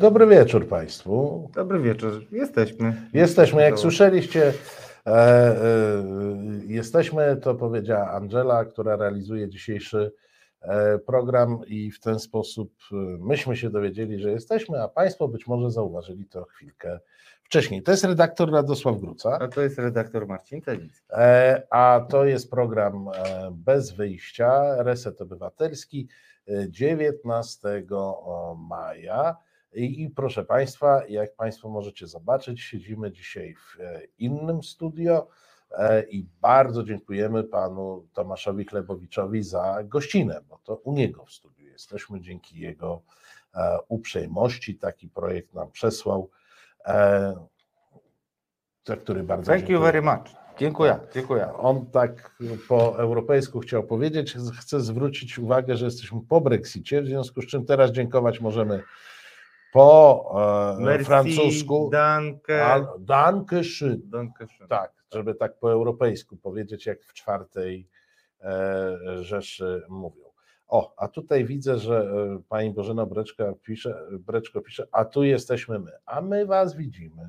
Dobry wieczór Państwu. Dobry wieczór, jesteśmy. Jesteśmy, jak słyszeliście, e, e, jesteśmy, to powiedziała Angela, która realizuje dzisiejszy e, program i w ten sposób e, myśmy się dowiedzieli, że jesteśmy, a Państwo być może zauważyli to chwilkę wcześniej. To jest redaktor Radosław Gruca, A to jest redaktor Marcin Telic. e, a to jest program e, bez wyjścia, Reset Obywatelski, 19 maja. I, I proszę Państwa, jak Państwo możecie zobaczyć, siedzimy dzisiaj w e, innym studio e, i bardzo dziękujemy panu Tomaszowi Chlebowiczowi za gościnę, bo to u niego w studiu jesteśmy dzięki jego e, uprzejmości. Taki projekt nam przesłał, za który bardzo Thank you dziękuję. very much. Dziękuję, dziękuję. On tak po europejsku chciał powiedzieć. Chcę zwrócić uwagę, że jesteśmy po Brexicie, w związku z czym teraz dziękować możemy po e, Merci, francusku. Danke. Al- Danke schön. Danke schön. Tak, żeby tak po europejsku powiedzieć, jak w czwartej e, Rzeszy mówią. O, a tutaj widzę, że e, pani Bożena Breczka pisze, Breczko pisze, a tu jesteśmy my, a my was widzimy.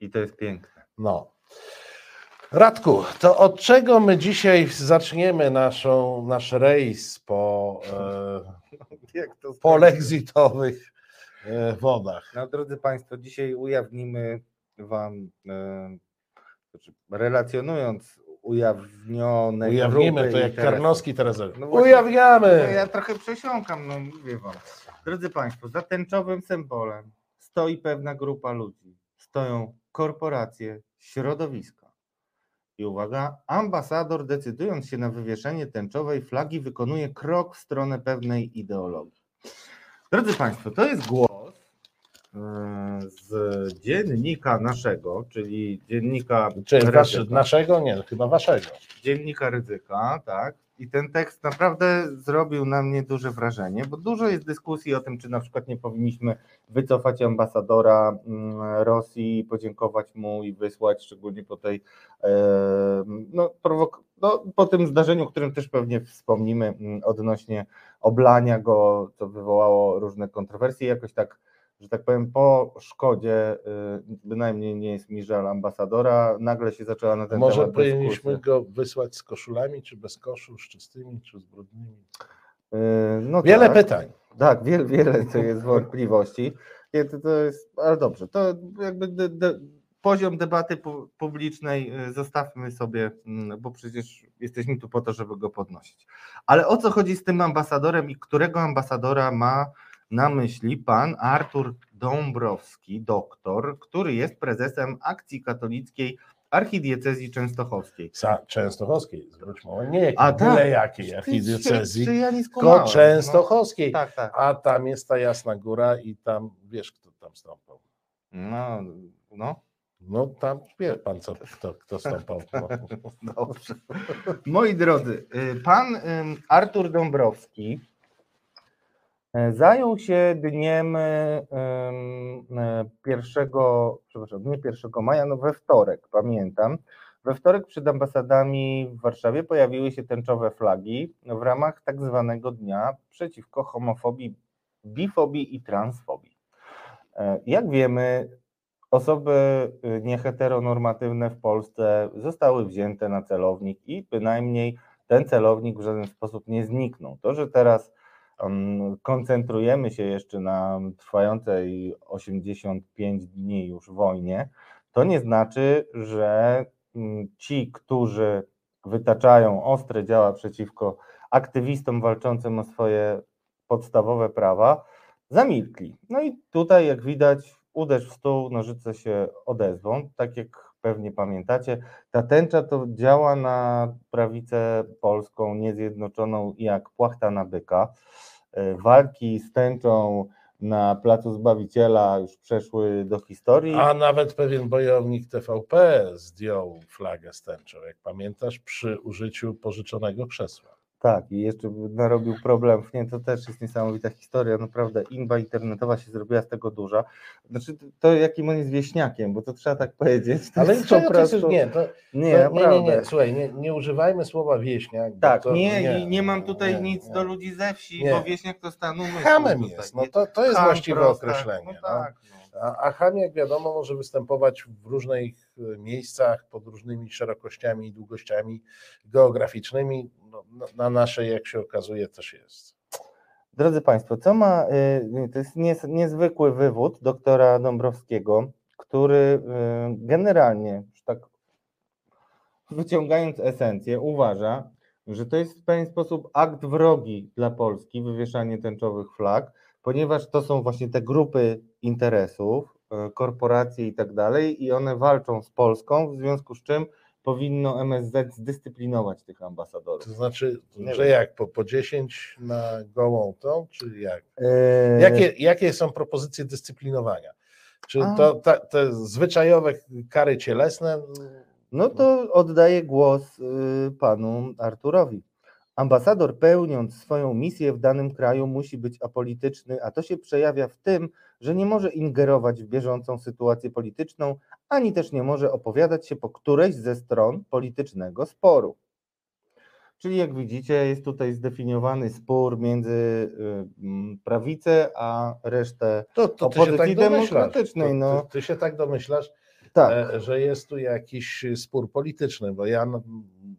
I to jest piękne. No. Radku, to od czego my dzisiaj zaczniemy naszą, nasz rejs po e, Jak to polexitowych e, wodach? No drodzy Państwo, dzisiaj ujawnimy Wam, e, znaczy relacjonując ujawnione Ujawnimy to jak. Karnowski teraz. No właśnie, Ujawniamy! No ja trochę przesiąkam, no mówię Wam. Drodzy Państwo, za tęczowym symbolem stoi pewna grupa ludzi. Stoją korporacje, środowiska. I uwaga, ambasador decydując się na wywieszenie tęczowej flagi wykonuje krok w stronę pewnej ideologii. Drodzy Państwo, to jest głos e, z dziennika naszego, czyli dziennika Czy wasz, Ryzyka. naszego? Nie, chyba waszego. dziennika ryzyka, tak. I ten tekst naprawdę zrobił na mnie duże wrażenie, bo dużo jest dyskusji o tym, czy na przykład nie powinniśmy wycofać ambasadora mm, Rosji, podziękować mu i wysłać, szczególnie po tej, e, no, prowok- no, po tym zdarzeniu, o którym też pewnie wspomnimy, mm, odnośnie oblania go, co wywołało różne kontrowersje, jakoś tak, że tak powiem, po szkodzie, y, bynajmniej nie jest mi żal ambasadora, nagle się zaczęła na ten Może temat powinniśmy dyskusja. go wysłać z koszulami, czy bez koszul, z czystymi, czy z brudnymi? Yy, No Wiele tak, pytań. Tak, wiele, wiele to jest wątpliwości. To, to jest, ale dobrze, to jakby de, de, poziom debaty pu, publicznej y, zostawmy sobie, mm, bo przecież jesteśmy tu po to, żeby go podnosić. Ale o co chodzi z tym ambasadorem i którego ambasadora ma na myśli pan Artur Dąbrowski, doktor, który jest prezesem akcji katolickiej archidiecezji częstochowskiej. Za Częstochowskiej, zwróć uwagę, nie jakiej, A, tak. byle jakiej archidiecezji, czy ja tylko skumałem, Częstochowskiej. No, tak, tak. A tam jest ta Jasna Góra i tam, wiesz kto tam stąpał. No, no. No tam wie pan, co, kto, kto stąpał. No. Dobrze. Moi drodzy, y, pan Artur Dąbrowski zajął się dniem y, ym, e, pierwszego, przepraszam, nie 1 maja, no we wtorek, pamiętam. We wtorek przed ambasadami w Warszawie pojawiły się tęczowe flagi w ramach tak zwanego dnia przeciwko homofobii, bifobii i transfobii. E, Jak wiemy, osoby y, nieheteronormatywne w Polsce zostały wzięte na celownik i bynajmniej ten celownik w żaden sposób nie zniknął. To, że teraz koncentrujemy się jeszcze na trwającej 85 dni już wojnie, to nie znaczy, że mm, ci, którzy wytaczają ostre działa przeciwko aktywistom walczącym o swoje podstawowe prawa, zamilkli. No i tutaj, jak widać, uderz w stół, nożyce się odezwą. Tak jak pewnie pamiętacie, ta tęcza to działa na prawicę polską niezjednoczoną jak płachta na byka. E, Walki z tęczą na Placu Zbawiciela już przeszły do historii. A nawet pewien bojownik TVP zdjął flagę z tęczą, jak pamiętasz, przy użyciu pożyczonego krzesła. Tak, i jeszcze narobił problemów. Nie, to też jest niesamowita historia. Naprawdę, inba internetowa się zrobiła z tego duża. Znaczy, to jakim on jest wieśniakiem, bo to trzeba tak powiedzieć. Ale to jest, nie, to, Nie, to, nie, nie, nie, słuchaj, nie, nie używajmy słowa wieśniak. Tak, to, nie, nie, nie mam tutaj nic do ludzi ze wsi, bo wieśniak to stan umysłu. Hamem jest, no to, to jest Ham, właściwe określenie. No no. tak, no. A, a ham, jak wiadomo, może występować w różnych e, miejscach, pod różnymi szerokościami i długościami geograficznymi. No, na- na naszej, jak się okazuje, też jest. Drodzy Państwo, co ma, y, to jest niezwykły wywód doktora Dąbrowskiego, który y, generalnie, tak wyciągając esencję, uważa, że to jest w pewien sposób akt wrogi dla Polski, wywieszanie tęczowych flag, ponieważ to są właśnie te grupy interesów, y, korporacje i tak dalej, i one walczą z Polską, w związku z czym powinno MSZ zdyscyplinować tych ambasadorów. To znaczy, Nie że wiem. jak, po, po 10 na gołą tą, czy jak? Y, Jakie, jakie są propozycje dyscyplinowania? Czy A. to ta, te zwyczajowe kary cielesne? No to oddaję głos y, panu Arturowi. Ambasador pełniąc swoją misję w danym kraju musi być apolityczny, a to się przejawia w tym, że nie może ingerować w bieżącą sytuację polityczną, ani też nie może opowiadać się po którejś ze stron politycznego sporu. Czyli jak widzicie, jest tutaj zdefiniowany spór między y, mm, prawicę a resztę. To, to tak Opozycji domyślasz. demokratycznej, To, no. ty, ty się tak domyślasz, Tak. e, że jest tu jakiś spór polityczny, bo ja na,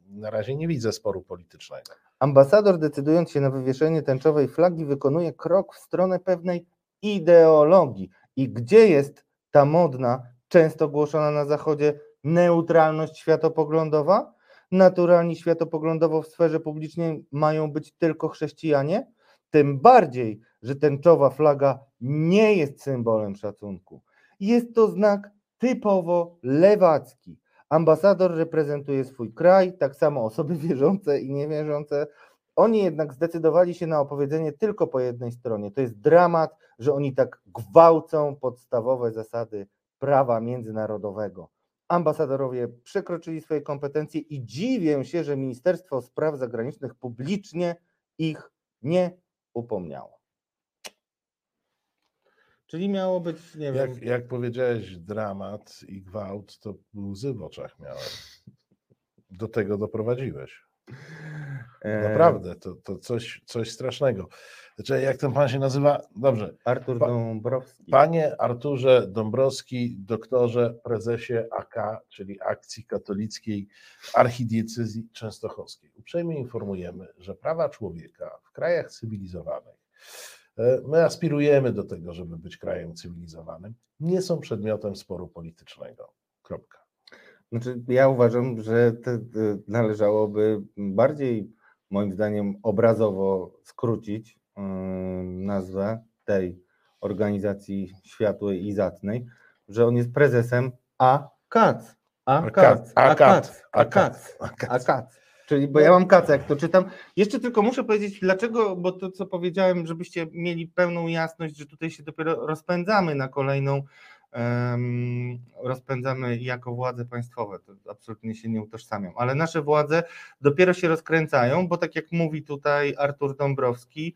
na razie nie widzę sporu politycznego. Ambasador, decydując się na wywieszenie tęczowej flagi, wykonuje krok w stronę pewnej ideologii. I gdzie jest ta modna, często głoszona na Zachodzie neutralność światopoglądowa? Naturalni światopoglądowo w sferze publicznej mają być tylko chrześcijanie? Tym bardziej, że tęczowa flaga nie jest symbolem szacunku. Jest to znak typowo lewacki. Ambasador reprezentuje swój kraj, tak samo osoby wierzące i niewierzące. Oni jednak zdecydowali się na opowiedzenie tylko po jednej stronie. To jest dramat, że oni tak gwałcą podstawowe zasady prawa międzynarodowego. Ambasadorowie przekroczyli swoje kompetencje i dziwię się, że Ministerstwo Spraw Zagranicznych publicznie ich nie upomniało. Czyli miało być, nie wiem, Jak, jak powiedziałeś dramat i gwałt, to łzy w oczach miałem. Do tego doprowadziłeś. e, Naprawdę, to, to coś, coś strasznego. Znaczy, jak ten pan się nazywa? Dobrze. Artur Pa- Dąbrowski. Panie Arturze Dąbrowski, doktorze, prezesie AK, czyli Akcji Katolickiej Archidiecezji Częstochowskiej. Uprzejmie informujemy, że prawa człowieka w krajach cywilizowanych, e, my aspirujemy do tego, żeby być krajem cywilizowanym, nie są przedmiotem sporu politycznego. Kropka. Znaczy, ja uważam, że te, należałoby bardziej, moim zdaniem, obrazowo skrócić nazwę tej organizacji światłej i zacnej, że on jest prezesem AKAC. AKAC. AKAC. AKAC. AKAC. Czyli, bo ja mam kacę, jak to czytam. Jeszcze tylko muszę powiedzieć, dlaczego, bo to, co powiedziałem, żebyście mieli pełną jasność, że tutaj się dopiero rozpędzamy na kolejną em, rozpędzamy jako władze państwowe, to absolutnie się nie utożsamiam, ale nasze władze dopiero się rozkręcają, bo tak jak mówi tutaj Artur Dąbrowski,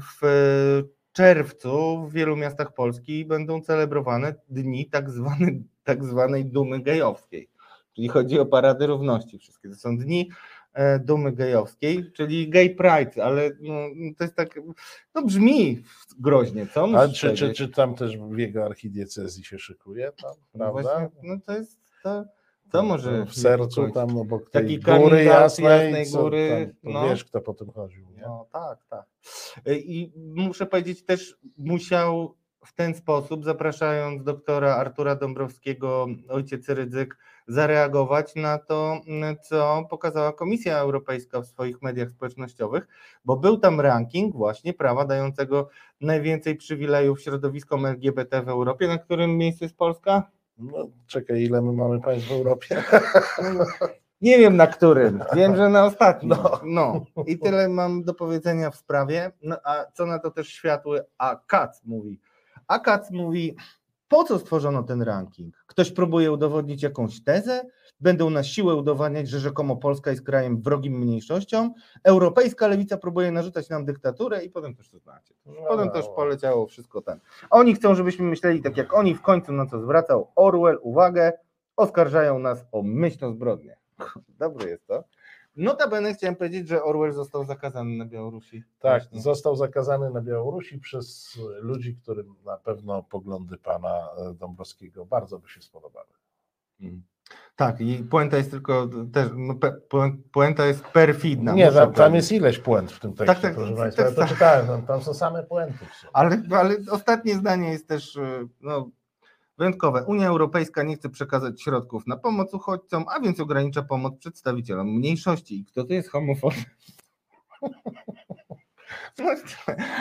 w czerwcu w wielu miastach Polski będą celebrowane dni tak, zwany, tak zwanej dumy gejowskiej, czyli chodzi o parady równości wszystkie, to są dni e, dumy gejowskiej, czyli gay pride, ale no, to jest tak, no brzmi groźnie, co? A czy, czy, czy tam też w jego archidiecezji się szykuje? Tam, No prawda? właśnie, no to jest, to, to może w sercu tam obok Taki tej coming góry jasnej, Jasnej co Góry, tam, no. wiesz kto po tym chodził, nie? No tak, tak. I muszę powiedzieć też, musiał w ten sposób, zapraszając doktora Artura Dąbrowskiego, ojciec Rydzyk, zareagować na to, co pokazała Komisja Europejska w swoich mediach społecznościowych, bo był tam ranking właśnie prawa dającego najwięcej przywilejów środowiskom LGBT w Europie, na którym miejscu jest Polska? No, czekaj, ile my mamy państw w Europie? Nie wiem na którym, wiem, że na ostatnim. No. No. I tyle mam do powiedzenia w sprawie. No, a co na to też światły AKAC mówi? AKAC mówi, Po co stworzono ten ranking? Ktoś próbuje udowodnić jakąś tezę? Będą na siłę udowadniać, że rzekomo Polska jest krajem wrogim mniejszościom? Europejska lewica próbuje narzucać nam dyktaturę i potem też to znacie. Potem też poleciało wszystko ten. Oni chcą, żebyśmy myśleli tak jak oni, w końcu na co zwracał Orwell uwagę, oskarżają nas o myślną zbrodnię. Dobre jest to. Notabene chciałem powiedzieć, że Orwell został zakazany na Białorusi. Tak, Właśnie. został zakazany na Białorusi przez ludzi, którym na pewno poglądy pana e, Dąbrowskiego bardzo by się spodobały. Mm. Tak, i puenta jest tylko też, no, puenta jest perfidna. Nie, tam, tam jest ileś puent w tym tekście, Tak, tak, proszę tak, Państwa. tak, Ja to tak. czytałem, tam, tam są same puenty. Ale, ale ostatnie zdanie jest też y, no, wyjątkowe. Unia Europejska nie chce przekazać środków na pomoc uchodźcom, a więc ogranicza pomoc przedstawicielom mniejszości. I kto to jest homofob?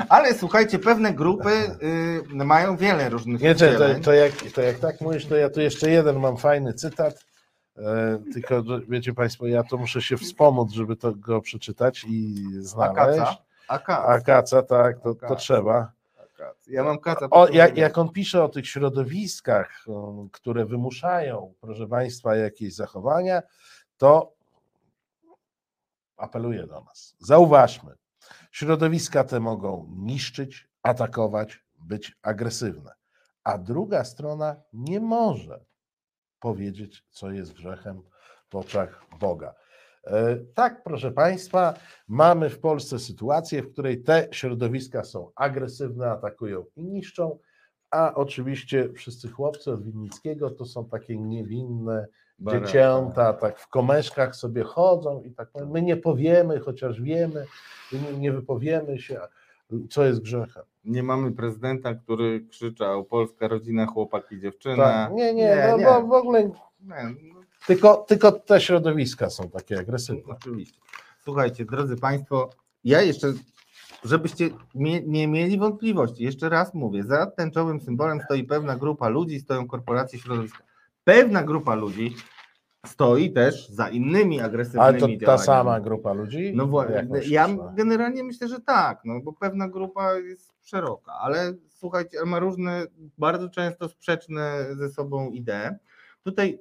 Ale słuchajcie, pewne grupy y, mają wiele różnych Nie, to, to, jak, to jak tak mówisz, to ja tu jeszcze jeden mam fajny cytat. E, tylko, wiecie Państwo, ja to muszę się wspomóc, żeby to go przeczytać i znaleźć. Akaca? Akaca. Tak, to, to trzeba. Ja mam. O, jak, jak on pisze o tych środowiskach, które wymuszają, proszę Państwa, jakieś zachowania, to apeluje do nas. Zauważmy, środowiska te mogą niszczyć, atakować, być agresywne, a druga strona nie może powiedzieć, co jest grzechem w oczach Boga. E, Tak, proszę Państwa, mamy w Polsce sytuację, w której te środowiska są agresywne, atakują i niszczą, a oczywiście wszyscy chłopcy od Winnickiego to są takie niewinne Dziecięta, tak w komeszkach sobie chodzą i tak my nie powiemy, chociaż wiemy, nie, nie wypowiemy się, co jest grzechem. Nie mamy prezydenta, który krzyczał Polska rodzina, chłopak i dziewczyna. Tak, nie, nie, nie, no, nie. W ogóle Nie, no, tylko, tylko te środowiska są takie agresywne. Oczywiście. Słuchajcie, drodzy Państwo, ja jeszcze, żebyście mie- nie mieli wątpliwości, jeszcze raz mówię, za tęczowym symbolem stoi pewna grupa ludzi, stoją korporacje środowiska. Pewna grupa ludzi stoi też za innymi agresywnymi Ale to ta sama grupa ludzi? No właśnie, ja generalnie myślę, że tak, no bo pewna grupa jest szeroka, ale słuchajcie, ma różne, bardzo często sprzeczne ze sobą idee. Tutaj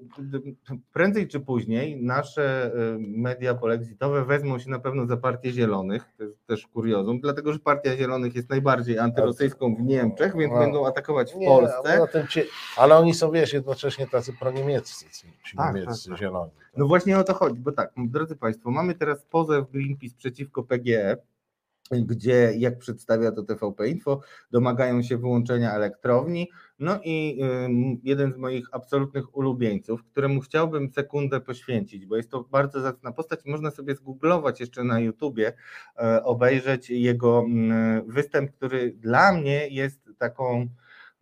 prędzej czy później nasze y, media polexitowe wezmą się na pewno za Partię Zielonych, to jest też kuriozum, dlatego że Partia Zielonych jest najbardziej antyrosyjską w Niemczech, więc No. będą atakować w Nie, Polsce. ci, ale oni są, wiesz, jednocześnie tacy proniemieccy, ci, ci Tak, niemieccy tak, tak. zieloni. No właśnie o to chodzi, bo tak, drodzy Państwo, mamy teraz pozew Greenpeace przeciwko PGE, gdzie, jak przedstawia to TVP Info, domagają się wyłączenia elektrowni. No i jeden z moich absolutnych ulubieńców, któremu chciałbym sekundę poświęcić, bo jest to bardzo zacna postać, można sobie zgooglować jeszcze na YouTubie, e, obejrzeć jego mm, występ, który dla mnie jest taką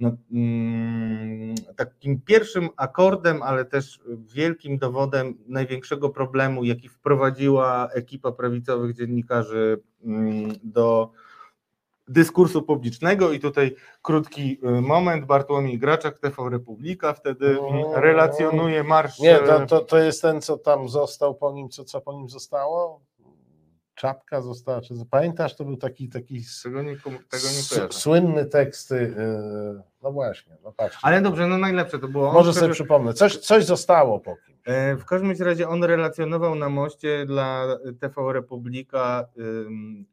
no, mm, takim pierwszym akordem, ale też wielkim dowodem największego problemu, jaki wprowadziła ekipa prawicowych dziennikarzy mm, do dyskursu publicznego. I tutaj krótki y, moment. Bartłomiej Graczak, TV Republika, wtedy relacjonuje marsz. Nie, e, to, to, to jest ten, co tam został po nim, co, co po nim zostało? Czapka została, czy pamiętasz, to był taki, taki Tego nie, tego nie słynny teksty, yy, no właśnie, no patrzcie. Ale dobrze, no najlepsze to było. on, Może który- sobie przypomnę, coś, coś zostało po kim. E, W każdym razie on relacjonował na moście dla TV Republika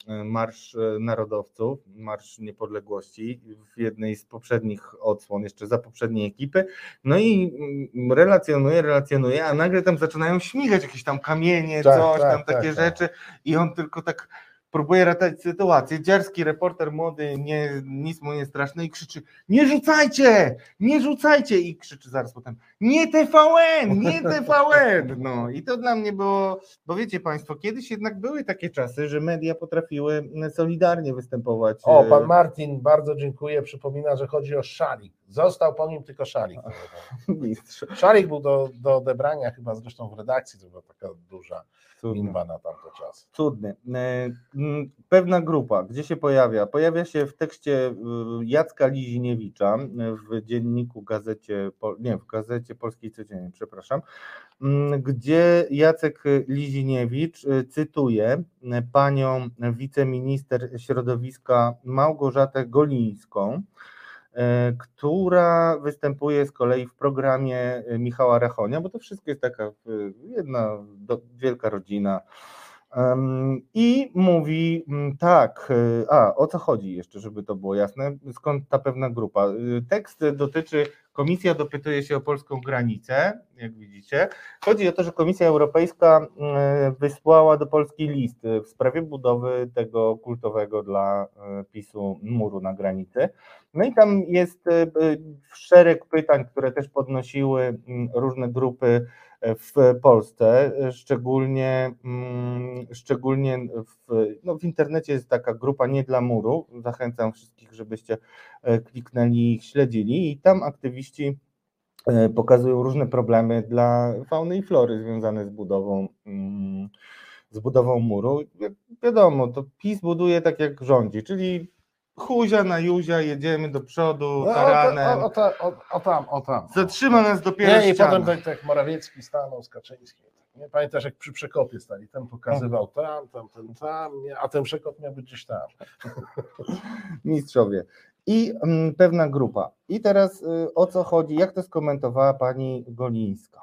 e, Marsz Narodowców, Marsz Niepodległości w jednej z poprzednich odsłon, jeszcze za poprzedniej ekipy. No i mm, relacjonuje, relacjonuje, a nagle tam zaczynają śmigać jakieś tam kamienie, Tak, coś tak, tam, tak, takie tak. rzeczy i on tylko tak próbuje ratować sytuację. Dziarski reporter młody, nie, nic mu nie straszne i krzyczy nie rzucajcie, nie rzucajcie i krzyczy zaraz potem nie TVN, nie TVN. No i to dla mnie było, bo wiecie Państwo, kiedyś jednak były takie czasy, że media potrafiły solidarnie występować. O, e, pan Martin, bardzo dziękuję, przypomina, że chodzi o szalik. Został po nim tylko szalik. mistrz. Szalik był do, do odebrania chyba zresztą w redakcji, to była taka duża Cudny. minwa na tamte czasy. Cudny. E, Pewna grupa, gdzie się pojawia? Pojawia się w tekście y, Jacka Liziniewicza y, w dzienniku gazecie, nie, w gazecie Polskiej Codziennej, przepraszam, gdzie Jacek Liziniewicz cytuje panią wiceminister środowiska Małgorzatę Golińską, e, która występuje z kolei w programie e, Michała Rachonia, bo to wszystko jest taka e, jedna wielka rodzina. I mówi mm, tak, e, a o co chodzi jeszcze, żeby to było jasne, skąd ta pewna grupa. E, Tekst dotyczy, komisja dopytuje się o polską granicę, jak widzicie. Chodzi o to, że Komisja Europejska e, wysłała do Polski list w sprawie budowy tego kultowego dla PiSu muru na granicy. No i tam jest szereg pytań, które też podnosiły mm, różne grupy w Polsce, szczególnie, mm, szczególnie w, no w internecie jest taka grupa Nie dla muru. Zachęcam wszystkich, żebyście e, kliknęli i śledzili i tam aktywiści e, pokazują różne problemy dla fauny i flory związane z budową, mm, z budową muru. Wiadomo, to PiS buduje tak jak rządzi, czyli huzia na juzia, jedziemy do przodu No, o, taranem, o, o, ta- o, o tam, o tam. zatrzyma nas dopiero Nie, i ściana. potem tak, tak Morawiecki stanął z Kaczyńskim. Nie pamiętasz, jak przy przekopie stali, ten pokazywał tam, tam, ten tam, a ten przekop miał być gdzieś tam. mistrzowie. I mm, pewna grupa. I teraz y, o co chodzi, jak to skomentowała pani Golińska.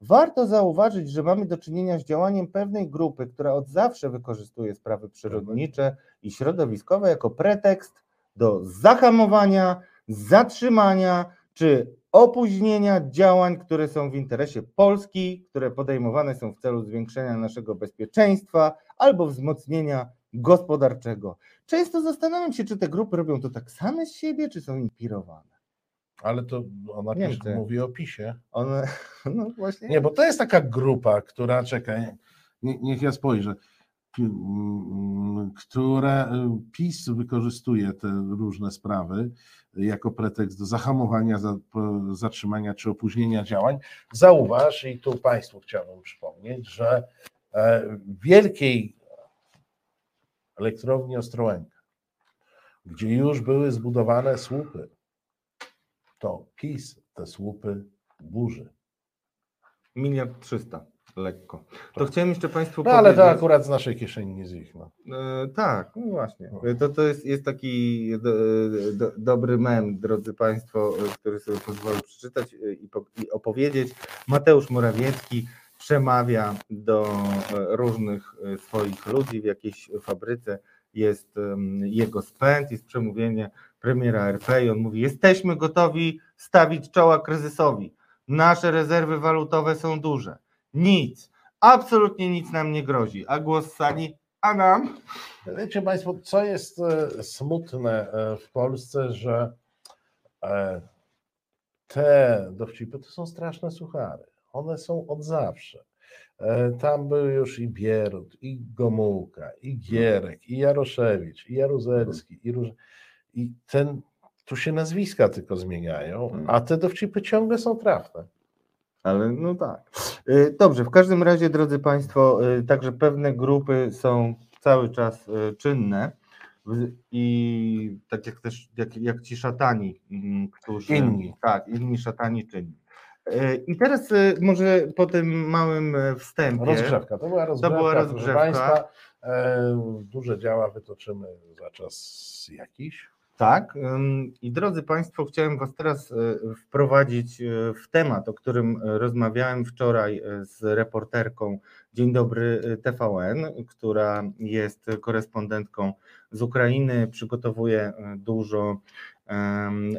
Warto zauważyć, że mamy do czynienia z działaniem pewnej grupy, która od zawsze wykorzystuje sprawy przyrodnicze i środowiskowe jako pretekst do zahamowania, zatrzymania czy opóźnienia działań, które są w interesie Polski, które podejmowane są w celu zwiększenia naszego bezpieczeństwa albo wzmocnienia gospodarczego. Często zastanawiam się, czy te grupy robią to tak same z siebie, czy są inspirowane. Ale to ona Nie też mówi o PiSie. One, no właśnie. Nie, bo to jest taka grupa, która, czekaj, nie, niech ja spojrzę, które y, PiS wykorzystuje te różne sprawy jako pretekst do zahamowania, zatrzymania czy opóźnienia działań. Zauważ, i tu Państwu chciałbym przypomnieć, że e, w wielkiej elektrowni Ostrołęka, gdzie już były zbudowane słupy, to PiS te słupy burzy. Miliard trzysta, lekko. To chciałem jeszcze Państwu No ale to akurat z naszej kieszeni nie z ich. No. E, tak, no właśnie. No. To, to jest, jest taki do, do, dobry mem, drodzy Państwo, e, który sobie pozwolę przeczytać e, i, i opowiedzieć. Mateusz Morawiecki przemawia do e, różnych e, swoich ludzi w jakiejś fabryce. Jest jego spęd, jest przemówienie premiera RP i on mówi: Jesteśmy gotowi stawić czoła kryzysowi. Nasze rezerwy walutowe są duże. Nic, absolutnie nic nam nie grozi. A głos z sali, a nam? Wiecie Państwo, co jest e, smutne e, w Polsce, że e, te dowcipy to są straszne suchary. One są od zawsze. Tam był już i Bierut, i Gomułka, i Gierek, i Jaroszewicz, i Jaruzelski, i, róż... i ten, tu się nazwiska tylko zmieniają, a te dowcipy ciągle są trafne. Ale no tak. Y, Dobrze, w każdym razie, drodzy Państwo, y, także pewne grupy są cały czas y, czynne i tak jak też jak, jak ci szatani, mm, którzy. Inni. Tak, inni szatani czynni. I teraz może po tym małym wstępie. Rozgrzewka, to była rozgrzewka. była Proszę rozgrzewka. Państwa, e, duże działa wytoczymy za czas jakiś. Tak. I drodzy Państwo, chciałem Was teraz y, wprowadzić y, w temat, o którym y, rozmawiałem wczoraj z reporterką Dzień Dobry TVN, która jest korespondentką z Ukrainy, przygotowuje dużo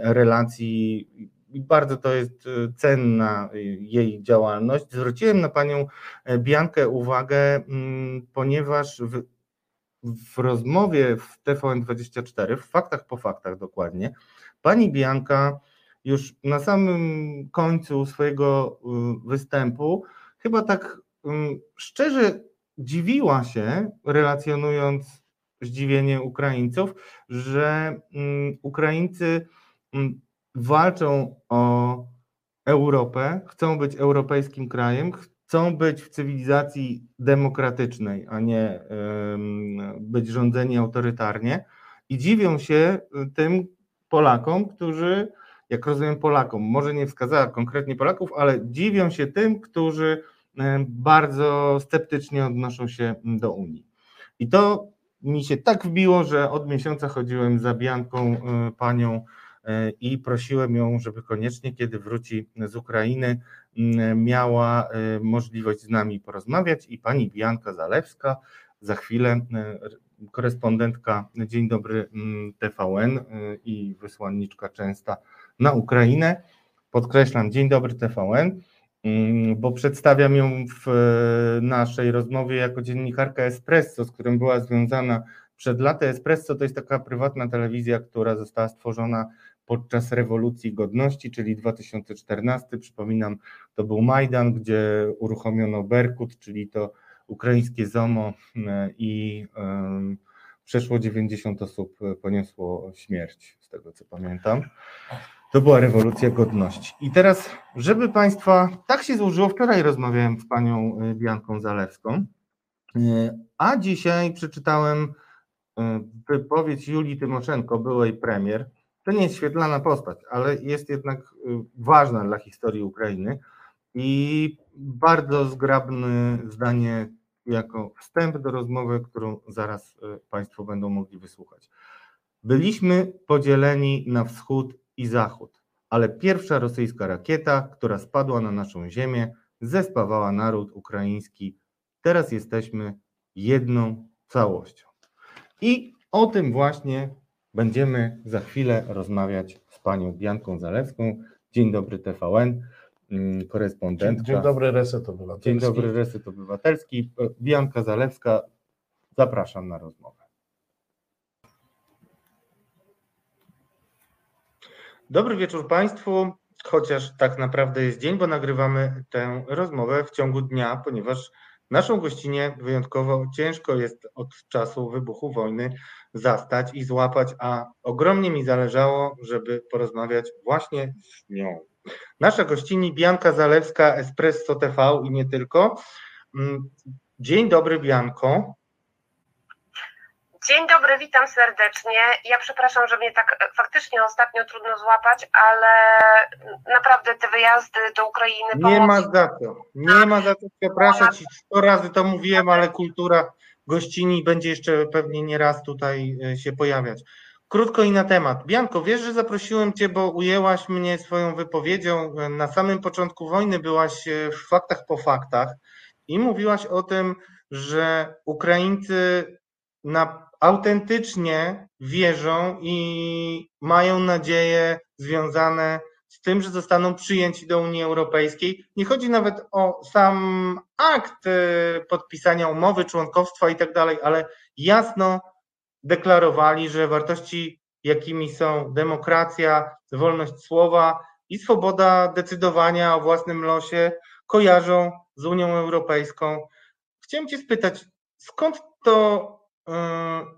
relacji i bardzo to jest cenna jej działalność. Zwróciłem na panią e, Biankę uwagę, mm, ponieważ w, w rozmowie w TVN24, w faktach po faktach dokładnie, pani Bianka już na samym końcu swojego y, występu chyba tak ym, szczerze dziwiła się, relacjonując zdziwienie Ukraińców, że ym, Ukraińcy ym, walczą o Europę, chcą być europejskim krajem, chcą być w cywilizacji demokratycznej, a nie być rządzeni autorytarnie i dziwią się y, tym Polakom, którzy, jak rozumiem Polakom, może nie wskazała konkretnie Polaków, ale dziwią się tym, którzy y, bardzo sceptycznie odnoszą się do Unii. I to mi się tak wbiło, że od miesiąca chodziłem za Bianką, y, panią i prosiłem ją, żeby koniecznie, kiedy wróci z Ukrainy, miała możliwość z nami porozmawiać i pani Bianka Zalewska za chwilę korespondentka Dzień Dobry mm, TVN i wysłanniczka częsta na Ukrainę. Podkreślam, Dzień Dobry TVN Mm, bo przedstawiam ją w naszej rozmowie jako dziennikarka Espresso, z którym była związana przed laty. Espresso to jest taka prywatna telewizja, która została stworzona podczas rewolucji godności, czyli 2014. Przypominam, to był Majdan, gdzie uruchomiono Berkut, czyli to ukraińskie ZOMO i przeszło 90 osób poniosło śmierć, z tego co pamiętam. To była rewolucja godności. I teraz, żeby Państwa, tak się złożyło, wczoraj rozmawiałem z panią y, Bianką Zalewską, y, a dzisiaj przeczytałem y, wypowiedź Julii Tymoszenko, byłej premier. To nie jest świetlana postać, ale jest jednak ważna dla historii Ukrainy i bardzo zgrabne zdanie jako wstęp do rozmowy, którą zaraz Państwo będą mogli wysłuchać. Byliśmy podzieleni na wschód i Zachód, ale pierwsza rosyjska rakieta, która spadła na naszą ziemię, zespawała naród ukraiński. Teraz jesteśmy jedną całością. I o tym właśnie będziemy za chwilę rozmawiać z panią Bianką Zalewską. Dzień dobry TVN, mm, korespondentka. Dzień dobry Reset Obywatelski. Dzień dobry Reset Obywatelski. Bianka Zalewska, zapraszam na rozmowę. Dobry wieczór Państwu, chociaż tak naprawdę jest dzień, bo nagrywamy tę rozmowę w ciągu dnia, ponieważ naszą gościnie wyjątkowo ciężko jest od czasu wybuchu wojny zastać i złapać, a ogromnie mi zależało, żeby porozmawiać właśnie z nią. Nasza gościni Bianka Zalewska, Espresso TV i nie tylko. Mm, dzień dobry Bianko. Dzień dobry, witam serdecznie. Ja przepraszam, że mnie tak e, faktycznie ostatnio trudno złapać, ale naprawdę te wyjazdy do Ukrainy. Nie ma za to. Nie ma za to. Przepraszam ci, sto razy to mówiłem, ale kultura gościni będzie jeszcze pewnie nie raz tutaj e, się pojawiać. Krótko i na temat. Bianko, wiesz, że zaprosiłem Cię, bo ujęłaś mnie swoją wypowiedzią. E, na samym początku wojny byłaś w faktach po faktach i mówiłaś o tym, że Ukraińcy na autentycznie wierzą i mają nadzieje związane z tym, że zostaną przyjęci do Unii Europejskiej. Nie chodzi nawet o sam akt e, podpisania umowy, członkostwa i tak dalej, ale jasno deklarowali, że wartości, jakimi są demokracja, wolność słowa i swoboda decydowania o własnym losie, kojarzą z Unią Europejską. Chciałem Cię spytać, skąd to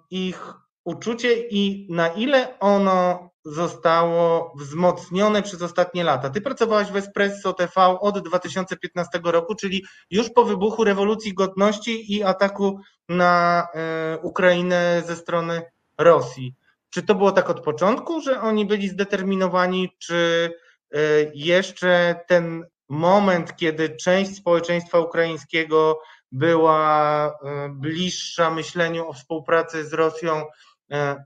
ich uczucie i na ile ono zostało wzmocnione przez ostatnie lata. Ty pracowałaś w Espresso TV od 2015 roku, czyli już po wybuchu rewolucji godności i ataku na y, Ukrainę ze strony Rosji. Czy to było tak od początku, że oni byli zdeterminowani, czy y, jeszcze ten moment, kiedy część społeczeństwa ukraińskiego była e, bliższa myśleniu o współpracy z Rosją, e,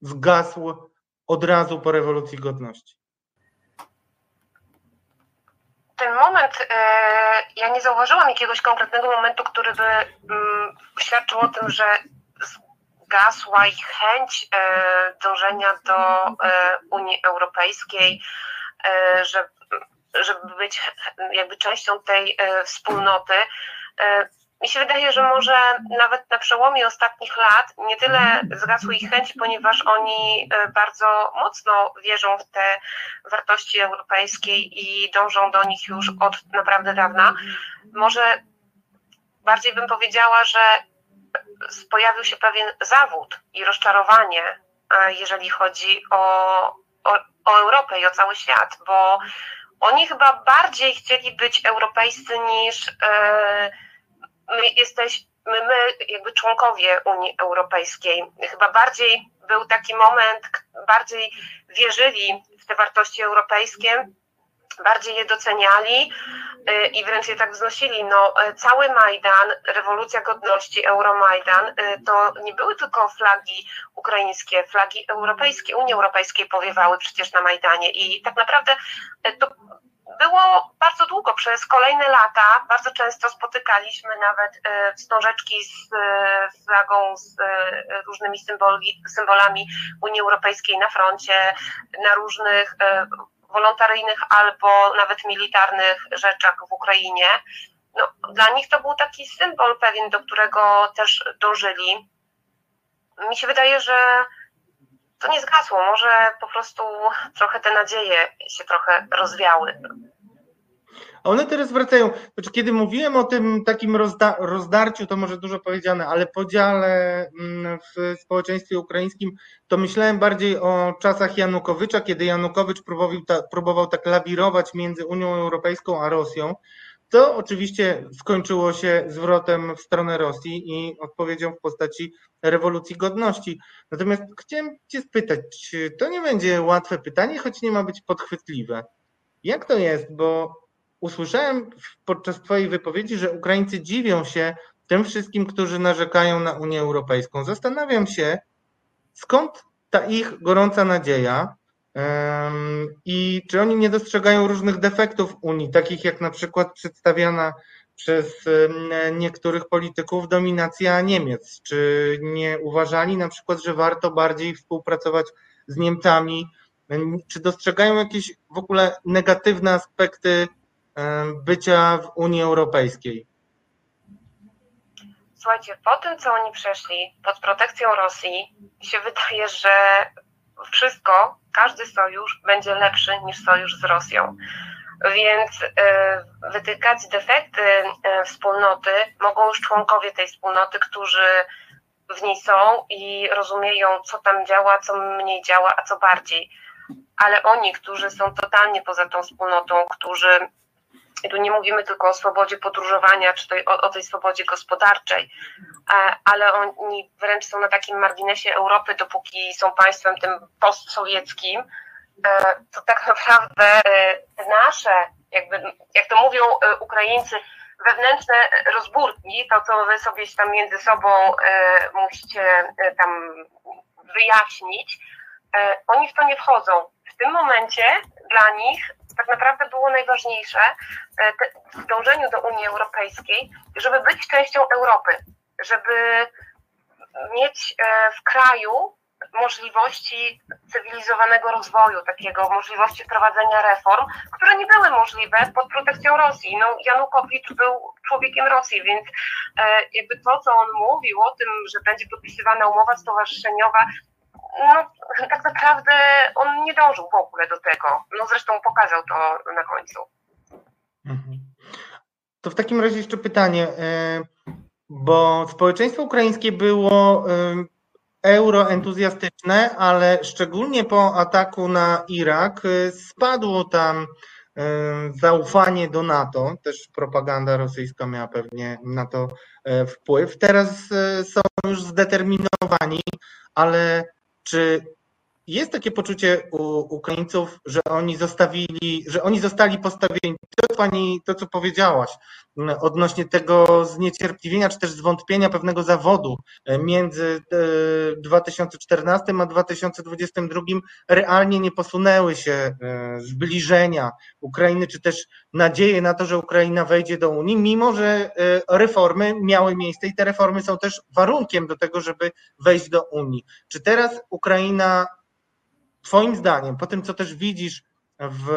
zgasł od razu po rewolucji godności. Ten moment, e, ja nie zauważyłam jakiegoś konkretnego momentu, który by mm, świadczył o tym, że zgasła ich chęć dążenia do Unii Europejskiej, że żeby być jakby częścią tej wspólnoty. E, mi się wydaje, że może nawet na przełomie ostatnich lat nie tyle zgasły ich chęci, ponieważ oni e, bardzo mocno wierzą w te wartości europejskie i dążą do nich już od naprawdę dawna. Może bardziej bym powiedziała, że pojawił się pewien zawód i rozczarowanie, e, jeżeli chodzi o, o, o Europę i o cały świat, bo oni chyba bardziej chcieli być europejscy niż. Yy, my jesteśmy, my jakby członkowie Unii Europejskiej, chyba bardziej był taki moment, bardziej wierzyli w te wartości europejskie bardziej je doceniali y, i wręcz je tak wznosili. No, y, cały Majdan, rewolucja godności, Euromajdan, y, to nie były tylko flagi ukraińskie, flagi europejskie, Unii Europejskiej powiewały przecież na Majdanie i tak naprawdę to było bardzo długo, przez kolejne lata bardzo często spotykaliśmy nawet wstążeczki z flagą, z różnymi symboli, symbolami Unii Europejskiej na froncie, na różnych wolontaryjnych albo nawet militarnych rzeczach w Ukrainie. No, dla nich to był taki symbol pewien, do którego też dążyli. Mi się wydaje, że to nie zgasło. Może po prostu trochę te nadzieje się trochę rozwiały. One teraz wracają. Znaczy, kiedy mówiłem o tym takim rozda rozdarciu, to może dużo powiedziane, ale podziale mm, w społeczeństwie ukraińskim, to myślałem bardziej o czasach Janukowycza, kiedy Janukowycz próbował, ta, próbował tak lawirować między Unią Europejską a Rosją. To oczywiście skończyło się zwrotem w stronę Rosji i odpowiedzią w postaci rewolucji godności. Natomiast chciałem Cię spytać, czy to nie będzie łatwe pytanie, choć nie ma być podchwytliwe. Jak to jest, bo usłyszałem podczas Twojej wypowiedzi, że Ukraińcy dziwią się tym wszystkim, którzy narzekają na Unię Europejską. Zastanawiam się, skąd ta ich gorąca nadzieja i czy oni nie dostrzegają różnych defektów Unii, takich jak na przykład przedstawiana przez niektórych polityków dominacja Niemiec. Czy nie uważali na przykład, że warto bardziej współpracować z Niemcami? Czy dostrzegają jakieś w ogóle negatywne aspekty bycia w Unii Europejskiej? Słuchajcie, po tym, co oni przeszli pod protekcją Rosji, mi się wydaje, że wszystko, każdy sojusz będzie lepszy niż sojusz z Rosją. Więc e, wytykać defekty e, wspólnoty mogą już członkowie tej wspólnoty, którzy w niej są i rozumieją, co tam działa, co mniej działa, a co bardziej. Ale oni, którzy są totalnie poza tą wspólnotą, którzy i tu nie mówimy tylko o swobodzie podróżowania, czy tej, o, o tej swobodzie gospodarczej, e, ale oni wręcz są na takim marginesie Europy, dopóki są państwem tym postsowieckim, e, to tak naprawdę e, nasze, jakby, jak to mówią Ukraińcy, wewnętrzne rozbórki, to co wy sobie tam między sobą musicie tam wyjaśnić, oni w to nie wchodzą. W tym momencie dla nich tak naprawdę było najważniejsze e, w dążeniu do Unii Europejskiej, żeby być częścią Europy, żeby mieć e, w kraju możliwości cywilizowanego rozwoju, takiego możliwości prowadzenia reform, które nie były możliwe pod protekcją Rosji. No, Janukowicz był człowiekiem Rosji, więc e, jakby to, co on mówił o tym, że będzie podpisywana umowa stowarzyszeniowa, no, tak naprawdę on nie dążył w ogóle do tego. No zresztą pokazał to na końcu. Mhm. To w takim razie jeszcze pytanie, e, bo społeczeństwo ukraińskie było e, euroentuzjastyczne, ale szczególnie po ataku na Irak e, spadło tam zaufanie do NATO, też propaganda rosyjska miała pewnie na to wpływ. Teraz są już zdeterminowani, ale czy jest takie poczucie u Ukraińców, że oni zostawili, że oni zostali postawieni, to pani, to co powiedziałaś, odnośnie tego zniecierpliwienia, czy też zwątpienia pewnego zawodu e, między 2014 e, a 2022 realnie nie posunęły się e, zbliżenia Ukrainy, czy też nadzieje na to, że Ukraina wejdzie do Unii, mimo że reformy miały miejsce i te reformy są też warunkiem do tego, żeby wejść do Unii. Czy teraz Ukraina Twoim zdaniem, po tym co też widzisz w,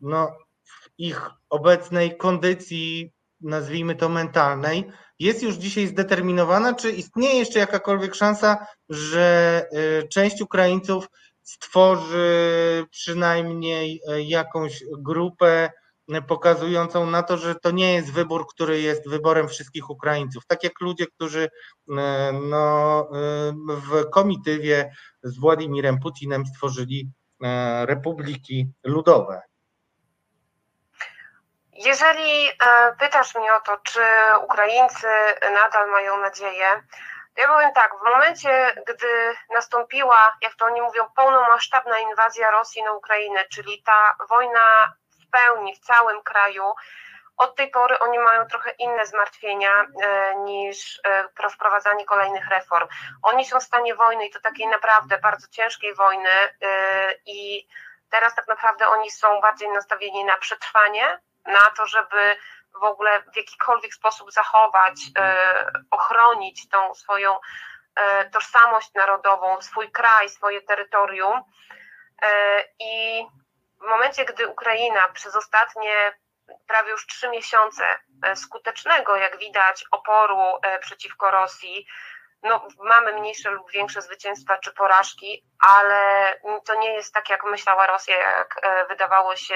no, w ich obecnej kondycji, nazwijmy to mentalnej, jest już dzisiaj zdeterminowana, czy istnieje jeszcze jakakolwiek szansa, że y, część Ukraińców stworzy przynajmniej y, jakąś grupę pokazującą na to, że to nie jest wybór, który jest wyborem wszystkich Ukraińców. Tak jak ludzie, którzy e, no, e, w komitywie z Władimirem Putinem stworzyli e, republiki ludowe. Jeżeli pytasz mnie o to, czy Ukraińcy nadal mają nadzieję, Ja powiem tak, w momencie, gdy nastąpiła, jak to oni mówią, pełnomasztabna inwazja Rosji na Ukrainę, czyli ta wojna pełni w całym kraju, od tej pory oni mają trochę inne zmartwienia e, niż e, wprowadzanie kolejnych reform. Oni są w stanie wojny i to takiej naprawdę bardzo ciężkiej wojny e, i teraz tak naprawdę oni są bardziej nastawieni na przetrwanie, na to, żeby w ogóle w jakikolwiek sposób zachować, ochronić tą swoją tożsamość narodową, swój kraj, swoje terytorium. I w momencie, gdy Ukraina przez ostatnie prawie już trzy miesiące e, skutecznego, jak widać, oporu e, przeciwko Rosji. No, mamy mniejsze lub większe zwycięstwa czy porażki, ale to nie jest tak, jak myślała Rosja, jak e, wydawało się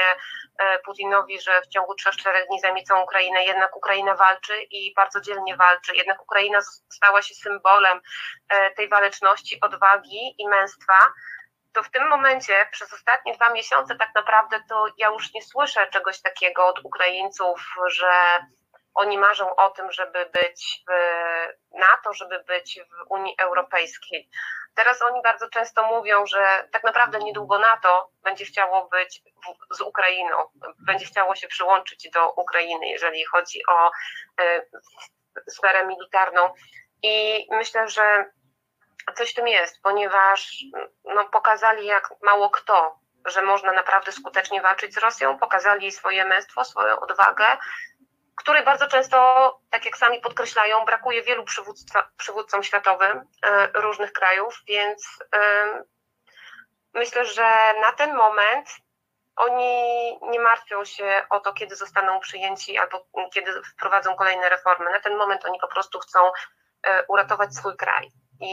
Putinowi, że w ciągu 3-4 dni zajmie Ukrainę. Jednak Ukraina walczy i bardzo dzielnie walczy. Jednak Ukraina stała się symbolem tej waleczności, odwagi i męstwa to w tym momencie przez ostatnie dwa miesiące tak naprawdę to ja już nie słyszę czegoś takiego od Ukraińców, że oni marzą o tym, żeby być w NATO, żeby być w Unii Europejskiej. Teraz oni bardzo często mówią, że tak naprawdę niedługo NATO będzie chciało być z Ukrainą, będzie chciało się przyłączyć do Ukrainy, jeżeli chodzi o e, sferę militarną. I myślę, że coś w tym jest, ponieważ no, pokazali jak mało kto, że można naprawdę skutecznie walczyć z Rosją, pokazali swoje męstwo, swoją odwagę, której bardzo często, tak jak sami podkreślają, brakuje wielu przywódcom światowym e, różnych krajów, więc myślę, że na ten moment oni nie martwią się o to, kiedy zostaną przyjęci albo kiedy wprowadzą kolejne reformy. Na ten moment oni po prostu chcą e, uratować swój kraj i,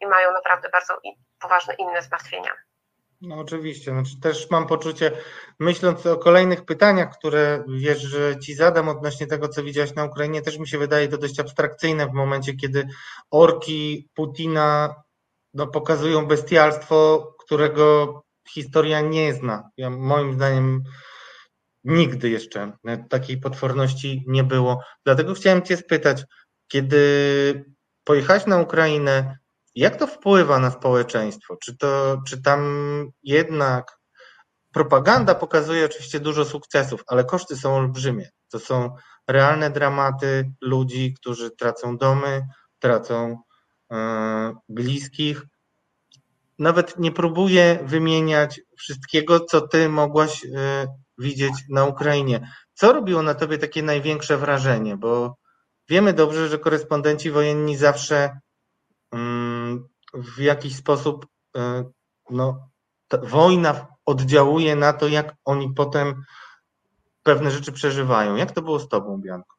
i mają naprawdę bardzo poważne inne zmartwienia. No oczywiście, znaczy też mam poczucie, myśląc o kolejnych pytaniach, które wiesz, że ci zadam odnośnie tego, co widziałeś na Ukrainie, też mi się wydaje to dość abstrakcyjne w momencie, kiedy orki Putina no, pokazują bestialstwo, którego historia nie zna. Ja, moim zdaniem nigdy jeszcze takiej potworności nie było. Dlatego chciałem Cię spytać, kiedy pojechać na Ukrainę, jak to wpływa na społeczeństwo? Czy, to, czy tam jednak propaganda pokazuje oczywiście dużo sukcesów, ale koszty są olbrzymie. To są realne dramaty ludzi, którzy tracą domy, tracą e, bliskich. Nawet nie próbuję wymieniać wszystkiego, co ty mogłaś e, widzieć na Ukrainie. Co robiło na tobie takie największe wrażenie? Bo Wiemy dobrze, że korespondenci wojenni zawsze mm, w jakiś sposób e, no, wojna oddziałuje na to, jak oni potem pewne rzeczy przeżywają. Jak to było z Tobą, Bianko?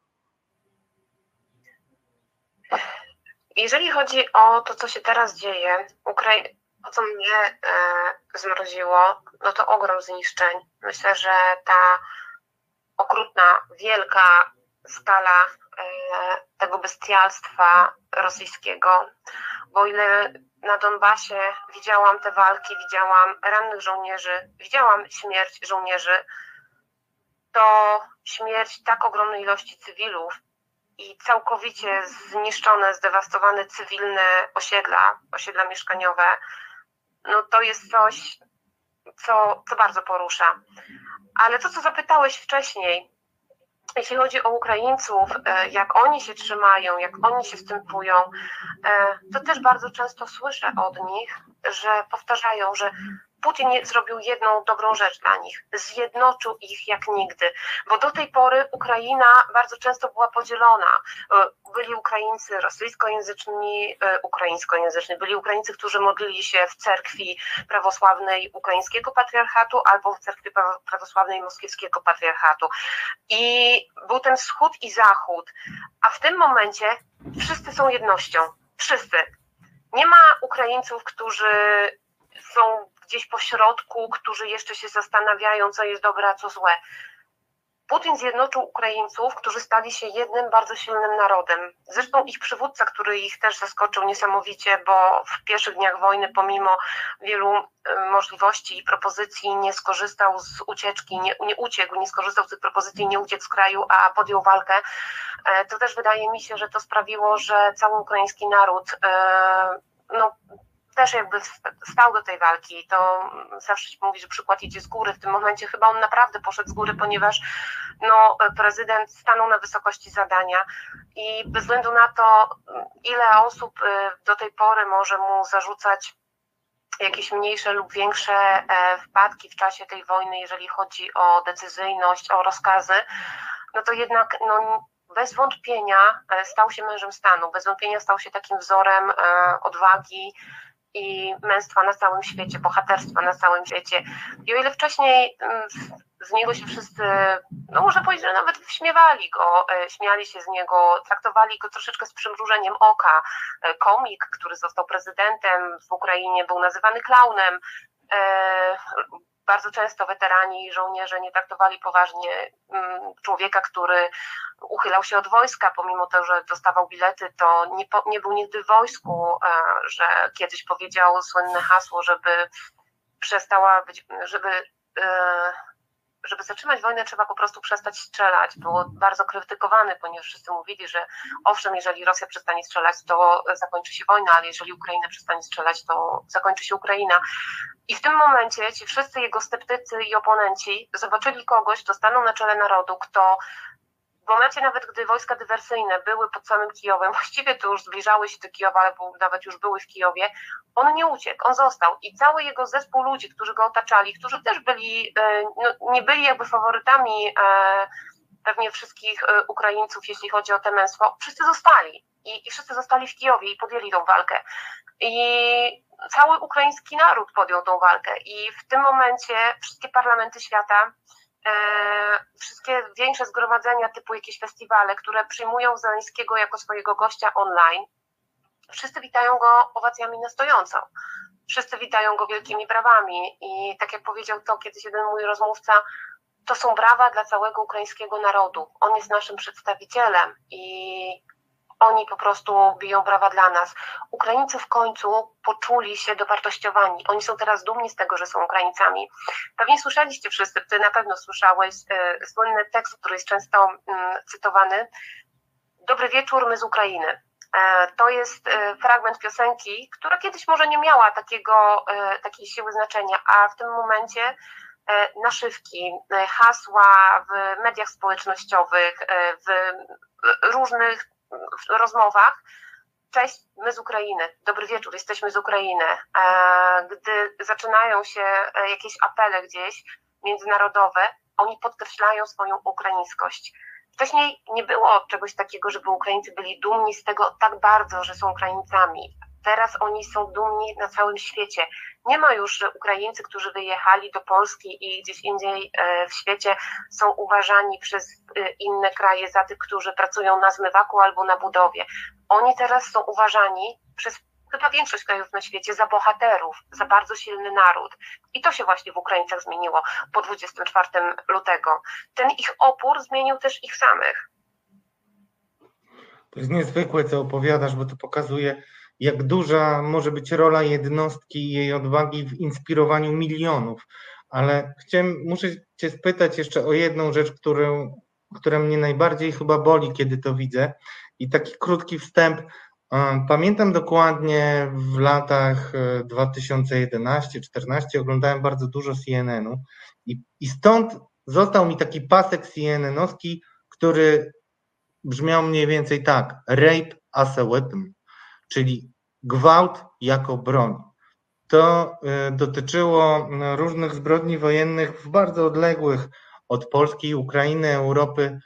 Jeżeli chodzi o to, co się teraz dzieje, Ukrai- to, co mnie e, zmroziło, no to ogrom zniszczeń. Myślę, że ta okrutna, wielka skala tego bestialstwa rosyjskiego, bo ile na Donbasie widziałam te walki, widziałam rannych żołnierzy, widziałam śmierć żołnierzy, to śmierć tak ogromnej ilości cywilów i całkowicie zniszczone, zdewastowane cywilne osiedla, osiedla mieszkaniowe, no to jest coś, co, co bardzo porusza. Ale to, co zapytałeś wcześniej, jeśli chodzi o Ukraińców, e, jak oni się trzymają, jak oni się wstępują, e, to też bardzo często słyszę od nich, że powtarzają, że Putin zrobił jedną dobrą rzecz dla nich. Zjednoczył ich jak nigdy, bo do tej pory Ukraina bardzo często była podzielona. E, byli Ukraińcy rosyjskojęzyczni, e, ukraińskojęzyczni, byli Ukraińcy, którzy modlili się w cerkwi prawosławnej ukraińskiego patriarchatu albo w cerkwi prawosławnej moskiewskiego patriarchatu. I był ten wschód i zachód, a w tym momencie wszyscy są jednością. Wszyscy. Nie ma Ukraińców, którzy są gdzieś po środku, którzy jeszcze się zastanawiają, co jest dobre, a co złe. Putin zjednoczył Ukraińców, którzy stali się jednym bardzo silnym narodem. Zresztą ich przywódca, który ich też zaskoczył niesamowicie, bo w pierwszych dniach wojny, pomimo wielu e, możliwości i propozycji, nie skorzystał z ucieczki, nie, nie uciekł, nie skorzystał z tych propozycji, nie uciekł z kraju, a podjął walkę. E, to też wydaje mi się, że to sprawiło, że cały ukraiński naród e, no, też jakby stał do tej walki. To zawsze się mówi, że przykład idzie z góry. W tym momencie chyba on naprawdę poszedł z góry, ponieważ no, prezydent stanął na wysokości zadania i bez względu na to, ile osób y, do tej pory może mu zarzucać jakieś mniejsze lub większe e, wpadki w czasie tej wojny, jeżeli chodzi o decyzyjność, o rozkazy, no to jednak no, bez wątpienia e, stał się mężem stanu, bez wątpienia stał się takim wzorem e, odwagi, i męstwa na całym świecie, bohaterstwa na całym świecie. I o ile wcześniej mm, z niego się wszyscy, no można powiedzieć, że nawet śmiewali go, e, śmiali się z niego, traktowali go troszeczkę z przymrużeniem oka. E, komik, który został prezydentem w Ukrainie, był nazywany klaunem. Bardzo często weterani i żołnierze nie traktowali poważnie mm, człowieka, który uchylał się od wojska, pomimo to, że dostawał bilety, to nie, nie był nigdy w wojsku, e, że kiedyś powiedział słynne hasło, żeby przestała być, żeby e, żeby zatrzymać wojnę, trzeba po prostu przestać strzelać. Było bardzo krytykowany, ponieważ wszyscy mówili, że owszem, jeżeli Rosja przestanie strzelać, to zakończy się wojna, ale jeżeli Ukraina przestanie strzelać, to zakończy się Ukraina. I w tym momencie ci wszyscy jego sceptycy i oponenci zobaczyli kogoś, kto stanął na czele narodu, kto w momencie nawet, gdy wojska dywersyjne były pod samym Kijowem, właściwie to już zbliżały się do Kijowa, albo nawet już były w Kijowie, on nie uciekł, on został. I cały jego zespół ludzi, którzy go otaczali, którzy też byli, e, no, nie byli jakby faworytami e, pewnie wszystkich e, Ukraińców, jeśli chodzi o te męstwo, wszyscy zostali. I, i wszyscy zostali w Kijowie i podjęli tą walkę. I cały ukraiński naród podjął tą walkę. I w tym momencie wszystkie parlamenty świata wszystkie większe zgromadzenia typu jakieś festiwale, które przyjmują Zeleńskiego jako swojego gościa online, wszyscy witają go owacjami na stojąco. Wszyscy witają go wielkimi brawami i tak jak powiedział to kiedyś jeden mój rozmówca, to są brawa dla całego ukraińskiego narodu. On jest naszym przedstawicielem i oni po prostu biją brawa dla nas. Ukraińcy w końcu poczuli się dowartościowani. Oni są teraz dumni z tego, że są Ukraińcami. Pewnie słyszeliście wszyscy, ty na pewno słyszałeś e, słynny tekst, który jest często mm, cytowany. Dobry wieczór, my z Ukrainy. E, to jest e, fragment piosenki, która kiedyś może nie miała takiego, takiej siły znaczenia, a w tym momencie naszywki, hasła w mediach społecznościowych, w różnych rozmowach, cześć, my z Ukrainy, dobry wieczór, jesteśmy z Ukrainy. E, gdy zaczynają się e, jakieś apele gdzieś międzynarodowe, oni podkreślają swoją ukraińskość. Wcześniej nie było czegoś takiego, żeby Ukraińcy byli dumni z tego tak bardzo, że są Ukraińcami. Teraz oni są dumni na całym świecie. Nie ma już, Ukraińcy, którzy wyjechali do Polski i gdzieś indziej e, w świecie są uważani przez e, inne kraje za tych, którzy pracują na zmywaku albo na budowie. Oni teraz są uważani przez chyba większość krajów na świecie za bohaterów, za bardzo silny naród. I to się właśnie w Ukraińcach zmieniło po 24 lutego. Ten ich opór zmienił też ich samych. To jest niezwykłe, co opowiadasz, bo to pokazuje, jak duża może być rola jednostki i jej odwagi w inspirowaniu milionów. Ale chciałem, muszę Cię spytać jeszcze o jedną rzecz, którą, która mnie najbardziej chyba boli, kiedy to widzę. I taki krótki wstęp. Pamiętam dokładnie w latach 2011-2014 e, oglądałem bardzo dużo CNN-u i, i stąd został mi taki pasek CNN-owski, który brzmiał mniej więcej tak: Rape as a weapon czyli gwałt jako broń. To y, dotyczyło y, różnych zbrodni wojennych w bardzo odległych od Polski, Ukrainy, Europy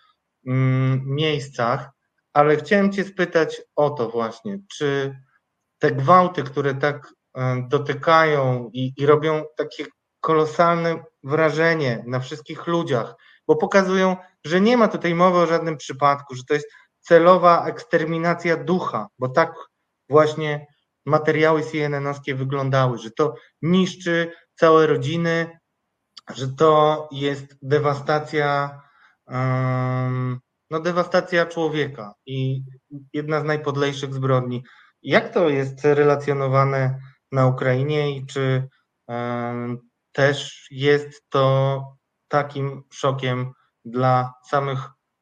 mm, miejscach, ale chciałem Cię spytać o to właśnie, czy te gwałty, które tak y, dotykają i, i robią takie kolosalne wrażenie na wszystkich ludziach, bo pokazują, że nie ma tutaj mowy o żadnym przypadku, że to jest celowa eksterminacja ducha, bo tak właśnie materiały CNN-owskie wyglądały, że to niszczy całe rodziny, że to jest dewastacja no, dewastacja człowieka i jedna z najpodlejszych zbrodni. Jak to jest relacjonowane na Ukrainie i czy też jest to takim szokiem dla samych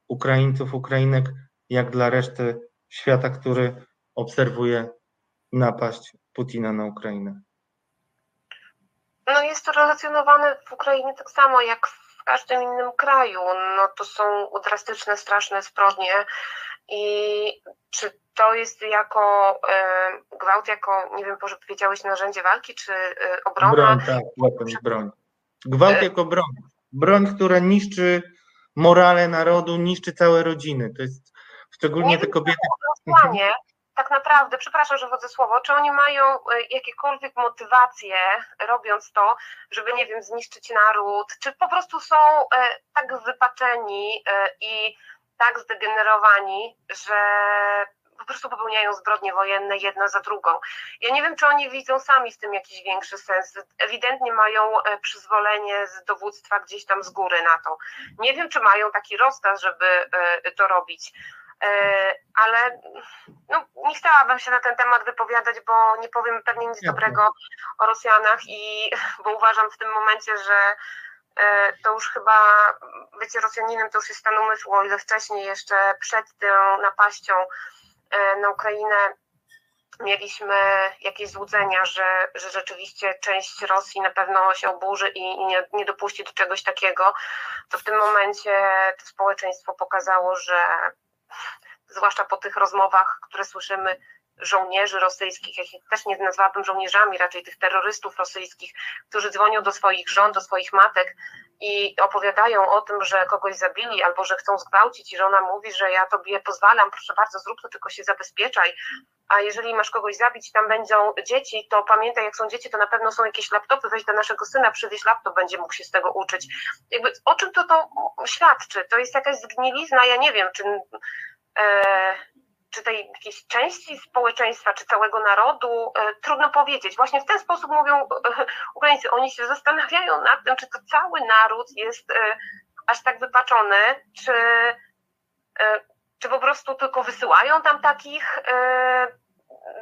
Ukraińców, Ukrainek, jak dla reszty świata, który obserwuje napaść Putina na Ukrainę? No jest to relacjonowane w Ukrainie tak samo jak w każdym innym kraju. No to są drastyczne, straszne zbrodnie i czy to jest jako e, gwałt, jako, nie wiem, może powiedziałeś narzędzie walki, czy e, obrona? Broń, tak, weapon, broń. Gwałt jako broń. Broń, która niszczy morale narodu, niszczy całe rodziny. To jest szczególnie Nie te kobiety. Rosjanie, tak naprawdę, przepraszam, że wchodzę słowo, czy oni mają e, jakiekolwiek motywacje, robiąc to, żeby, nie wiem, zniszczyć naród, czy po prostu są e, tak wypaczeni e, i tak zdegenerowani, że po prostu popełniają zbrodnie wojenne jedna za drugą. Ja nie wiem, czy oni widzą sami z tym jakiś większy sens. Ewidentnie mają przyzwolenie z dowództwa gdzieś tam z góry na to. Nie wiem, czy mają taki rozkaz, żeby to robić. E, ale no, nie chciałabym się na ten temat wypowiadać, bo nie powiem pewnie nic dobrego o Rosjanach i bo uważam w tym momencie, że e, to już chyba bycie Rosjaninem to już jest stan umysłu, o ile wcześniej jeszcze przed tą napaścią e, na Ukrainę mieliśmy jakieś złudzenia, że, że rzeczywiście część Rosji na pewno się oburzy i i nie, nie dopuści do czegoś takiego, to w tym momencie to społeczeństwo pokazało, że zwłaszcza po tych rozmowach, które słyszymy, żołnierzy rosyjskich, ja też nie nazwałabym żołnierzami, raczej tych terrorystów rosyjskich, którzy dzwonią do swoich żon, do swoich matek i opowiadają o tym, że kogoś zabili albo że chcą zgwałcić i żona mówi, że ja tobie pozwalam, proszę bardzo, zrób to, tylko się zabezpieczaj. A jeżeli masz kogoś zabić tam będą dzieci, to pamiętaj, jak są dzieci, to na pewno są jakieś laptopy, weź do naszego syna, przywieź laptop, będzie mógł się z tego uczyć. Jakby o czym to to świadczy? To jest jakaś zgnilizna, ja nie wiem, czy e, czy tej jakiejś części społeczeństwa, czy całego narodu, e, trudno powiedzieć. Właśnie w ten sposób mówią e, Ukraińcy. Oni się zastanawiają nad tym, czy to cały naród jest e, aż tak wypaczony, czy, czy po prostu tylko wysyłają tam takich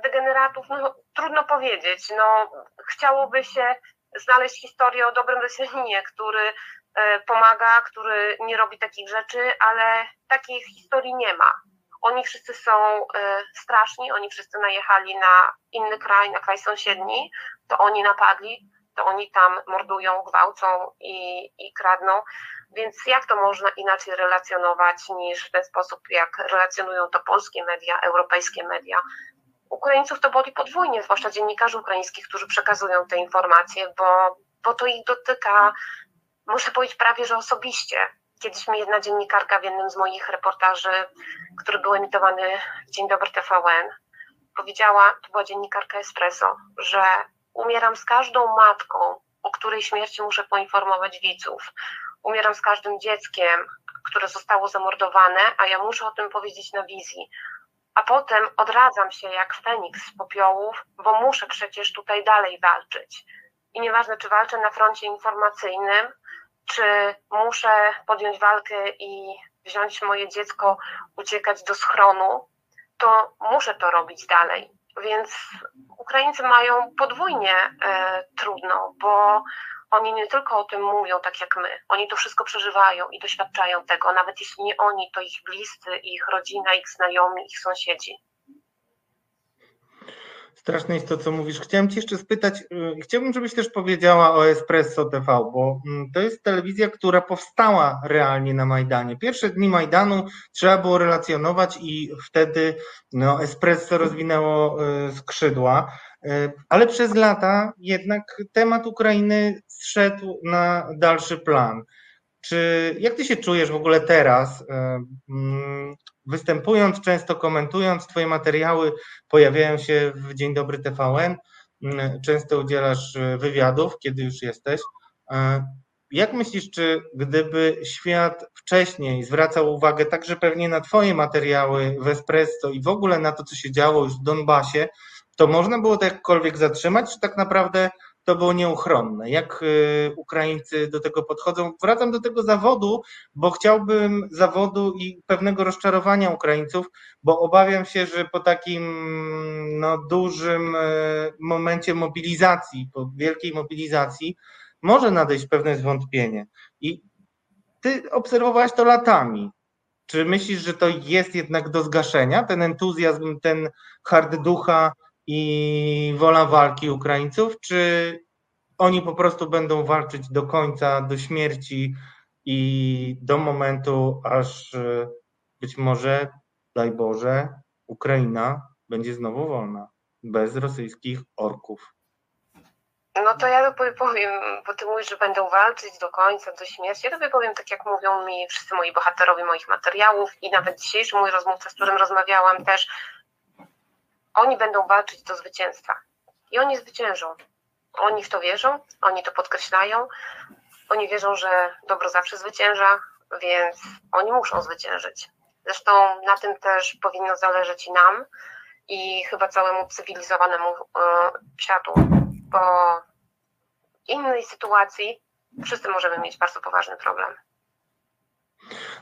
degeneratów. No, trudno powiedzieć. No, chciałoby się znaleźć historię o dobrym Rosjaninie, który pomaga, który nie robi takich rzeczy, ale takiej historii nie ma oni wszyscy są e, straszni, oni wszyscy najechali na inny kraj, na kraj sąsiedni, to oni napadli, to oni tam mordują, gwałcą i, i kradną. Więc jak to można inaczej relacjonować niż w ten sposób, jak relacjonują to polskie media, europejskie media? Ukraińców to boli podwójnie, zwłaszcza dziennikarzy ukraińskich, którzy przekazują te informacje, bo, bo to ich dotyka, muszę powiedzieć, prawie że osobiście. Kiedyś mi jedna dziennikarka w jednym z moich reportaży, który był emitowany w Dzień Dobry TVN, powiedziała, to była dziennikarka Espresso, że umieram z każdą matką, o której śmierci muszę poinformować widzów. Umieram z każdym dzieckiem, które zostało zamordowane, a ja muszę o tym powiedzieć na wizji. A potem odradzam się jak Feniks z popiołów, bo muszę przecież tutaj dalej walczyć. I nieważne, czy walczę na froncie informacyjnym, czy muszę podjąć walkę i wziąć moje dziecko, uciekać do schronu, to muszę to robić dalej. Więc Ukraińcy mają podwójnie e, trudno, bo oni nie tylko o tym mówią tak jak my, oni to wszystko przeżywają i doświadczają tego, nawet jeśli nie oni, to ich bliscy, ich rodzina, ich znajomi, ich sąsiedzi. Straszne jest to, co mówisz. Chciałem Cię jeszcze spytać, y, chciałbym, żebyś też powiedziała o Espresso TV, bo mm, to jest telewizja, która powstała realnie na Majdanie. Pierwsze dni Majdanu trzeba było relacjonować i wtedy no, Espresso rozwinęło y, skrzydła, y, ale przez lata jednak temat Ukrainy zszedł na dalszy plan. Czy jak ty się czujesz w ogóle teraz, mm, występując, często komentując, twoje materiały pojawiają się w Dzień Dobry TVN, mm, często udzielasz y, wywiadów, kiedy już jesteś. E, Jak myślisz, czy gdyby świat wcześniej zwracał uwagę także pewnie na twoje materiały w Espresso i w ogóle na to, co się działo już w Donbasie, to można było to jakkolwiek zatrzymać, czy tak naprawdę to było nieuchronne. Jak y, Ukraińcy do tego podchodzą? Wracam do tego zawodu, bo chciałbym zawodu i pewnego rozczarowania Ukraińców, bo obawiam się, że po takim no, dużym y, momencie mobilizacji, po wielkiej mobilizacji, może nadejść pewne zwątpienie. I ty obserwowałaś to latami. Czy myślisz, że to jest jednak do zgaszenia, ten entuzjazm, ten hard ducha i wola walki Ukraińców, czy oni po prostu będą walczyć do końca, do śmierci i do momentu, aż e, być może, daj Boże, Ukraina będzie znowu wolna, bez rosyjskich orków? No to ja powiem, bo ty mówisz, że będą walczyć do końca, do śmierci. Ja powiem tak, jak mówią mi wszyscy moi bohaterowie moich materiałów i nawet dzisiejszy mój rozmówca, z którym rozmawiałam też, oni będą walczyć do zwycięstwa. I oni zwyciężą. Oni w to wierzą, oni to podkreślają. Oni wierzą, że dobro zawsze zwycięża, więc oni muszą zwyciężyć. Zresztą na tym też powinno zależeć i nam, i chyba całemu cywilizowanemu e, światu, bo w innej sytuacji wszyscy możemy mieć bardzo poważny problem.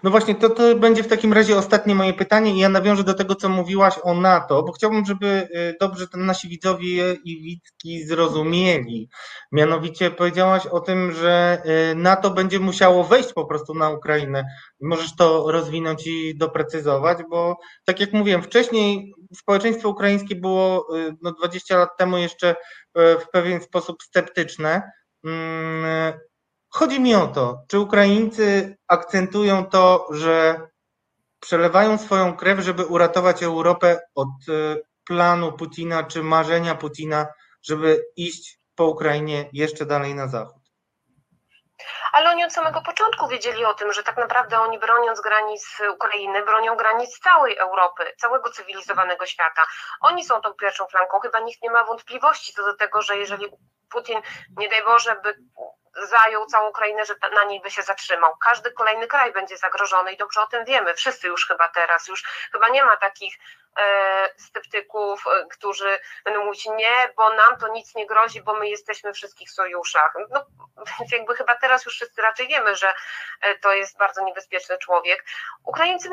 No właśnie, to, to będzie w takim razie ostatnie moje pytanie i ja nawiążę do tego, co mówiłaś o NATO, bo chciałbym, żeby y, dobrze ten nasi widzowie i widzki zrozumieli. Mianowicie powiedziałaś o tym, że y, NATO będzie musiało wejść po prostu na Ukrainę. Możesz to rozwinąć i doprecyzować, bo tak jak mówiłem, wcześniej społeczeństwo ukraińskie było y, no, 20 lat temu jeszcze w pewien sposób sceptyczne. Chodzi mi o to, czy Ukraińcy akcentują to, że przelewają swoją krew, żeby uratować Europę od e, planu Putina czy marzenia Putina, żeby iść po Ukrainie jeszcze dalej na zachód. Ale oni od samego początku wiedzieli o tym, że tak naprawdę oni broniąc granic Ukrainy, bronią granic całej Europy, całego cywilizowanego świata. Oni są tą pierwszą flanką. Chyba nikt nie ma wątpliwości co do tego, że jeżeli Putin, nie daj Boże, by zajął całą Ukrainę, że na niej by się zatrzymał. Każdy kolejny kraj będzie zagrożony i dobrze o tym wiemy. Wszyscy już chyba teraz, już chyba nie ma takich sceptyków, e, którzy będą mówić nie, bo nam to nic nie grozi, bo my jesteśmy w wszystkich sojuszach. No, więc jakby chyba teraz już wszyscy raczej wiemy, że e, to jest bardzo niebezpieczny człowiek. Ukraińcy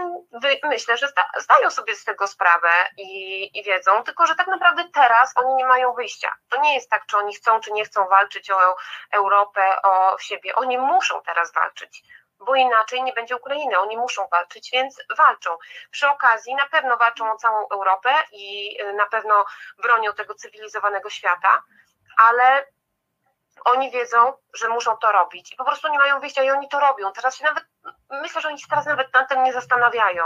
myślę, że zdają sobie z tego sprawę i, i wiedzą, tylko że tak naprawdę teraz oni nie mają wyjścia. To nie jest tak, czy oni chcą, czy nie chcą walczyć o Europę, o siebie. Oni muszą teraz walczyć bo inaczej nie będzie Ukrainy. Oni muszą walczyć, więc walczą. Przy okazji na pewno walczą o całą Europę i y, na pewno bronią tego cywilizowanego świata, ale oni wiedzą, że muszą to robić i po prostu nie mają wyjścia i oni to robią. Teraz się nawet, myślę, że oni się teraz nawet nad tym nie zastanawiają.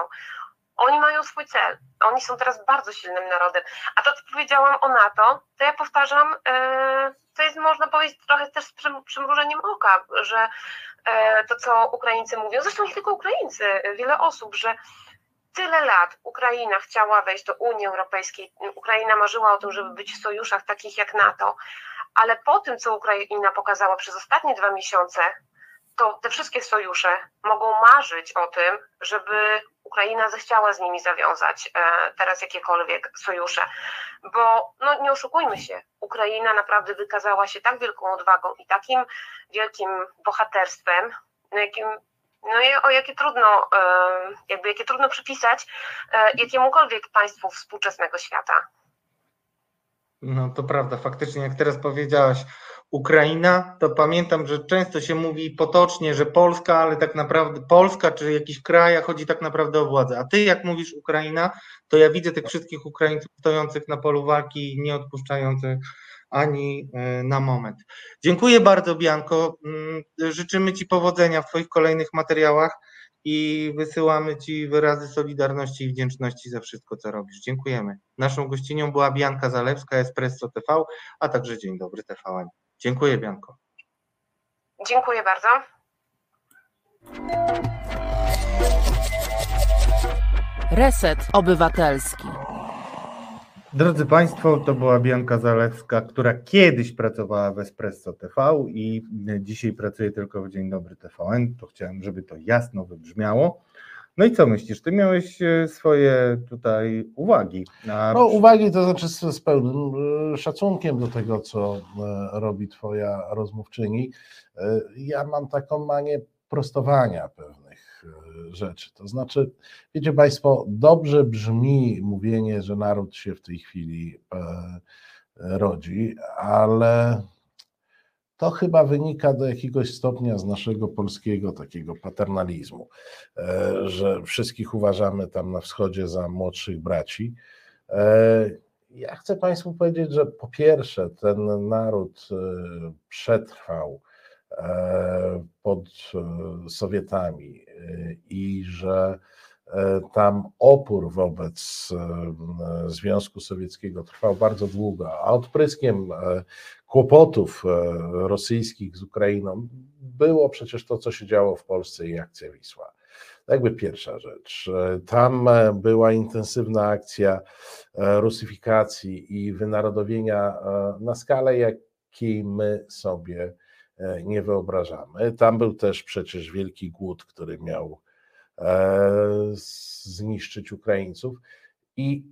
Oni mają swój cel. Oni są teraz bardzo silnym narodem. A to, co powiedziałam o NATO, to ja powtarzam, e, to jest, można powiedzieć, trochę też z przymrużeniem oka, że e, to, co Ukraińcy mówią, zresztą nie tylko Ukraińcy, wiele osób, że tyle lat Ukraina chciała wejść do Unii Europejskiej, Ukraina marzyła o tym, żeby być w sojuszach takich jak NATO, ale po tym, co Ukraina pokazała przez ostatnie dwa miesiące, to te wszystkie sojusze mogą marzyć o tym, żeby Ukraina zechciała z nimi zawiązać e, teraz jakiekolwiek sojusze. Bo no, nie oszukujmy się, Ukraina naprawdę wykazała się tak wielką odwagą i takim wielkim bohaterstwem, no, jakim no o jakie trudno, e, jakby jakie trudno przypisać e, jakiemukolwiek państwu współczesnego świata. No to prawda, faktycznie jak teraz powiedziałaś, Ukraina, to pamiętam, że często się mówi potocznie, że Polska, ale tak naprawdę Polska czy jakiś kraj, a chodzi tak naprawdę o władzę. A ty jak mówisz Ukraina, to ja widzę tych wszystkich Ukraińców stojących na polu walki, nie odpuszczających ani e, na moment. Dziękuję bardzo, Bianko. Mm, życzymy Ci powodzenia w Twoich kolejnych materiałach i wysyłamy Ci wyrazy solidarności i wdzięczności za wszystko, co robisz. Dziękujemy. Naszą gościnią była Bianka Zalewska, Espresso TV, a także Dzień Dobry TVN. Dziękuję, Bianko. Dziękuję bardzo. Reset Obywatelski. Drodzy Państwo, to była Bianka Zalewska, która kiedyś pracowała w Espresso TV i dzisiaj pracuje tylko w Dzień Dobry TVN. To chciałem, żeby to jasno wybrzmiało. No i co myślisz? Ty miałeś e, swoje tutaj uwagi. Na... No, uwagi to znaczy z, z pełnym e, szacunkiem do tego, co e, robi Twoja rozmówczyni. Ja mam taką manię prostowania pewnych rzeczy. To znaczy, wiecie Państwo, dobrze brzmi mówienie, że naród się w tej chwili rodzi, ale to chyba wynika do jakiegoś stopnia z naszego polskiego takiego paternalizmu, e, że wszystkich uważamy tam na wschodzie za młodszych braci. E, Ja chcę Państwu powiedzieć, że po pierwsze, ten naród e, przetrwał pod Sowietami i że tam opór wobec e, Związku Sowieckiego trwał bardzo długo, a odpryskiem e, kłopotów e, rosyjskich z Ukrainą było przecież to, co się działo w Polsce i akcja Wisła. Jakby pierwsza rzecz. E, Tam e, była intensywna akcja e, rusyfikacji i wynarodowienia e, na skalę, jakiej my sobie e, nie wyobrażamy. Tam był też przecież wielki głód, który miał e, zniszczyć Ukraińców. I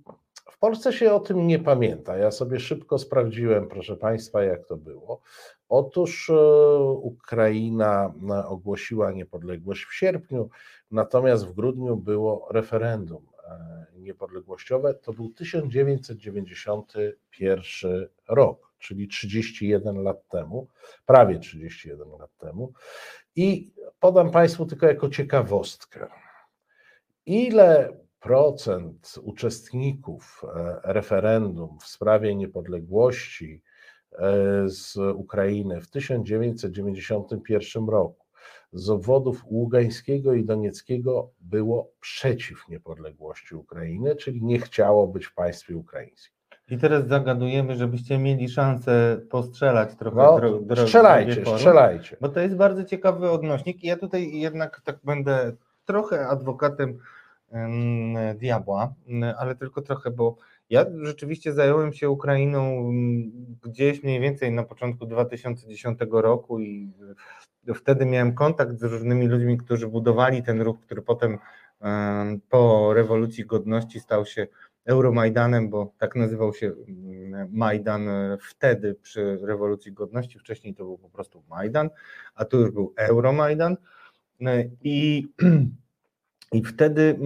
w Polsce się o tym nie pamięta. Ja sobie szybko sprawdziłem, proszę Państwa, jak to było. Otóż e, Ukraina e, ogłosiła niepodległość w sierpniu, natomiast w grudniu było referendum e, niepodległościowe. To był 1991 rok, czyli 31 lat temu, prawie 31 lat temu. I podam Państwu tylko jako ciekawostkę. Ile procent uczestników e, referendum w sprawie niepodległości e, z Ukrainy w 1991 roku z obwodów Ługańskiego i Donieckiego było przeciw niepodległości Ukrainy, czyli nie chciało być w państwie ukraińskim. I teraz zagadujemy, żebyście mieli szansę postrzelać trochę. No, dro- dro- strzelajcie, strzelajcie. Bo to jest bardzo ciekawy odnośnik i ja tutaj jednak tak będę trochę adwokatem em, diabła, ale tylko trochę, bo ja rzeczywiście zająłem się Ukrainą gdzieś mniej więcej na początku 2010 roku i wtedy miałem kontakt z różnymi ludźmi, którzy budowali ten ruch, który potem em, po rewolucji godności stał się Euromajdanem, bo tak nazywał się mm, Majdan e, wtedy przy rewolucji godności. Wcześniej to był po prostu Majdan, a tu już był Euromajdan. E, I, i wtedy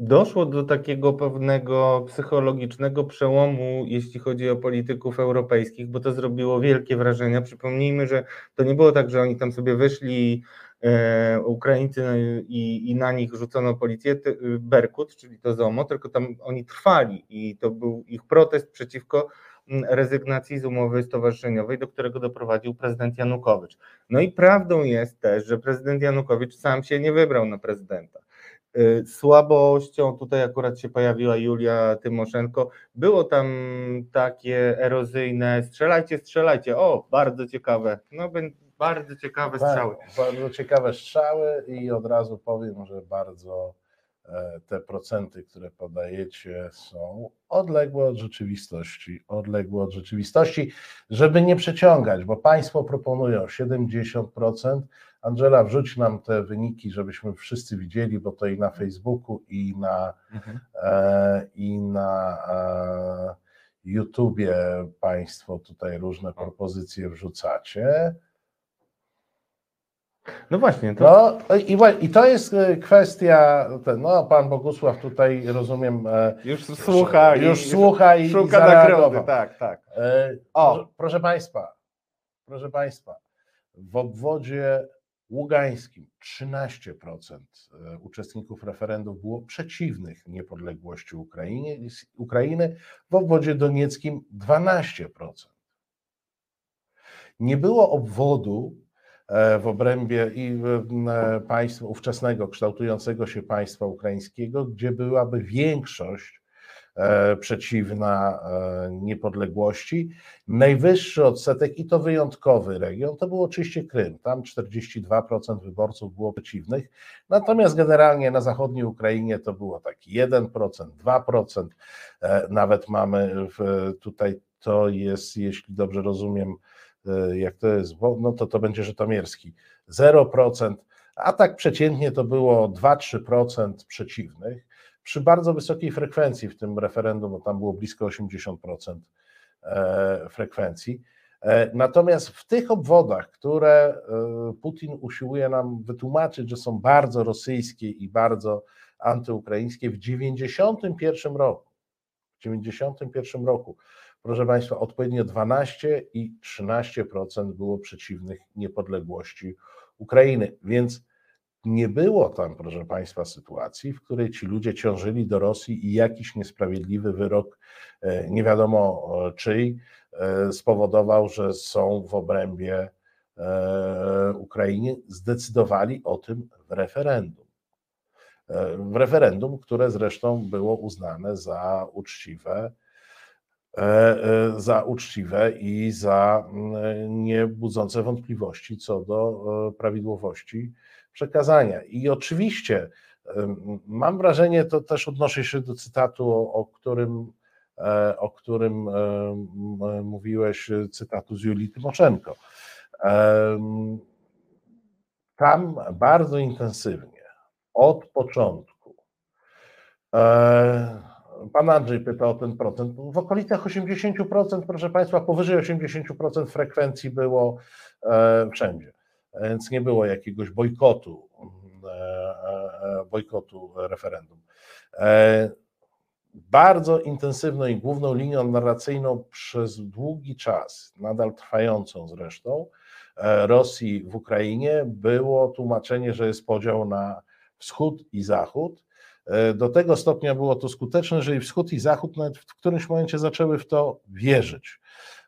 doszło do takiego pewnego psychologicznego przełomu, jeśli chodzi o polityków europejskich, bo to zrobiło wielkie wrażenie. Przypomnijmy, że to nie było tak, że oni tam sobie wyszli Ukraińcy no i, i na nich rzucono policję, Berkut, czyli to ZOMO, tylko tam oni trwali i to był ich protest przeciwko mm, rezygnacji z umowy stowarzyszeniowej, do którego doprowadził prezydent Janukowycz. No i prawdą jest też, że prezydent Janukowicz sam się nie wybrał na prezydenta. Y, Słabością, tutaj akurat się pojawiła Julia Tymoszenko, było tam takie erozyjne, strzelajcie, strzelajcie, o, bardzo ciekawe, no bardzo ciekawe strzały. Bardzo ciekawe strzały i od razu powiem, że bardzo e, te procenty, które podajecie, są odległe od rzeczywistości. Odległe od rzeczywistości, żeby nie przeciągać, bo Państwo proponują 70%. Angela, wrzuć nam te wyniki, żebyśmy wszyscy widzieli, bo to i na Facebooku, i na, Mhm. e, i na e, YouTubie Państwo tutaj różne propozycje wrzucacie. No właśnie, to No i, i to jest e, kwestia, no pan Bogusław tutaj rozumiem, e, już słucha i już słucha i, i szuka nagrody, tak, tak. E, O. Proszę, proszę Państwa, proszę Państwa, w obwodzie ługańskim 13% e, uczestników referendum było przeciwnych niepodległości Ukrainie, Ukrainy, w obwodzie donieckim 12%. Nie było obwodu e, w obrębie i e, państwa ówczesnego kształtującego się państwa ukraińskiego, gdzie byłaby większość przeciwna e, niepodległości. Najwyższy odsetek, i to wyjątkowy region, to był oczywiście Krym. Tam 42% wyborców było przeciwnych, natomiast generalnie na zachodniej Ukrainie to było taki 1%, 2%. E, Nawet mamy tutaj, to jest, jeśli dobrze rozumiem, e, jak to jest, no to to będzie Żytomierski, 0%. a tak przeciętnie to było 2-3% przeciwnych przy bardzo wysokiej frekwencji w tym referendum, bo tam było blisko 80% e, frekwencji. E, natomiast w tych obwodach, które e, Putin usiłuje nam wytłumaczyć, że są bardzo rosyjskie i bardzo antyukraińskie, w 91 roku, w 91 roku, proszę Państwa, odpowiednio 12 i 13% było przeciwnych niepodległości Ukrainy. Więc nie było tam, proszę Państwa, sytuacji, w której ci ludzie ciążyli do Rosji i jakiś niesprawiedliwy wyrok, e, nie wiadomo czyj, e, spowodował, że są w obrębie e, Ukrainy, zdecydowali o tym w referendum. W referendum, które zresztą było uznane za uczciwe, za uczciwe i za mm, niebudzące wątpliwości co do prawidłowości przekazania. I oczywiście mam wrażenie, to też odnoszę się do cytatu, o, którym, e, o którym mówiłeś, cytatu z Julii Tymoszenko. Tam bardzo intensywnie, od początku, e, Pan Andrzej pyta o ten procent. W okolicach 80%, proszę Państwa, powyżej 80% frekwencji było e, wszędzie więc nie było jakiegoś bojkotu, e, e, bojkotu referendum. E, bardzo intensywną i główną linią narracyjną przez długi czas, nadal trwającą zresztą, Rosji w Ukrainie było tłumaczenie, że jest podział na wschód i zachód. Do tego stopnia było to skuteczne, że i wschód i zachód nawet w którymś momencie zaczęły w to wierzyć.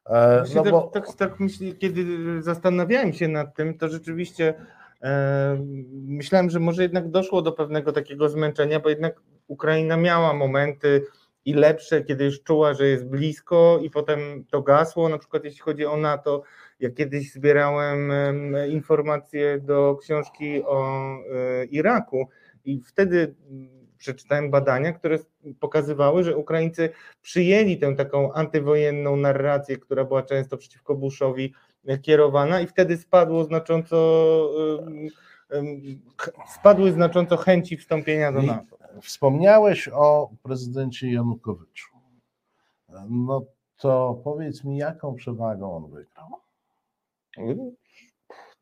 E, no tak, bo... tak, tak myślę, kiedy zastanawiałem się nad tym, to rzeczywiście e, myślałem, że może jednak doszło do pewnego takiego zmęczenia, bo jednak Ukraina miała momenty i lepsze, kiedy już czuła, że jest blisko i potem to gasło, na przykład jeśli chodzi o NATO, ja kiedyś zbierałem informacje do książki o e, Iraku i wtedy przeczytałem badania, które pokazywały, że Ukraińcy przyjęli tę taką antywojenną narrację, która była często przeciwko Bushowi kierowana i wtedy spadło znacząco spadły znacząco chęci wstąpienia do NATO. Wspomniałeś o prezydencie Janukowyczu. No to powiedz mi, jaką przewagą on wygrał?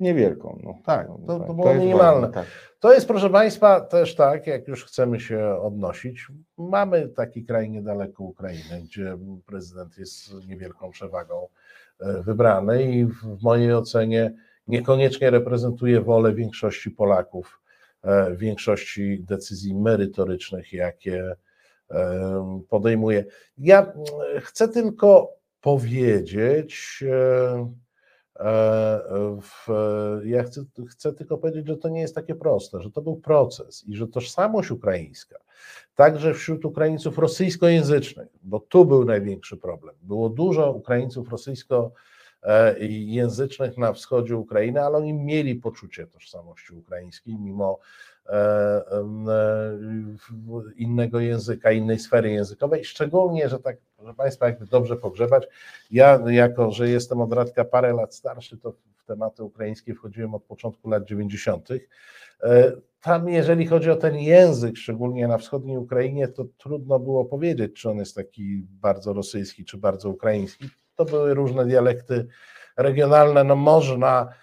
Niewielką. No. Tak, to, to tak, było to minimalne. Ważne, tak. To jest, proszę Państwa, też tak, jak już chcemy się odnosić, mamy taki kraj niedaleko Ukrainy, gdzie prezydent jest niewielką przewagą e, wybrany i w mojej ocenie niekoniecznie reprezentuje wolę większości Polaków, e, większości decyzji merytorycznych, jakie e, podejmuje. Ja chcę tylko powiedzieć, w, ja chcę, chcę, tylko powiedzieć, że to nie jest takie proste, że to był proces i że tożsamość ukraińska, także wśród Ukraińców rosyjskojęzycznych, bo tu był największy problem. Było dużo Ukraińców rosyjskojęzycznych na wschodzie Ukrainy, ale oni mieli poczucie tożsamości ukraińskiej, mimo e, e, innego języka, innej sfery językowej, szczególnie, że tak proszę Państwa, jakby dobrze pogrzebać. Ja, jako że jestem od Radka parę lat starszy, to w tematy ukraińskie wchodziłem od początku lat 90. E, tam, jeżeli chodzi o ten język, szczególnie na wschodniej Ukrainie, to trudno było powiedzieć, czy on jest taki bardzo rosyjski, czy bardzo ukraiński. To były różne dialekty regionalne. No można e,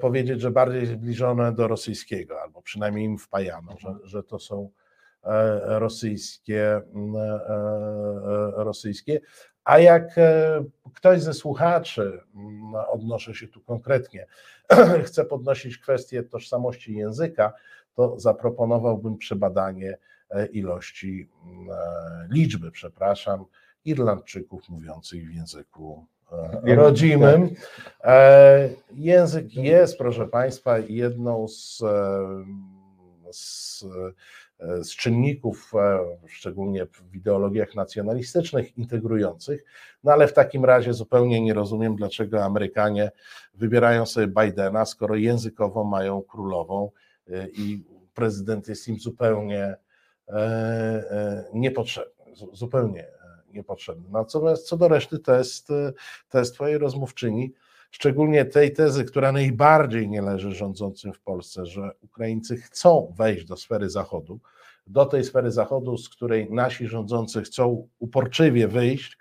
powiedzieć, że bardziej zbliżone do rosyjskiego, albo przynajmniej im wpajano, że, że to są E, rosyjskie, e, e, rosyjskie. A jak ktoś ze słuchaczy, odnoszę się tu konkretnie, chce podnosić kwestię tożsamości języka, to zaproponowałbym przebadanie ilości, liczby, przepraszam, Irlandczyków mówiących w języku rodzimym. Język jest, proszę Państwa, jedną z, z E, z czynników, e, szczególnie w ideologiach nacjonalistycznych, integrujących. No ale w takim razie zupełnie nie rozumiem, dlaczego Amerykanie wybierają sobie Bidena, skoro językowo mają królową e, i prezydent jest im zupełnie niepotrzebny. Zupełnie niepotrzebny. Natomiast co do reszty, to jest Twojej rozmówczyni szczególnie tej tezy, która najbardziej nie leży rządzącym w Polsce, że Ukraińcy chcą wejść do sfery Zachodu, do tej sfery Zachodu, z której nasi rządzący chcą uporczywie wyjść,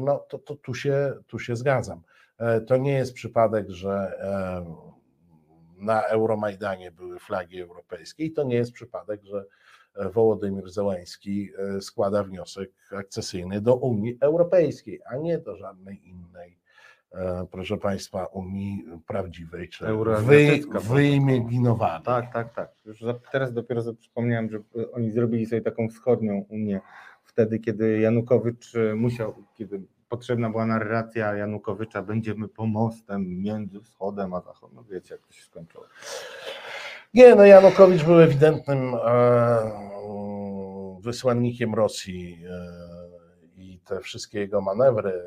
no to, to tu, się, tu się zgadzam. E, to nie jest przypadek, że e, na Euromajdanie były flagi europejskie i to nie jest przypadek, że Wołodymyr Zełański e, składa wniosek akcesyjny do Unii Europejskiej, a nie do żadnej innej, proszę Państwa, Unii prawdziwej czy wy, wyimaginowanej. Tak, tak, tak. Już teraz dopiero sobie przypomniałem, że oni zrobili sobie taką wschodnią Unię wtedy, kiedy Janukowicz musiał, kiedy potrzebna była narracja Janukowycza, będziemy pomostem między wschodem a zachodem. No wiecie, jak to się skończyło. Nie, no Janukowicz był ewidentnym e, wysłannikiem Rosji e, i te wszystkie jego manewry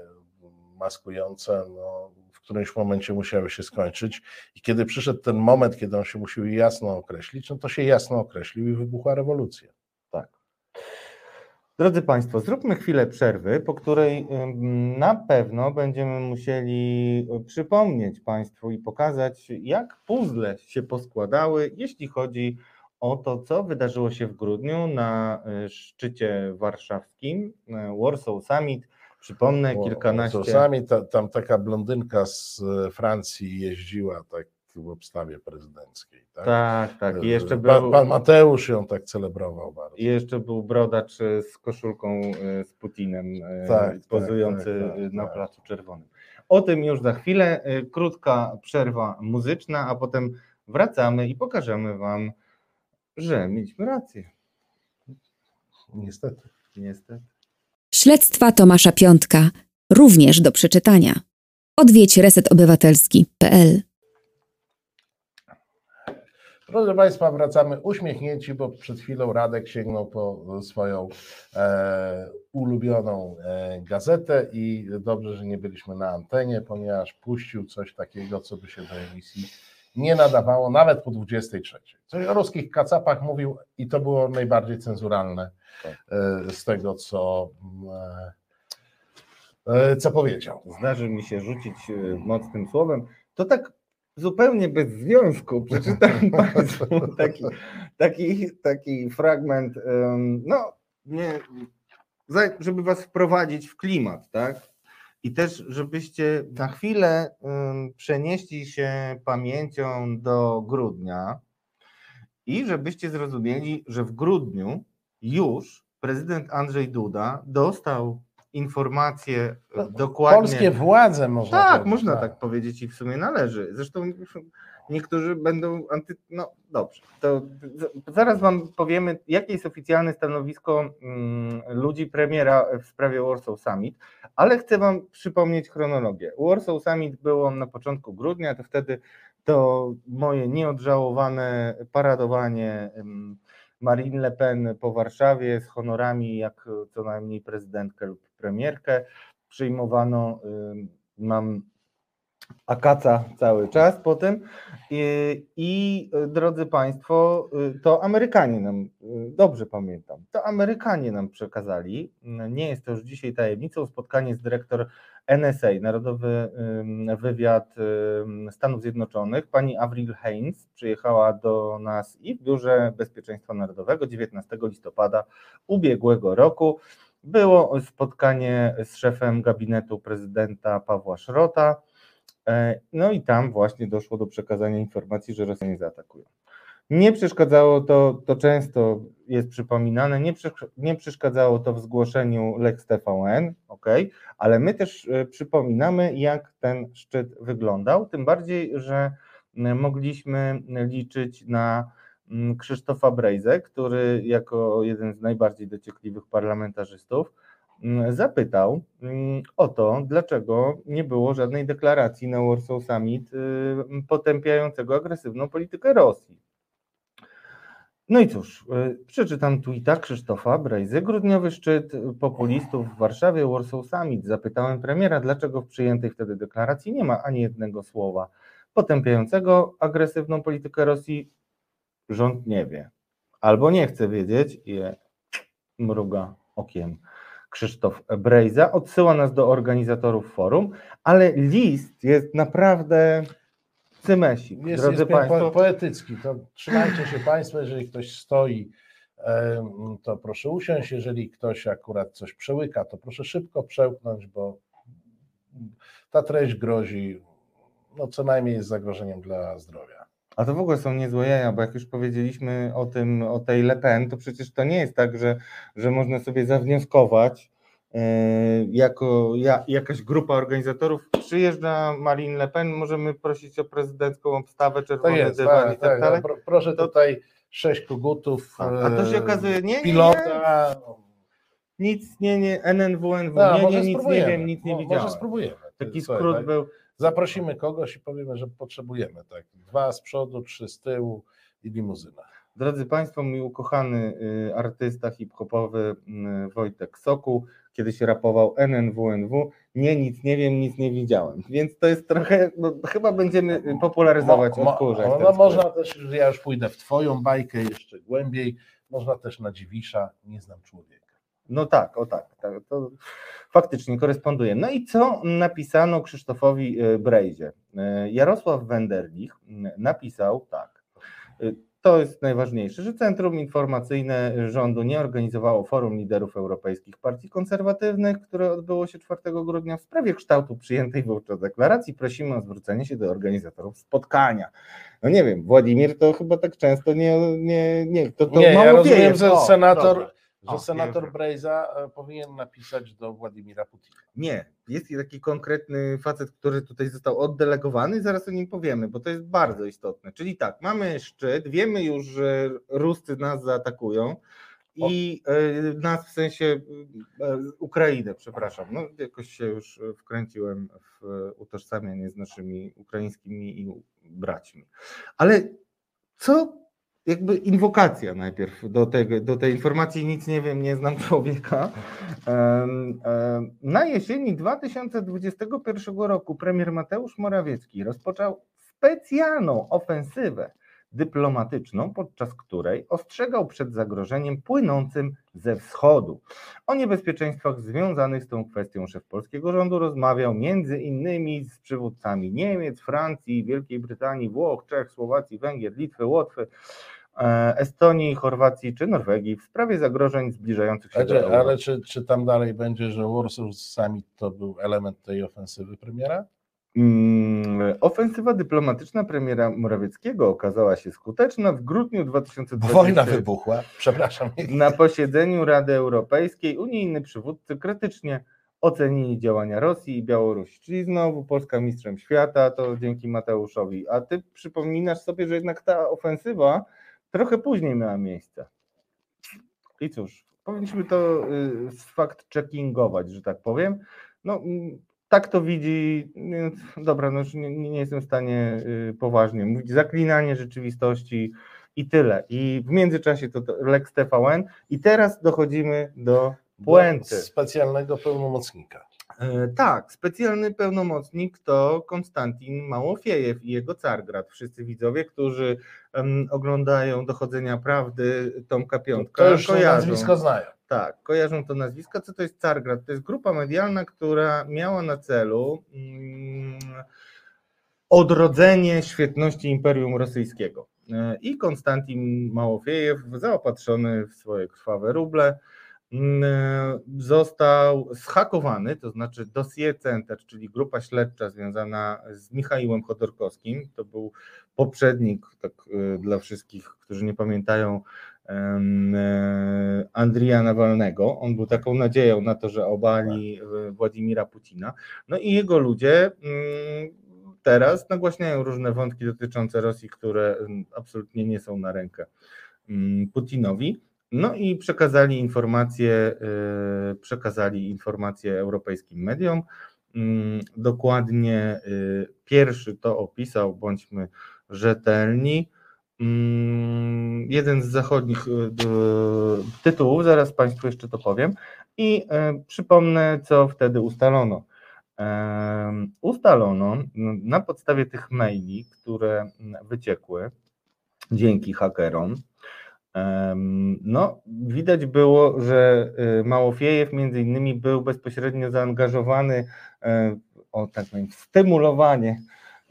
maskujące, no, w którymś momencie musiały się skończyć. I kiedy przyszedł ten moment, kiedy on się musiał jasno określić, no to się jasno określił i wybuchła rewolucja. Drodzy Państwo, zróbmy chwilę przerwy, po której na pewno będziemy musieli e, przypomnieć Państwu i pokazać, jak puzzle się poskładały, jeśli chodzi o to, co wydarzyło się w grudniu na e, szczycie warszawskim, e, Warsaw Summit. Przypomnę, kilkanaście. Warsaw Summit, tam taka blondynka z Francji jeździła, tak w obstawie prezydenckiej. Tak, tak. tak. I jeszcze był, pan, pan, Mateusz ją tak celebrował bardzo. I jeszcze był brodacz z koszulką e, z Putinem e, tak, tak, pozujący tak, tak, na tak. Placu Czerwonym. O tym już za chwilę. Krótka przerwa muzyczna, a potem wracamy i pokażemy Wam, że mieliśmy rację. Niestety. Niestety. Śledztwa Tomasza Piątka. Również do przeczytania. Odwiedź resetobywatelski.pl Proszę Państwa, wracamy uśmiechnięci, bo przed chwilą Radek sięgnął po swoją e, ulubioną e, gazetę i dobrze, że nie byliśmy na antenie, ponieważ puścił coś takiego, co by się do emisji nie nadawało, nawet po 23. Coś o ruskich kacapach mówił i to było najbardziej cenzuralne e, z tego, co, e, e, co powiedział. Zdarzy mi się rzucić e, mocnym słowem. To tak zupełnie bez związku przeczytam Państwu taki, taki, taki fragment, no, nie, żeby Was wprowadzić w klimat, tak? I też, żebyście na chwilę przenieśli się pamięcią do grudnia i żebyście zrozumieli, że w grudniu już prezydent Andrzej Duda dostał informacje no, dokładnie. Polskie władze można Tak, powiedzieć, można tak. tak powiedzieć i w sumie należy. Zresztą niektórzy będą anty... No dobrze, to zaraz wam powiemy, jakie jest oficjalne stanowisko mm, ludzi premiera w sprawie Warsaw Summit, ale chcę wam przypomnieć chronologię. Warsaw Summit było na początku grudnia, to wtedy to moje nieodżałowane paradowanie Marine Le Pen po Warszawie z honorami jak co najmniej prezydentkę lub premierkę. Przyjmowano, mam akaca cały czas po tym I, i drodzy Państwo, y, to Amerykanie nam, y, dobrze pamiętam, to Amerykanie nam przekazali, nie jest to już dzisiaj tajemnicą, spotkanie z dyrektor NSA, Narodowy Wywiad Stanów Zjednoczonych, pani Avril Haines przyjechała do nas i w Biurze Bezpieczeństwa Narodowego 19 listopada ubiegłego roku. Było spotkanie z szefem gabinetu prezydenta Pawła Szrota, e, no i tam właśnie doszło do przekazania informacji, że Rosjanie zaatakują. Nie przeszkadzało to, to często jest przypominane, nie, nie przeszkadzało to w zgłoszeniu Lex TVN, ok, ale my też e, przypominamy, jak ten szczyt wyglądał, tym bardziej, że mogliśmy liczyć na Krzysztofa Brejze, który jako jeden z najbardziej dociekliwych parlamentarzystów zapytał o to, dlaczego nie było żadnej deklaracji na Warsaw Summit y, potępiającego agresywną politykę Rosji. No i cóż, y, przeczytam tweeta Krzysztofa Brejzy. Grudniowy szczyt populistów w Warszawie, Warsaw Summit. Zapytałem premiera, dlaczego w przyjętej wtedy deklaracji nie ma ani jednego słowa potępiającego agresywną politykę Rosji. Rząd nie wie, albo nie chce wiedzieć i mruga okiem. Krzysztof Brejza. Odsyła nas do organizatorów forum, ale list jest naprawdę cymesik, Jest, drodzy jest Państwo. po, poetycki. To trzymajcie się Państwo, jeżeli ktoś stoi, to proszę usiąść. Jeżeli ktoś akurat coś przełyka, to proszę szybko przełknąć, bo ta treść grozi no, co najmniej z zagrożeniem dla zdrowia. A to w ogóle są niezłe jaja, bo jak już powiedzieliśmy o tym, o tej Le Pen, to przecież to nie jest tak, że, że można sobie zawnioskować, jako ja, jakaś grupa organizatorów przyjeżdża Marine Le Pen, możemy prosić o prezydencką obstawę, To czerwony jest, dywan tak, i tak tak, dalej. Pro, proszę To- tutaj sześć kogutów. A, a to się e, okazuje, nie, nie, nie. pilota. Nic, nie, nie, NNW, NW, A, nie, nie, nic nie wiem, nic nie widziałem. Może spróbujemy. Taki Słuchaj, skrót tak, był. Zaprosimy kogoś i powiemy, że potrzebujemy. Tak. Dwa z przodu, trzy z tyłu i limuzyna. Drodzy Państwo, mój ukochany y, artysta hip-hopowy y, Wojtek Soku kiedyś rapował NNWNW. Nie, nic nie wiem, nic nie widziałem. Więc to jest trochę, no, chyba będziemy y, popularyzować Mo- odkurzać. no, no, można też, ja już pójdę w Twoją bajkę jeszcze głębiej. Można też na Dziwisza, nie znam człowieka. No tak, o tak, tak, to faktycznie koresponduje. No i co napisano Krzysztofowi Brejzie? Jarosław Wenderlich napisał tak. To jest najważniejsze, że Centrum Informacyjne Rządu nie organizowało forum liderów europejskich partii konserwatywnych, które odbyło się 4 grudnia w sprawie kształtu przyjętej wówczas deklaracji. Prosimy o zwrócenie się do organizatorów spotkania. No nie wiem, Władimir to chyba tak często nie, nie, nie to, to nie, ja mało rozumiem, wieje. że O, senator, dobra. Że O, senator wiem. Brejza e, powinien napisać do Władimira Putina. Nie, jest taki konkretny facet, który tutaj został oddelegowany, zaraz o nim powiemy, bo to jest bardzo istotne. Czyli tak, mamy szczyt, wiemy już, że Ruscy nas zaatakują i e, nas w sensie e, Ukrainę, przepraszam. No, jakoś się już wkręciłem w utożsamianie z naszymi ukraińskimi braćmi. Ale co jakby inwokacja najpierw do, tego, do tej informacji, nic nie wiem, nie znam człowieka. Na jesieni 2021 roku premier Mateusz Morawiecki rozpoczął specjalną ofensywę dyplomatyczną, podczas której ostrzegał przed zagrożeniem płynącym ze wschodu. O niebezpieczeństwach związanych z tą kwestią szef polskiego rządu rozmawiał między innymi z przywódcami Niemiec, Francji, Wielkiej Brytanii, Włoch, Czech, Słowacji, Węgier, Litwy, Łotwy, Estonii, Chorwacji czy Norwegii w sprawie zagrożeń zbliżających się do Ale, Europy. ale czy, czy tam dalej będzie, że Warsaw Summit to był element tej ofensywy premiera? Mm, Ofensywa dyplomatyczna premiera Morawieckiego okazała się skuteczna w grudniu 2020 Wojna wybuchła, przepraszam. Na posiedzeniu Rady Europejskiej unijni przywódcy krytycznie ocenili działania Rosji i Białorusi. Czyli znowu Polska mistrzem świata, to dzięki Mateuszowi. A ty przypominasz sobie, że jednak ta ofensywa trochę później miała miejsce. I cóż, powinniśmy to y, fakt-checkingować, że tak powiem. No, tak to widzi, więc dobra, no już nie, nie jestem w stanie y, poważnie mówić. Zaklinanie rzeczywistości i tyle. I w międzyczasie to, to Lex TVN. I teraz dochodzimy do puenty. Do specjalnego pełnomocnika. E, Tak, specjalny pełnomocnik to Konstantin Małofiejew i jego Cargrad. Wszyscy widzowie, którzy em, oglądają Dochodzenia Prawdy Tomka Piątka, To już kojarzą. nazwisko znają. Tak, kojarzą to nazwisko. Co to jest Cargrad? To jest grupa medialna, która miała na celu mm, odrodzenie świetności Imperium Rosyjskiego. E, I Konstantin Małofiejew, zaopatrzony w swoje krwawe ruble, został zhakowany, to znaczy Dossier Center, czyli grupa śledcza związana z Michałem Chodorkowskim. To był poprzednik, tak e, dla wszystkich, którzy nie pamiętają, e, Andrija Nawalnego. On był taką nadzieją na to, że obali e, Władimira Putina. No i jego ludzie mm, teraz nagłaśniają różne wątki dotyczące Rosji, które mm, absolutnie nie są na rękę mm, Putinowi. No i przekazali informacje, y, przekazali informacje europejskim mediom. Mm, Dokładnie y, pierwszy to opisał, bądźmy rzetelni. Mm, Jeden z zachodnich y, tytułów, zaraz Państwu jeszcze to powiem. I przypomnę, co wtedy ustalono. Ustalono na podstawie tych maili, które m, wyciekły dzięki hakerom, No, widać było, że y, Małofiejew między innymi był bezpośrednio zaangażowany e, o tak powiem, w stymulowanie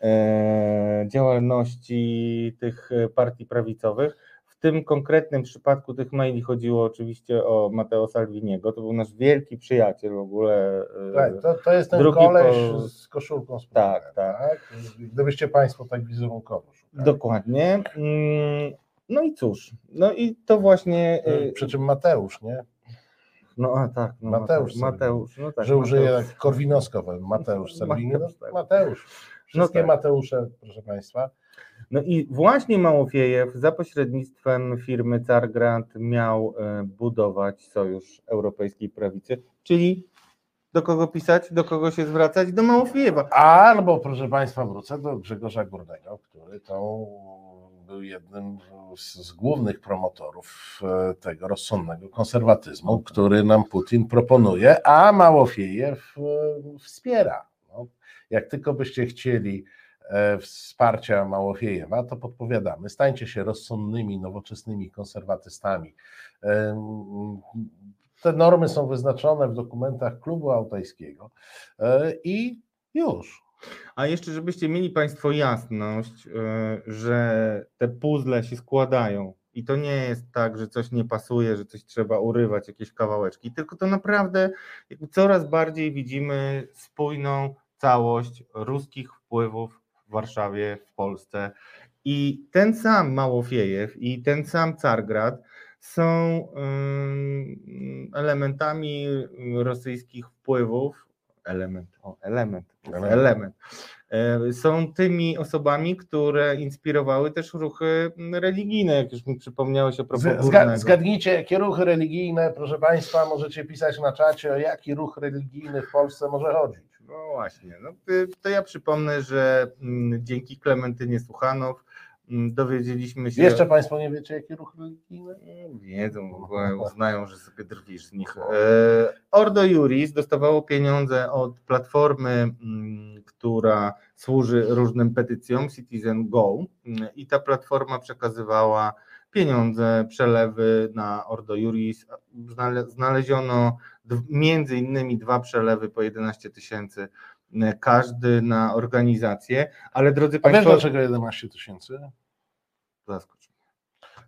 e, działalności tych e, partii prawicowych. W tym konkretnym przypadku tych maili chodziło oczywiście o Matteo Salviniego. To był nasz wielki przyjaciel w ogóle. Tak, to, to jest ten Drugi koleś po- z koszulką z Tak, Putina, tak. Gdybyście Państwo tak wizerunkowo szukali. Dokładnie. No i cóż, no i to właśnie. y, Przy czym Mateusz, nie? No a tak, no, Mateusz Mateusz, no tak. że Mateusz. tak korwinowsko, Mateusz Salvini. No, Mateusz, tak. Mateusz. Wszystkie tak. Mateusze, proszę Państwa. No i właśnie Małofiejew za pośrednictwem firmy Cargrant miał e, budować sojusz europejskiej prawicy, czyli do kogo pisać, do kogo się zwracać? Do Małofiejewa. Albo, proszę Państwa, wrócę do Grzegorza Górnego, który to był jednym z, z głównych promotorów e, tego rozsądnego konserwatyzmu, który nam Putin proponuje, a Małofiejew e, wspiera. No, jak tylko byście chcieli e, wsparcia Małofiejewa, to podpowiadamy. Stańcie się rozsądnymi, nowoczesnymi konserwatystami. Te normy są wyznaczone w dokumentach klubu autajskiego i już. A jeszcze, żebyście mieli Państwo jasność, e, że te puzzle się składają i to nie jest tak, że coś nie pasuje, że coś trzeba urywać, jakieś kawałeczki, tylko to naprawdę coraz bardziej widzimy spójną całość ruskich wpływów w Warszawie, w Polsce. I ten sam Małofiejew i ten sam Cargrad są elementami rosyjskich wpływów. Element, o, element, Element. element. Są tymi osobami, które inspirowały też ruchy religijne, jak już mi przypomniałeś a propos Zga, zgadnijcie, jakie ruchy religijne, proszę Państwa, możecie pisać na czacie, o jaki ruch religijny w Polsce może chodzić. No właśnie, no to, to ja przypomnę, że mm, dzięki Klementynie Słuchanow mm, dowiedzieliśmy się... Jeszcze Państwo nie wiecie, jaki ruch religijny? Nie Wiedzą, w ogóle uznają, że sobie drwisz z nich. E, Ordo Juris dostawało pieniądze od platformy, mm, która służy różnym petycjom, Citizen Go mm, i ta platforma przekazywała pieniądze, przelewy na Ordo Juris. Znale- Znaleziono między innymi dwa przelewy po 11 tysięcy mm, każdy na organizację, ale drodzy A wiesz Państwo... dlaczego 11 tysięcy? Zaskocz.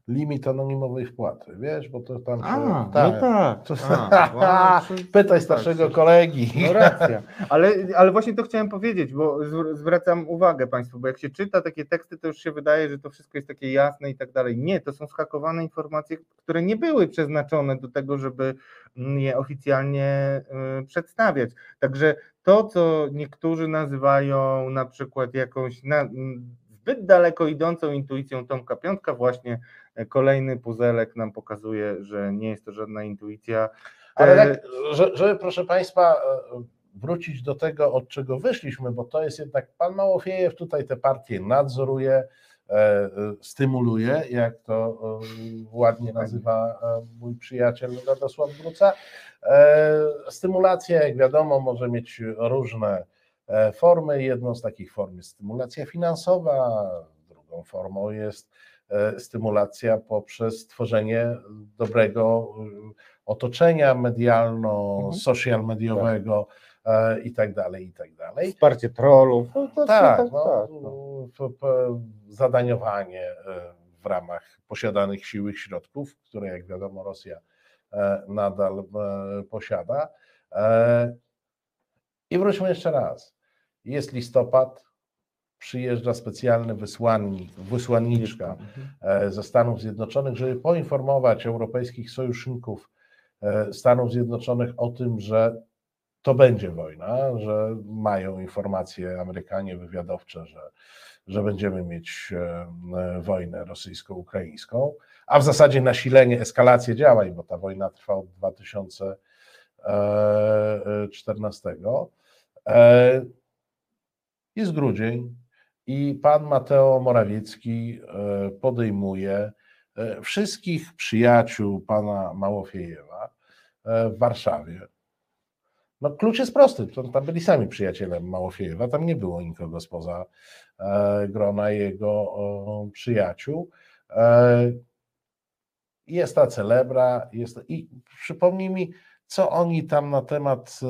Limit anonimowej wpłaty, wiesz, bo to tam. A, no tak. To- A, wow, Pytaj tak, starszego czy- kolegi. No racja, ale, ale właśnie to chciałem powiedzieć, bo zwr- zwracam uwagę Państwu, bo jak się czyta takie teksty, to już się wydaje, że to wszystko jest takie jasne i tak dalej. Nie, to są skakowane informacje, które nie były przeznaczone do tego, żeby mm, je oficjalnie y, przedstawiać. Także to, co niektórzy nazywają na przykład jakąś na, m, zbyt daleko idącą intuicją Tomka Piątka, właśnie kolejny puzelek nam pokazuje, że nie jest to żadna intuicja. Ale tak, że- żeby proszę Państwa e, wrócić do tego, od czego wyszliśmy, bo to jest jednak, pan Małofiejew tutaj te partie nadzoruje, e, stymuluje, jak to ładnie nazywa mój przyjaciel Radosław Wróca. E, Stymulacja, jak wiadomo, może mieć różne formy. Jedną z takich form jest stymulacja finansowa, drugą formą jest stymulacja poprzez tworzenie dobrego e, otoczenia medialno-social mediowego e, i tak dalej, i tak dalej. Wsparcie trollów. No, Tak, tak, no, tak, no. p- p- zadaniowanie e, w ramach posiadanych sił i środków, które jak wiadomo Rosja e, nadal e, posiada. E, I wróćmy jeszcze raz. Jest listopad, przyjeżdża specjalny wysłannik, wysłanniczka e, ze Stanów Zjednoczonych, żeby poinformować europejskich sojuszników e, Stanów Zjednoczonych o tym, że to będzie wojna, że mają informacje Amerykanie wywiadowcze, że, że będziemy mieć e, wojnę rosyjsko-ukraińską, a w zasadzie nasilenie, eskalację działań, bo ta wojna trwa od 2014. E, Jest grudzień i pan Mateo Morawiecki e, podejmuje e, wszystkich przyjaciół pana Małofiejewa e, w Warszawie. No klucz jest prosty, tam byli sami przyjaciele Małofiejewa, tam nie było nikogo spoza grona jego przyjaciół. Jest ta celebra, jest, i przypomnij mi, co oni tam na temat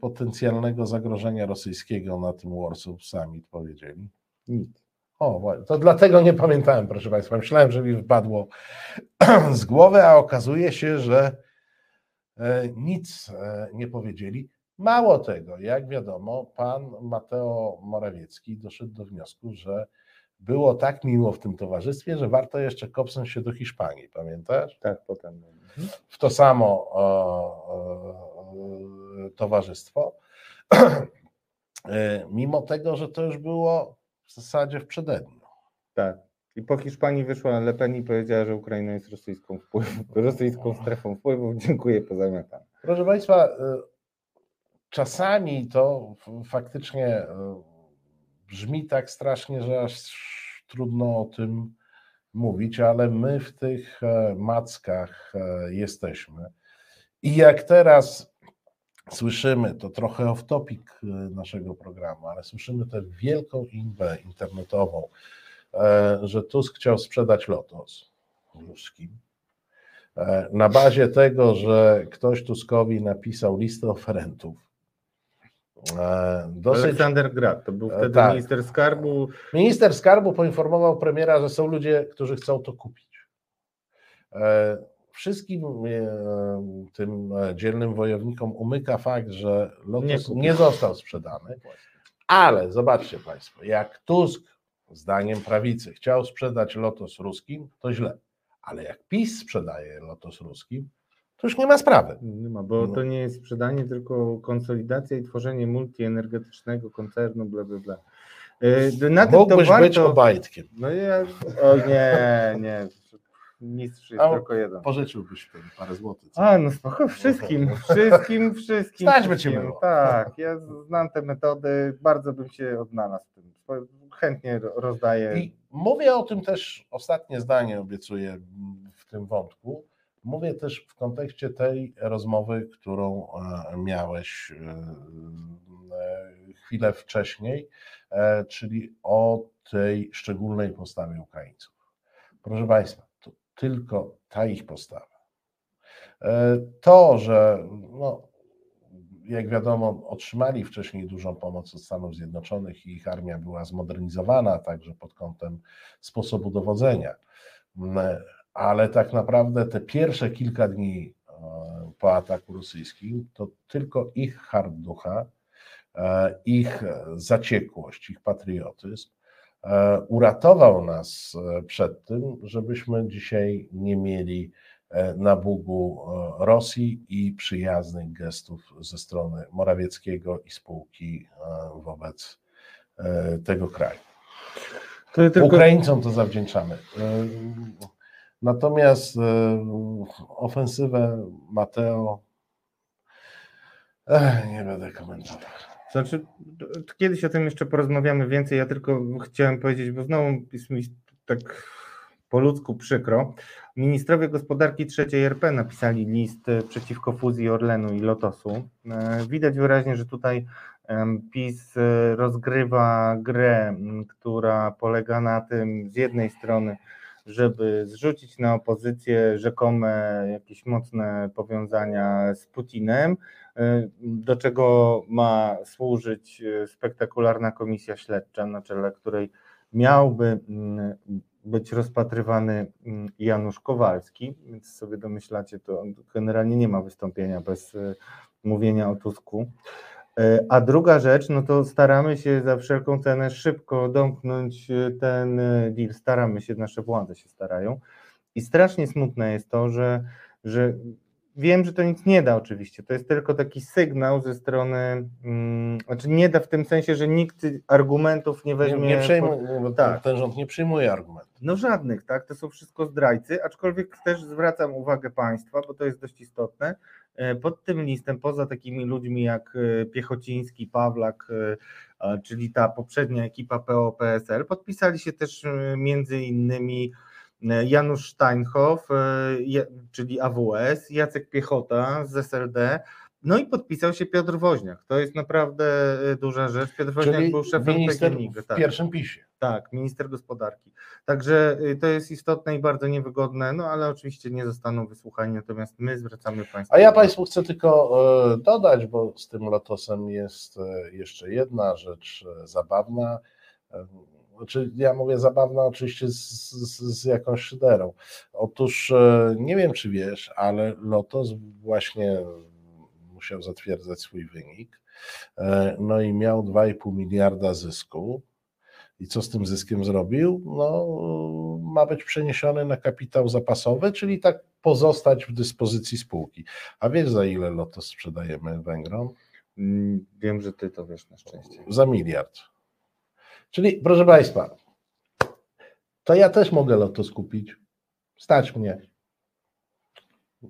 potencjalnego zagrożenia rosyjskiego na tym Warsaw Summit powiedzieli. Nic. O, to dlatego nie pamiętałem, proszę Państwa. Myślałem, że mi wpadło z głowy, a okazuje się, że e, nic e, nie powiedzieli. Mało tego, jak wiadomo, pan Mateo Morawiecki doszedł do wniosku, że było tak miło w tym towarzystwie, że warto jeszcze kopnąć się do Hiszpanii, pamiętasz? Tak, potem. w to samo e, e, towarzystwo, E, mimo tego, że to już było w zasadzie w przededniu. Tak. I po Hiszpanii wyszła Le Pen i powiedziała, że Ukraina jest rosyjską, wpływ, rosyjską strefą wpływów. Dziękuję, pozamiatam. Proszę Państwa, e, czasami to faktycznie e, brzmi tak strasznie, że aż trudno o tym mówić, ale my w tych e, mackach e, jesteśmy. I jak teraz słyszymy, to trochę off topic e, naszego programu, ale słyszymy tę wielką inwę internetową, e, że Tusk chciał sprzedać Lotos ruskim. E, Na bazie tego, że ktoś Tuskowi napisał listę oferentów. Dosyć Aleksander Grad, to był wtedy tak. minister skarbu. Minister skarbu poinformował premiera, że są ludzie, którzy chcą to kupić. Wszystkim e, tym e, dzielnym wojownikom umyka fakt, że Nie Lotus kupił. nie został sprzedany, ale zobaczcie Państwo, jak Tusk, zdaniem prawicy, chciał sprzedać Lotos ruskim, to źle. Ale jak PiS sprzedaje Lotos ruskim, to już nie ma sprawy. Nie ma, bo No. to nie jest sprzedanie, tylko konsolidacja i tworzenie multienergetycznego koncernu, bla, bla, bla. E, Na Mógłbyś być warto... Obajtkiem. No ja... O nie, nie. Mistrz jest A, tylko jeden. Pożyczyłbyś parę złotych. co? A, no spoko, wszystkim, wszystkim, wszystkim. Stać by cię wszystkim. było. Tak, ja znam te metody, bardzo bym się odnalazł w tym. Chętnie ro- rozdaję. I mówię o tym też, ostatnie zdanie obiecuję w tym wątku. Mówię też w kontekście tej rozmowy, którą e, miałeś e, e, chwilę wcześniej, czyli o tej szczególnej postawie Ukraińców. Proszę Państwa, tylko ta ich postawa. E, To, że no, jak wiadomo, otrzymali wcześniej dużą pomoc od Stanów Zjednoczonych i ich armia była zmodernizowana także pod kątem sposobu dowodzenia. Mm, Ale tak naprawdę te pierwsze kilka dni e, po ataku rosyjskim to tylko ich hard ducha, e, ich zaciekłość, ich patriotyzm uratował nas e, przed tym, żebyśmy dzisiaj nie mieli e, na Bugu e, Rosji i przyjaznych gestów ze strony Morawieckiego i spółki e, wobec e, tego kraju. To tylko... Ukraińcom to zawdzięczamy. E, Natomiast e, ofensywę Mateo Ech, nie będę komentował. Znaczy, kiedyś o tym jeszcze porozmawiamy więcej. Ja tylko chciałem powiedzieć, bo znowu jest mi tak po ludzku przykro. Ministrowie gospodarki trzeciej RP napisali list e, przeciwko fuzji Orlenu i Lotosu. E, Widać wyraźnie, że tutaj PiS e, rozgrywa grę, która polega na tym z jednej strony, żeby zrzucić na opozycję rzekome jakieś mocne powiązania z Putinem, e, do czego ma służyć e, spektakularna komisja śledcza, na czele której miałby mm, być rozpatrywany mm, Janusz Kowalski, więc sobie domyślacie, to generalnie nie ma wystąpienia bez e, mówienia o Tusku. E, A druga rzecz, no to staramy się za wszelką cenę szybko domknąć e, ten e, deal, staramy się, nasze władze się starają. I strasznie smutne jest to, że, że wiem, że to nic nie da oczywiście, to jest tylko taki sygnał ze strony, mm, znaczy nie da w tym sensie, że nikt argumentów nie Nie, weźmie. nie pod- przejmuj, bo tak. ten rząd nie przyjmuje argumentów. no żadnych, tak? To są wszystko zdrajcy, aczkolwiek też zwracam uwagę państwa, bo to jest dość istotne. E, Pod tym listem, poza takimi ludźmi jak e, Piechociński, Pawlak, e, czyli ta poprzednia ekipa PO-PSL, podpisali się też między innymi Janusz Steinhoff, czyli AWS, Jacek Piechota z SLD, No i podpisał się Piotr Woźniak. To jest naprawdę y, duża rzecz. Piotr Woźniak Czyli był szefem minister PGNiG. w Tak, pierwszym pisie. tak, minister gospodarki. Także y, to jest istotne i bardzo niewygodne, no ale oczywiście nie zostaną wysłuchani, natomiast my zwracamy Państwu. A ja. Państwu chcę tylko e, dodać, bo z tym lotosem jest e, jeszcze jedna rzecz e, zabawna. E, Znaczy, ja mówię zabawna oczywiście z, z, z jakąś szyderą. Otóż e, nie wiem, czy wiesz, ale Lotos właśnie musiał zatwierdzać swój wynik. e, No i miał 2,5 miliarda zysku. I co z tym zyskiem zrobił? No, ma być przeniesiony na kapitał zapasowy, czyli tak pozostać w dyspozycji spółki. A wiesz, za ile Lotos sprzedajemy Węgrom? Mm, Wiem, że Ty to wiesz na szczęście. Za miliard. Czyli, proszę Państwa, to ja też mogę Lotos kupić. Stać mnie.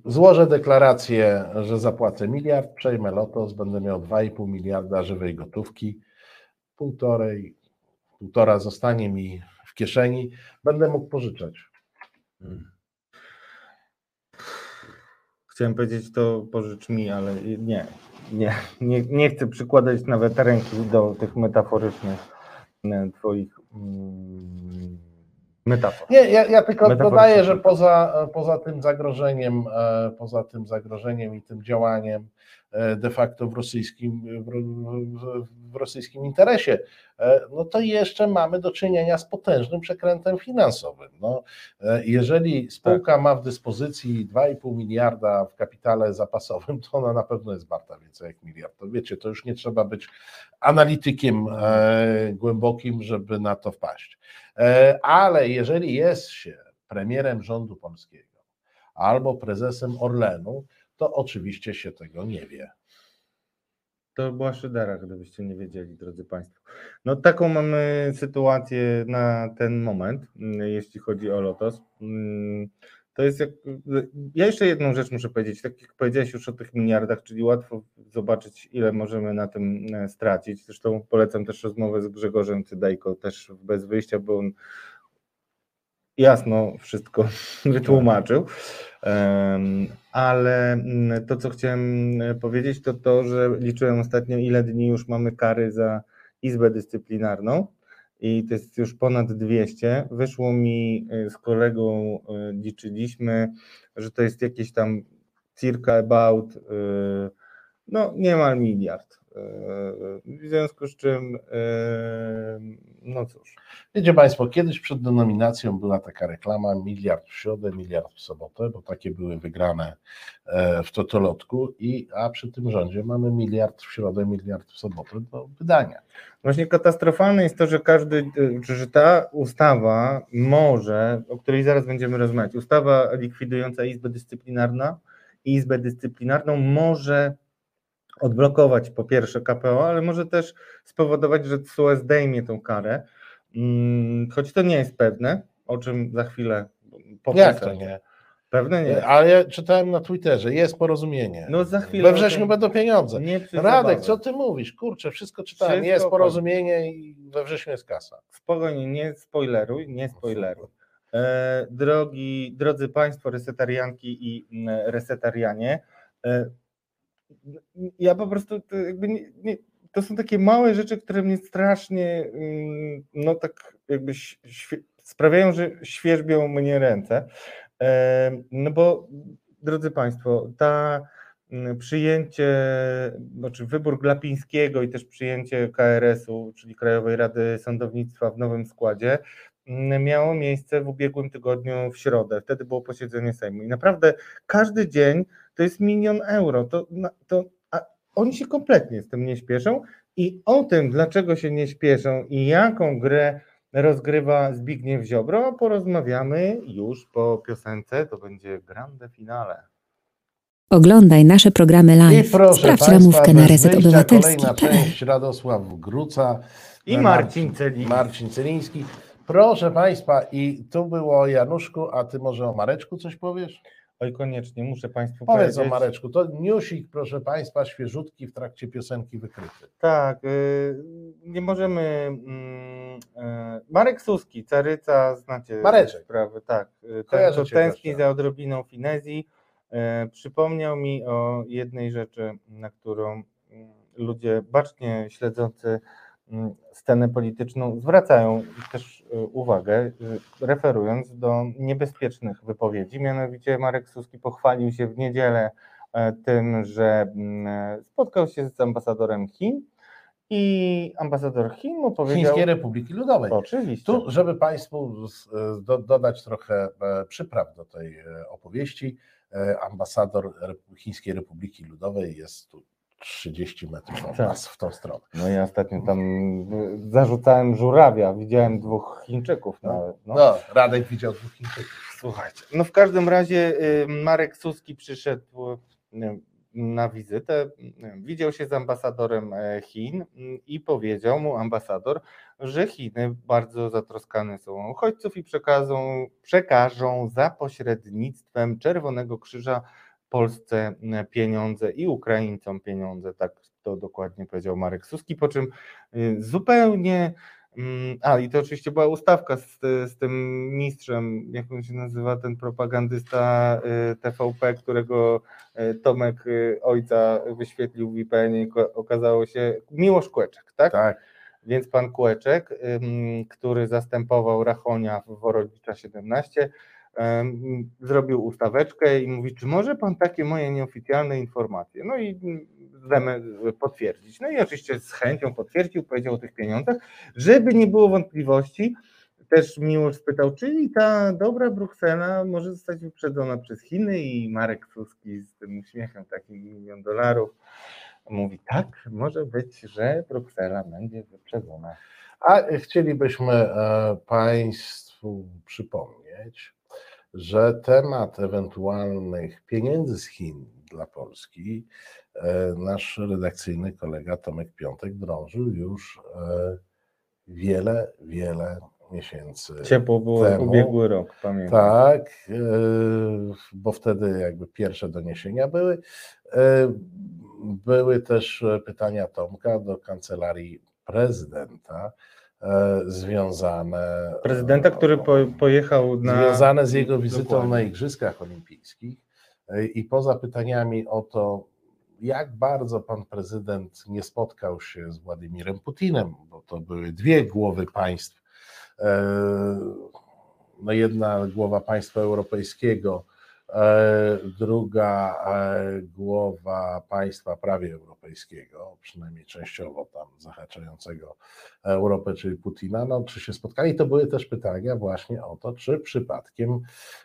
Złożę deklarację, że zapłacę miliard, przejmę Lotos, będę miał 2,5 miliarda żywej gotówki, półtorej, półtora zostanie mi w kieszeni, będę mógł pożyczać. Chciałem powiedzieć to pożycz mi, ale nie, nie, nie, nie chcę przykładać nawet ręki do tych metaforycznych e, Twoich mm, metafor. Nie, ja, ja tylko Metaforycznie dodaję, że poza, poza tym zagrożeniem, e, poza tym zagrożeniem i tym działaniem e, de facto w rosyjskim, w, rosyjskim interesie, e, no to jeszcze mamy do czynienia z potężnym przekrętem finansowym. No, jeżeli spółka ma w dyspozycji 2,5 miliarda w kapitale zapasowym, to ona na pewno jest warta więcej jak miliard. To wiecie, to już nie trzeba być analitykiem głębokim, żeby na to wpaść. E, Ale jeżeli jest się premierem rządu polskiego albo prezesem Orlenu, to oczywiście się tego nie wie. To była szydera, gdybyście nie wiedzieli, drodzy Państwo. No taką mamy sytuację na ten moment, mm, jeśli chodzi o Lotos. To jest jak. Ja jeszcze jedną rzecz muszę powiedzieć. Tak jak powiedziałeś już o tych miliardach, czyli łatwo zobaczyć, ile możemy na tym e, stracić. Zresztą polecam też rozmowę z Grzegorzem Cydajko, też bez wyjścia, bo on jasno wszystko wytłumaczył. Ale mm, to, co chciałem e, powiedzieć, to to, że liczyłem ostatnio, ile dni już mamy kary za Izbę Dyscyplinarną i to jest już ponad 200. Wyszło mi e, z kolegą, e, liczyliśmy, że to jest jakieś tam circa about, e, no niemal miliard. E, W związku z czym, e, no cóż. Wiecie Państwo, kiedyś przed denominacją była taka reklama miliard w środę, miliard w sobotę, bo takie były wygrane e, w Totolotku, i, a przy tym rządzie mamy miliard w środę, miliard w sobotę do wydania. Właśnie katastrofalne jest to, że każdy, że ta ustawa może, o której zaraz będziemy rozmawiać, ustawa likwidująca Izbę Dyscyplinarną, Izbę Dyscyplinarną może odblokować po pierwsze KPO, ale może też spowodować, że TSUE zdejmie tą karę, Mm, choć to nie jest pewne, o czym za chwilę powiem. Jak to nie? Pewne nie. Ale ja czytałem na Twitterze, jest porozumienie. No za chwilę We wrześniu będą pieniądze. Radek, co ty mówisz? Kurczę, wszystko czytałem. Wszystko jest porozumienie i we wrześniu jest kasa. Spokojnie, nie spoileruj, nie spoileruj. E, drogi, drodzy Państwo, resetarianki i mm, resetarianie, e, ja po prostu to, nie, nie, to są takie małe rzeczy, które mnie strasznie, mm, no tak jakby sprawiają, że świerzbią mnie ręce. No bo, drodzy Państwo, ta mm, przyjęcie, znaczy wybór Glapińskiego i też przyjęcie KRS-u, czyli Krajowej Rady Sądownictwa w nowym składzie, mm, miało miejsce w ubiegłym tygodniu w środę. Wtedy było posiedzenie Sejmu. I naprawdę każdy dzień to jest milion euro. To, to, a oni się kompletnie z tym nie śpieszą. I o tym, dlaczego się nie śpieszą i jaką grę rozgrywa Zbigniew Ziobro, porozmawiamy już po piosence. To będzie grande finale. Oglądaj nasze programy I live. proszę Sprawdź Państwa, ramówkę na Reset Obywatelski. Kolejna część, Radosław Gruca. I Mar- Marcin Celiński. Marcin Celiński. Proszę Państwa, i tu było o Januszku, a Ty może o Mareczku coś powiesz? Oj, koniecznie muszę Państwu Powiedz o powiedzieć. Mareczku. To newsik, proszę Państwa, świeżutki w trakcie piosenki wykryty. Tak, y, nie możemy. mm, y, Marek Suski, Caryca, znacie Mareczek. sprawy, tak. y, Ten, to tęskni gościa. za odrobiną finezji. przypomniał mi o jednej rzeczy, na którą mm, ludzie bacznie śledzący scenę polityczną zwracają też e, uwagę, e, referując do niebezpiecznych wypowiedzi. Mianowicie Marek Suski pochwalił się w niedzielę e, tym, że mm, spotkał się z ambasadorem Chin i ambasador Chin mu powiedział... Chińskiej Republiki Ludowej. Oczywiście. Tu, żeby Państwu do, dodać trochę e, przypraw do tej e, opowieści, e, ambasador Chińskiej Republiki Ludowej jest tu 30 metrów od Tak. nas w tą stronę. No ja ostatnio tam zarzucałem żurawia, widziałem dwóch Chińczyków nawet. No. No, Radek widział dwóch Chińczyków. Słuchajcie. No w każdym razie y, Marek Suski przyszedł y, na wizytę, widział się z ambasadorem e, Chin y, i powiedział mu ambasador, że Chiny bardzo zatroskane są o uchodźców i przekazą, przekażą za pośrednictwem Czerwonego Krzyża Polsce y, pieniądze i Ukraińcom pieniądze, tak to dokładnie powiedział Marek Suski, po czym y, zupełnie Mm, A, i to oczywiście była ustawka z, z tym mistrzem, jak on się nazywa, ten propagandysta y, TVP, którego y, Tomek ojca wyświetlił w IPN okazało się Miłosz Kłeczek, tak? Tak, Więc pan Kłeczek, który zastępował Rachonia w Worodzicza 17, ym, zrobił ustaweczkę i mówi, czy może pan takie moje nieoficjalne informacje? No i chcemy potwierdzić. No i oczywiście z chęcią potwierdził, powiedział o tych pieniądzach, żeby nie było wątpliwości. Też Miłosz spytał, czyli ta dobra Bruksela może zostać wyprzedzona przez Chiny i Marek Suski z tym uśmiechem takim milion dolarów mówi tak, może być, że Bruksela będzie wyprzedzona. a chcielibyśmy e, Państwu przypomnieć, że temat ewentualnych pieniędzy z Chin dla Polski e, nasz redakcyjny kolega Tomek Piątek drążył już e, wiele, wiele miesięcy. Ciepło było temu. ubiegły rok, pamiętam. Tak, e, bo wtedy jakby pierwsze doniesienia były. Były też pytania Tomka do kancelarii prezydenta związane. Prezydenta, który po, pojechał na. Związane z jego wizytą Dokładnie. na Igrzyskach Olimpijskich E, i poza pytaniami o to, jak bardzo pan prezydent nie spotkał się z Władimirem Putinem, bo to były dwie głowy państw. e, No jedna głowa państwa europejskiego, e, druga e, głowa państwa prawie europejskiego, przynajmniej częściowo tam zahaczającego Europę, czyli Putina, no, czy się spotkali, to były też pytania właśnie o to, czy przypadkiem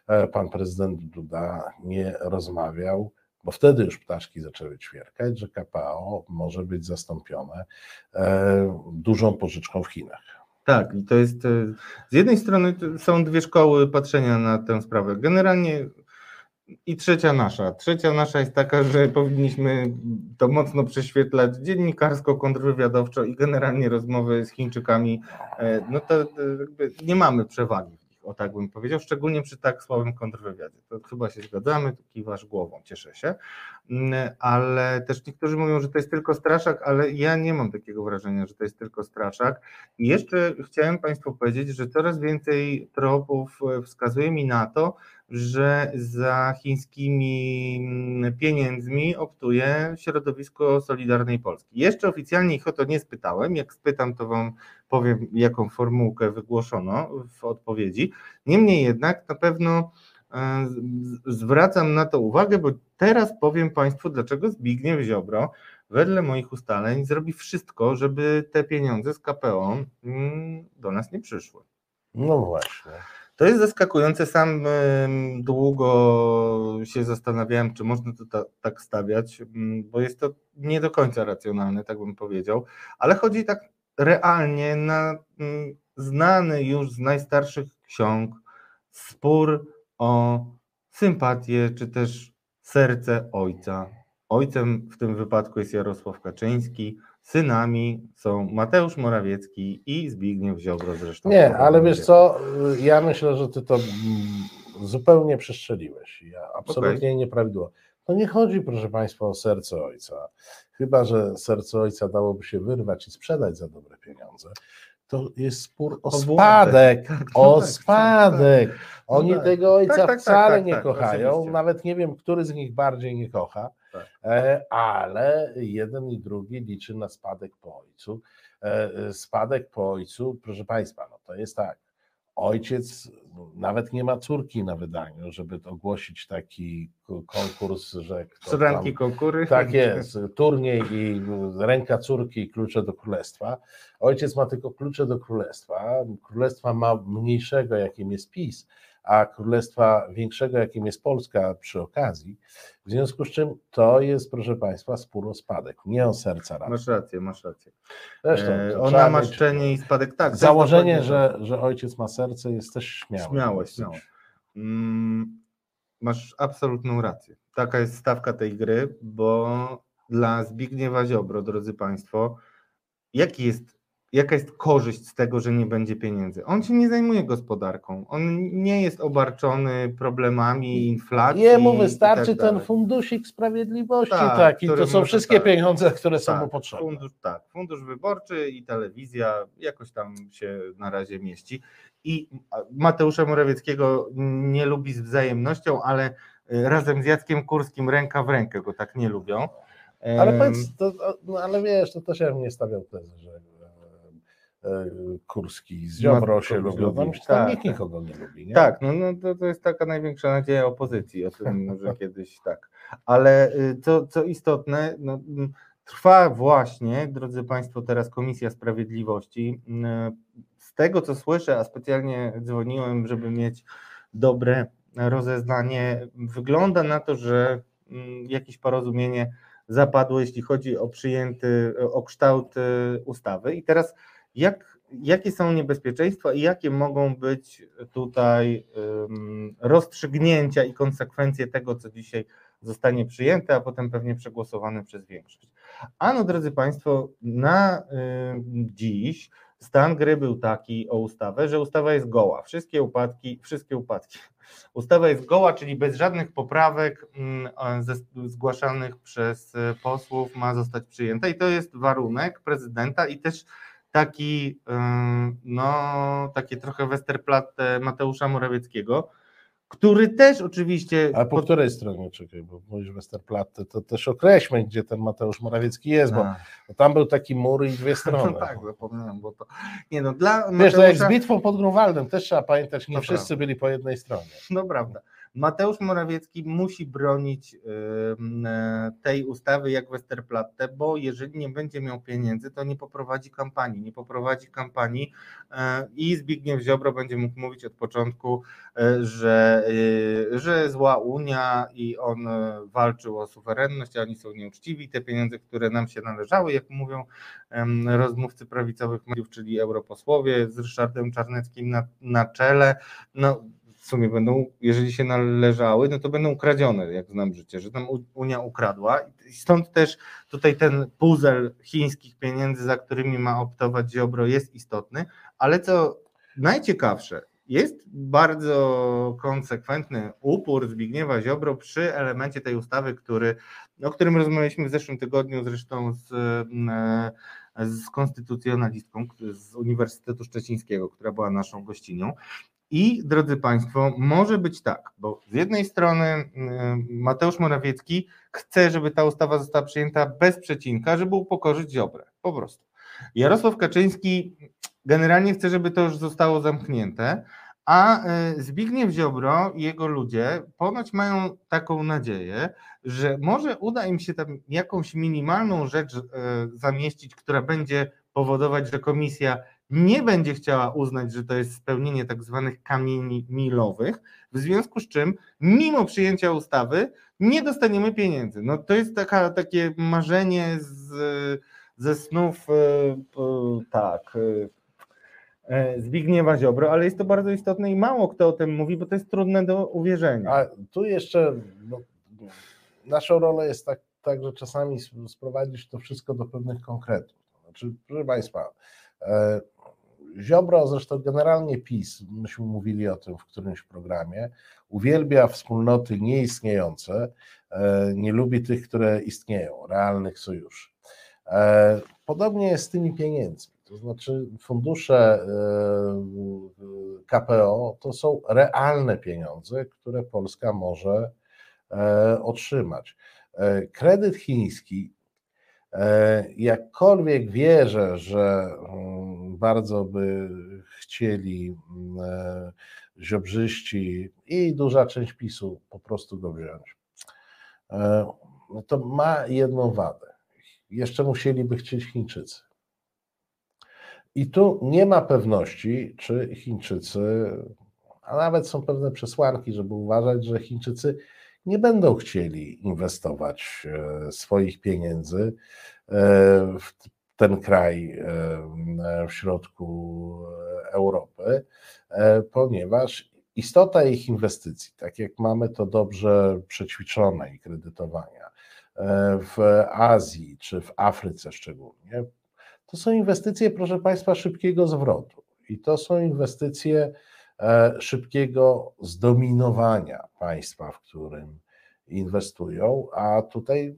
e, pan prezydent Duda nie rozmawiał, bo wtedy już ptaszki zaczęły ćwierkać, że KPO może być zastąpione e, dużą pożyczką w Chinach. Tak, i to jest. e, Z jednej strony są dwie szkoły patrzenia na tę sprawę. Generalnie i trzecia nasza. Trzecia nasza jest taka, że powinniśmy to mocno prześwietlać dziennikarsko, kontrwywiadowczo i generalnie rozmowy z Chińczykami. e, No to e, nie mamy przewagi o tak bym powiedział, szczególnie przy tak słabym kontrwywiadzie. To chyba się zgadzamy, tu kiwasz głową, cieszę się. Mm, Ale też niektórzy mówią, że to jest tylko straszak, ale ja nie mam takiego wrażenia, że to jest tylko straszak. I jeszcze chciałem Państwu powiedzieć, że coraz więcej tropów e, wskazuje mi na to, że za chińskimi mm, pieniędzmi optuje środowisko Solidarnej Polski. Jeszcze oficjalnie ich o to nie spytałem. Jak spytam, to Wam powiem, jaką formułkę wygłoszono w odpowiedzi. Niemniej jednak na pewno e, zwracam na to uwagę, bo teraz powiem Państwu, dlaczego Zbigniew Ziobro wedle moich ustaleń zrobi wszystko, żeby te pieniądze z KPO mm, do nas nie przyszły. No właśnie. To jest zaskakujące. Sam długo się zastanawiałem, czy można to ta, tak stawiać, mm, bo jest to nie do końca racjonalne, tak bym powiedział, ale chodzi tak realnie na mm, znany już z najstarszych ksiąg spór o sympatię, czy też serce ojca. Ojcem w tym wypadku jest Jarosław Kaczyński, synami są Mateusz Morawiecki i Zbigniew Ziobro zresztą. Nie, ale wiesz co, ja myślę, że ty to mm, zupełnie przestrzeliłeś. Ja absolutnie nieprawidłowo. To nie chodzi, proszę Państwa, o serce ojca. Chyba, że serce ojca dałoby się wyrwać i sprzedać za dobre pieniądze. To jest spór o spadek, Tak, o tak, spadek. Oni tego ojca wcale nie kochają. oczywiście. Nawet nie wiem, który z nich bardziej nie kocha, Tak. e, ale jeden i drugi liczy na spadek po ojcu. E, e, Spadek po ojcu, proszę Państwa, no to jest tak. Ojciec no, nawet nie ma córki na wydaniu, żeby ogłosić taki ko- konkurs, że Ranki konkury. tak jest, turniej i ręka córki i klucze do królestwa. Ojciec ma tylko klucze do królestwa. Królestwa ma mniejszego, jakim jest PiS, a królestwa większego, jakim jest Polska przy okazji. W związku z czym to jest, proszę Państwa, spór o spadek, nie o serca rady. Masz rację, masz rację. Zresztą, E, to o trzeba namaszczenie mieć- i spadek, tak. Założenie, że, że ojciec ma serce jest też śmiałe. Śmiałe, śmiałe. Mm, Masz absolutną rację. Taka jest stawka tej gry, bo dla Zbigniewa Ziobro, drodzy Państwo, jaki jest, jaka jest korzyść z tego, że nie będzie pieniędzy? On się nie zajmuje gospodarką. On nie jest obarczony problemami inflacji. Jemu wystarczy tak ten fundusik sprawiedliwości Tak, taki. To są wszystkie tak. pieniądze, które są Tak, mu potrzebne. Fundusz, tak, fundusz wyborczy i telewizja jakoś tam się na razie mieści. I Mateusza Morawieckiego nie lubi z wzajemnością, ale y, razem z Jackiem Kurskim ręka w rękę go tak nie lubią. Ale powiedz, to, no, ale wiesz, to też ja bym nie stawiał tezy, że e, e, Kurski z Ziobro się lubią. Tam, Tak, nikt tak. nikogo nie lubi. Nie? Tak, no, no to, to jest taka największa nadzieja opozycji, o tym, że kiedyś tak. Ale y, co, co istotne, no, trwa właśnie, drodzy Państwo, teraz Komisja Sprawiedliwości. Z tego, co słyszę, a specjalnie dzwoniłem, żeby mieć dobre rozeznanie, wygląda na to, że jakieś porozumienie zapadło, jeśli chodzi o przyjęty, o kształt y, ustawy. I teraz jak, jakie są niebezpieczeństwa i jakie mogą być tutaj ym, rozstrzygnięcia i konsekwencje tego, co dzisiaj zostanie przyjęte, a potem pewnie przegłosowane przez większość. Ano, drodzy Państwo, na ym, dziś stan gry był taki o ustawę, że ustawa jest goła. Wszystkie upadki, wszystkie upadki. Ustawa jest goła, czyli bez żadnych poprawek ze, zgłaszanych przez e, posłów ma zostać przyjęta i to jest warunek prezydenta i też taki, ym, no, takie trochę Westerplatte Mateusza Morawieckiego, który też oczywiście... Ale po pod- której stronie, czekaj, bo mówisz Westerplatte, to też określmy, gdzie ten Mateusz Morawiecki jest, bo A, bo tam był taki mur i dwie strony. no tak, zapomniałem, bo to... Nie no, dla Wiesz, to jak z bitwą pod Grunwaldem, też trzeba pamiętać, nie wszyscy prawda. byli po jednej stronie. No prawda. Mateusz Morawiecki musi bronić ym, e, tej ustawy jak Westerplatte, bo jeżeli nie będzie miał pieniędzy, to nie poprowadzi kampanii. Nie poprowadzi kampanii e, i Zbigniew Ziobro będzie mógł mówić od początku, e, że, że zła Unia i on walczył o suwerenność, a oni są nieuczciwi. Te pieniądze, które nam się należały, jak mówią rozmówcy prawicowych mediów, czyli europosłowie z Ryszardem Czarneckim na, na czele, no sumie będą, jeżeli się należały, no to będą ukradzione, jak znam życie, że tam Unia ukradła. Stąd też tutaj ten puzzle chińskich pieniędzy, za którymi ma optować Ziobro, jest istotny, ale co najciekawsze, jest bardzo konsekwentny upór Zbigniewa Ziobro przy elemencie tej ustawy, który, o którym rozmawialiśmy w zeszłym tygodniu zresztą z, e, z konstytucjonalistką z Uniwersytetu Szczecińskiego, która była naszą gościnią. I drodzy Państwo, może być tak, bo z jednej strony y, Mateusz Morawiecki chce, żeby ta ustawa została przyjęta bez przecinka, żeby upokorzyć Ziobrę, po prostu. Jarosław Kaczyński generalnie chce, żeby to już zostało zamknięte, a y, Zbigniew Ziobro i jego ludzie ponoć mają taką nadzieję, że może uda im się tam jakąś minimalną rzecz y, zamieścić, która będzie powodować, że komisja nie będzie chciała uznać, że to jest spełnienie tak zwanych kamieni milowych, w związku z czym mimo przyjęcia ustawy nie dostaniemy pieniędzy. No to jest taka, takie marzenie z, ze snów, e, tak, e, e, Zbigniewa Ziobro, ale jest to bardzo istotne i mało kto o tym mówi, bo to jest trudne do uwierzenia. A tu jeszcze no, naszą rolą jest tak, tak, że czasami sp- sprowadzić to wszystko do pewnych konkretów. Znaczy, proszę Państwa, Ziobro, zresztą generalnie PiS, myśmy mówili o tym w którymś programie, uwielbia wspólnoty nieistniejące, e, nie lubi tych, które istnieją, realnych sojuszy. E, Podobnie jest z tymi pieniędzmi. To znaczy, fundusze e, KPO to są realne pieniądze, które Polska może otrzymać. Kredyt chiński, jakkolwiek wierzę, że mm, bardzo by chcieli mm, e, ziobrzyści i duża część PiSu po prostu go wziąć, e, no to ma jedną wadę. Jeszcze musieliby chcieć Chińczycy. I tu nie ma pewności, czy Chińczycy, a nawet są pewne przesłanki, żeby uważać, że Chińczycy nie będą chcieli inwestować e, swoich pieniędzy w ten kraj w środku Europy, e, ponieważ istota ich inwestycji, tak jak mamy to dobrze przećwiczone i kredytowania e, w Azji czy w Afryce szczególnie, to są inwestycje, proszę Państwa, szybkiego zwrotu. I to są inwestycje e, szybkiego zdominowania państwa, w którym inwestują, a tutaj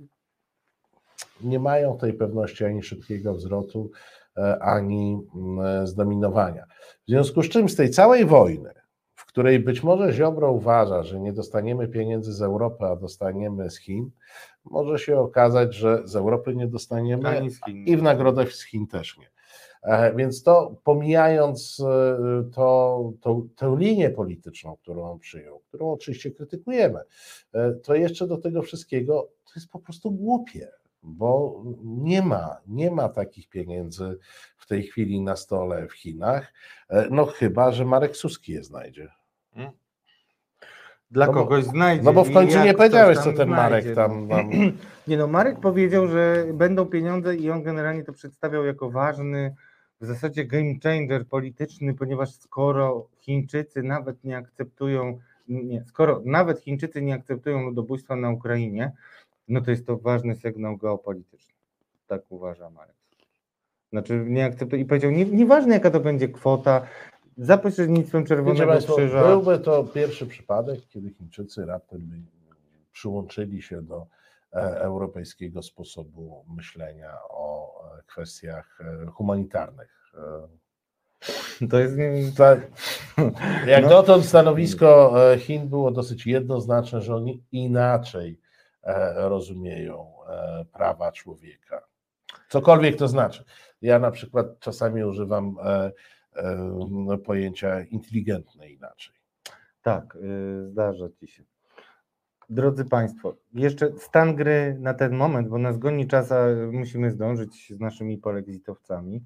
nie mają tej pewności ani szybkiego wzrostu, e, ani mm, zdominowania. W związku z czym z tej całej wojny, w której być może Ziobro uważa, że nie dostaniemy pieniędzy z Europy, a dostaniemy z Chin, może się okazać, że z Europy nie dostaniemy Ani z Chin. i w nagrodę z Chin też nie. E, Więc to pomijając e, to, to, tę linię polityczną, którą on przyjął, którą oczywiście krytykujemy, e, to jeszcze do tego wszystkiego to jest po prostu głupie, bo nie ma, nie ma takich pieniędzy w tej chwili na stole w Chinach, e, no chyba, że Marek Suski je znajdzie. Dla No bo- kogoś znajdzie. No bo w końcu nie powiedziałeś, co ten Marek znajdzie, tam, no. tam Nie no, Marek powiedział, że będą pieniądze i on generalnie to przedstawiał jako ważny, w zasadzie game changer polityczny, ponieważ skoro Chińczycy nawet nie akceptują, nie, skoro nawet Chińczycy nie akceptują ludobójstwa na Ukrainie, no to jest to ważny sygnał geopolityczny. Tak uważa Marek. Znaczy nie akceptuje i powiedział, nie, nieważne jaka to będzie kwota, za pośrednictwem Czerwonego Państwo, Krzyża. byłby to pierwszy przypadek, kiedy Chińczycy raptem przyłączyli się do e, europejskiego sposobu myślenia o e, kwestiach e, humanitarnych. To jest Jak No. dotąd stanowisko Chin było dosyć jednoznaczne, że oni inaczej rozumieją e, prawa człowieka. Cokolwiek to znaczy. Ja na przykład czasami używam e, e, pojęcia inteligentne inaczej. Tak, zdarza ci się. Drodzy Państwo, jeszcze stan gry na ten moment, bo nas goni czas, a musimy zdążyć z naszymi polexitowcami.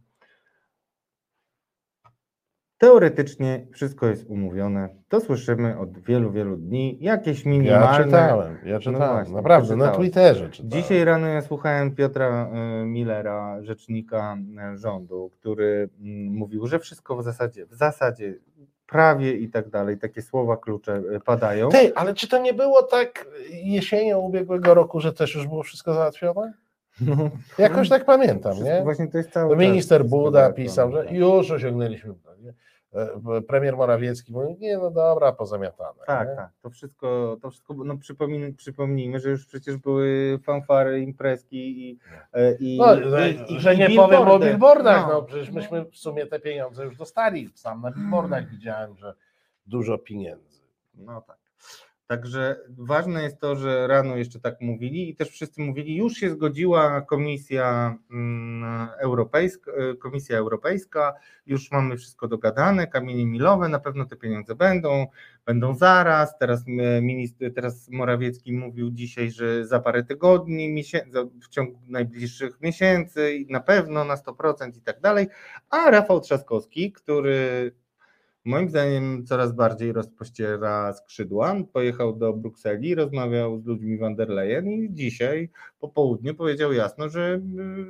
Teoretycznie wszystko jest umówione. To słyszymy od wielu, wielu dni. Jakieś minimalne. Ja czytałem, ja czytałem, właśnie, naprawdę, ty na. Twitterze czytałem. Dzisiaj rano ja słuchałem Piotra y, Millera, rzecznika y, rządu, który mm, mówił, że wszystko w zasadzie, w zasadzie prawie i tak dalej, takie słowa klucze y, padają. Tej, ale czy to nie było tak jesienią ubiegłego roku, że też już było wszystko załatwione? No, Jakoś tak pamiętam, wszystko nie? Właśnie to jest cały To minister Buda pisał, no, że już osiągnęliśmy. Nie? E, Premier Morawiecki mówił, nie no dobra, pozamiatane. Tak, nie? tak, to wszystko, to wszystko, no przypomin, przypomnijmy, że już przecież były fanfary, imprezki i, e, i, No, i, że, i, że i nie powiem o billboardy. billboardach, no, No. przecież myśmy w sumie te pieniądze już dostali. Sam na billboardach widziałem, że dużo pieniędzy. No tak. Także ważne jest to, że rano jeszcze tak mówili i też wszyscy mówili, już się zgodziła Komisja mm, Europejska, e, Komisja Europejska, już mamy wszystko dogadane, kamienie milowe, na pewno te pieniądze będą, będą zaraz. Teraz minister, teraz Morawiecki mówił dzisiaj, że za parę tygodni, w ciągu najbliższych miesięcy na pewno na 100% i tak dalej. A Rafał Trzaskowski, który moim zdaniem coraz bardziej rozpościera skrzydła. Pojechał do Brukseli, rozmawiał z ludźmi van der Leyen i dzisiaj po południu powiedział jasno, że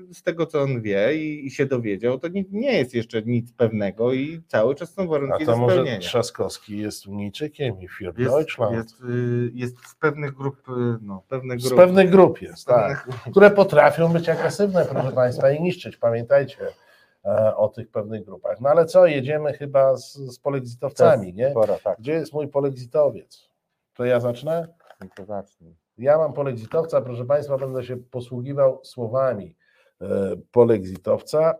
y, z tego co on wie i, i się dowiedział, to nie, nie jest jeszcze nic pewnego i cały czas są A warunki to do może spełnienia. Trzaskowski jest Unijczykiem i für Jest, Deutschland. jest, y, jest z pewnych grup, y, no, pewnych Z grup. pewnych grup jest, z tak. które potrafią być agresywne, proszę Państwa, i niszczyć. Pamiętajcie o tych pewnych grupach. No ale co, jedziemy chyba z, z polexitowcami, nie? Sporo, tak, Gdzie jest mój polexitowiec? To ja zacznę? no to zacznij. Ja mam polexitowca, proszę Państwa, będę się posługiwał słowami e, polexitowca.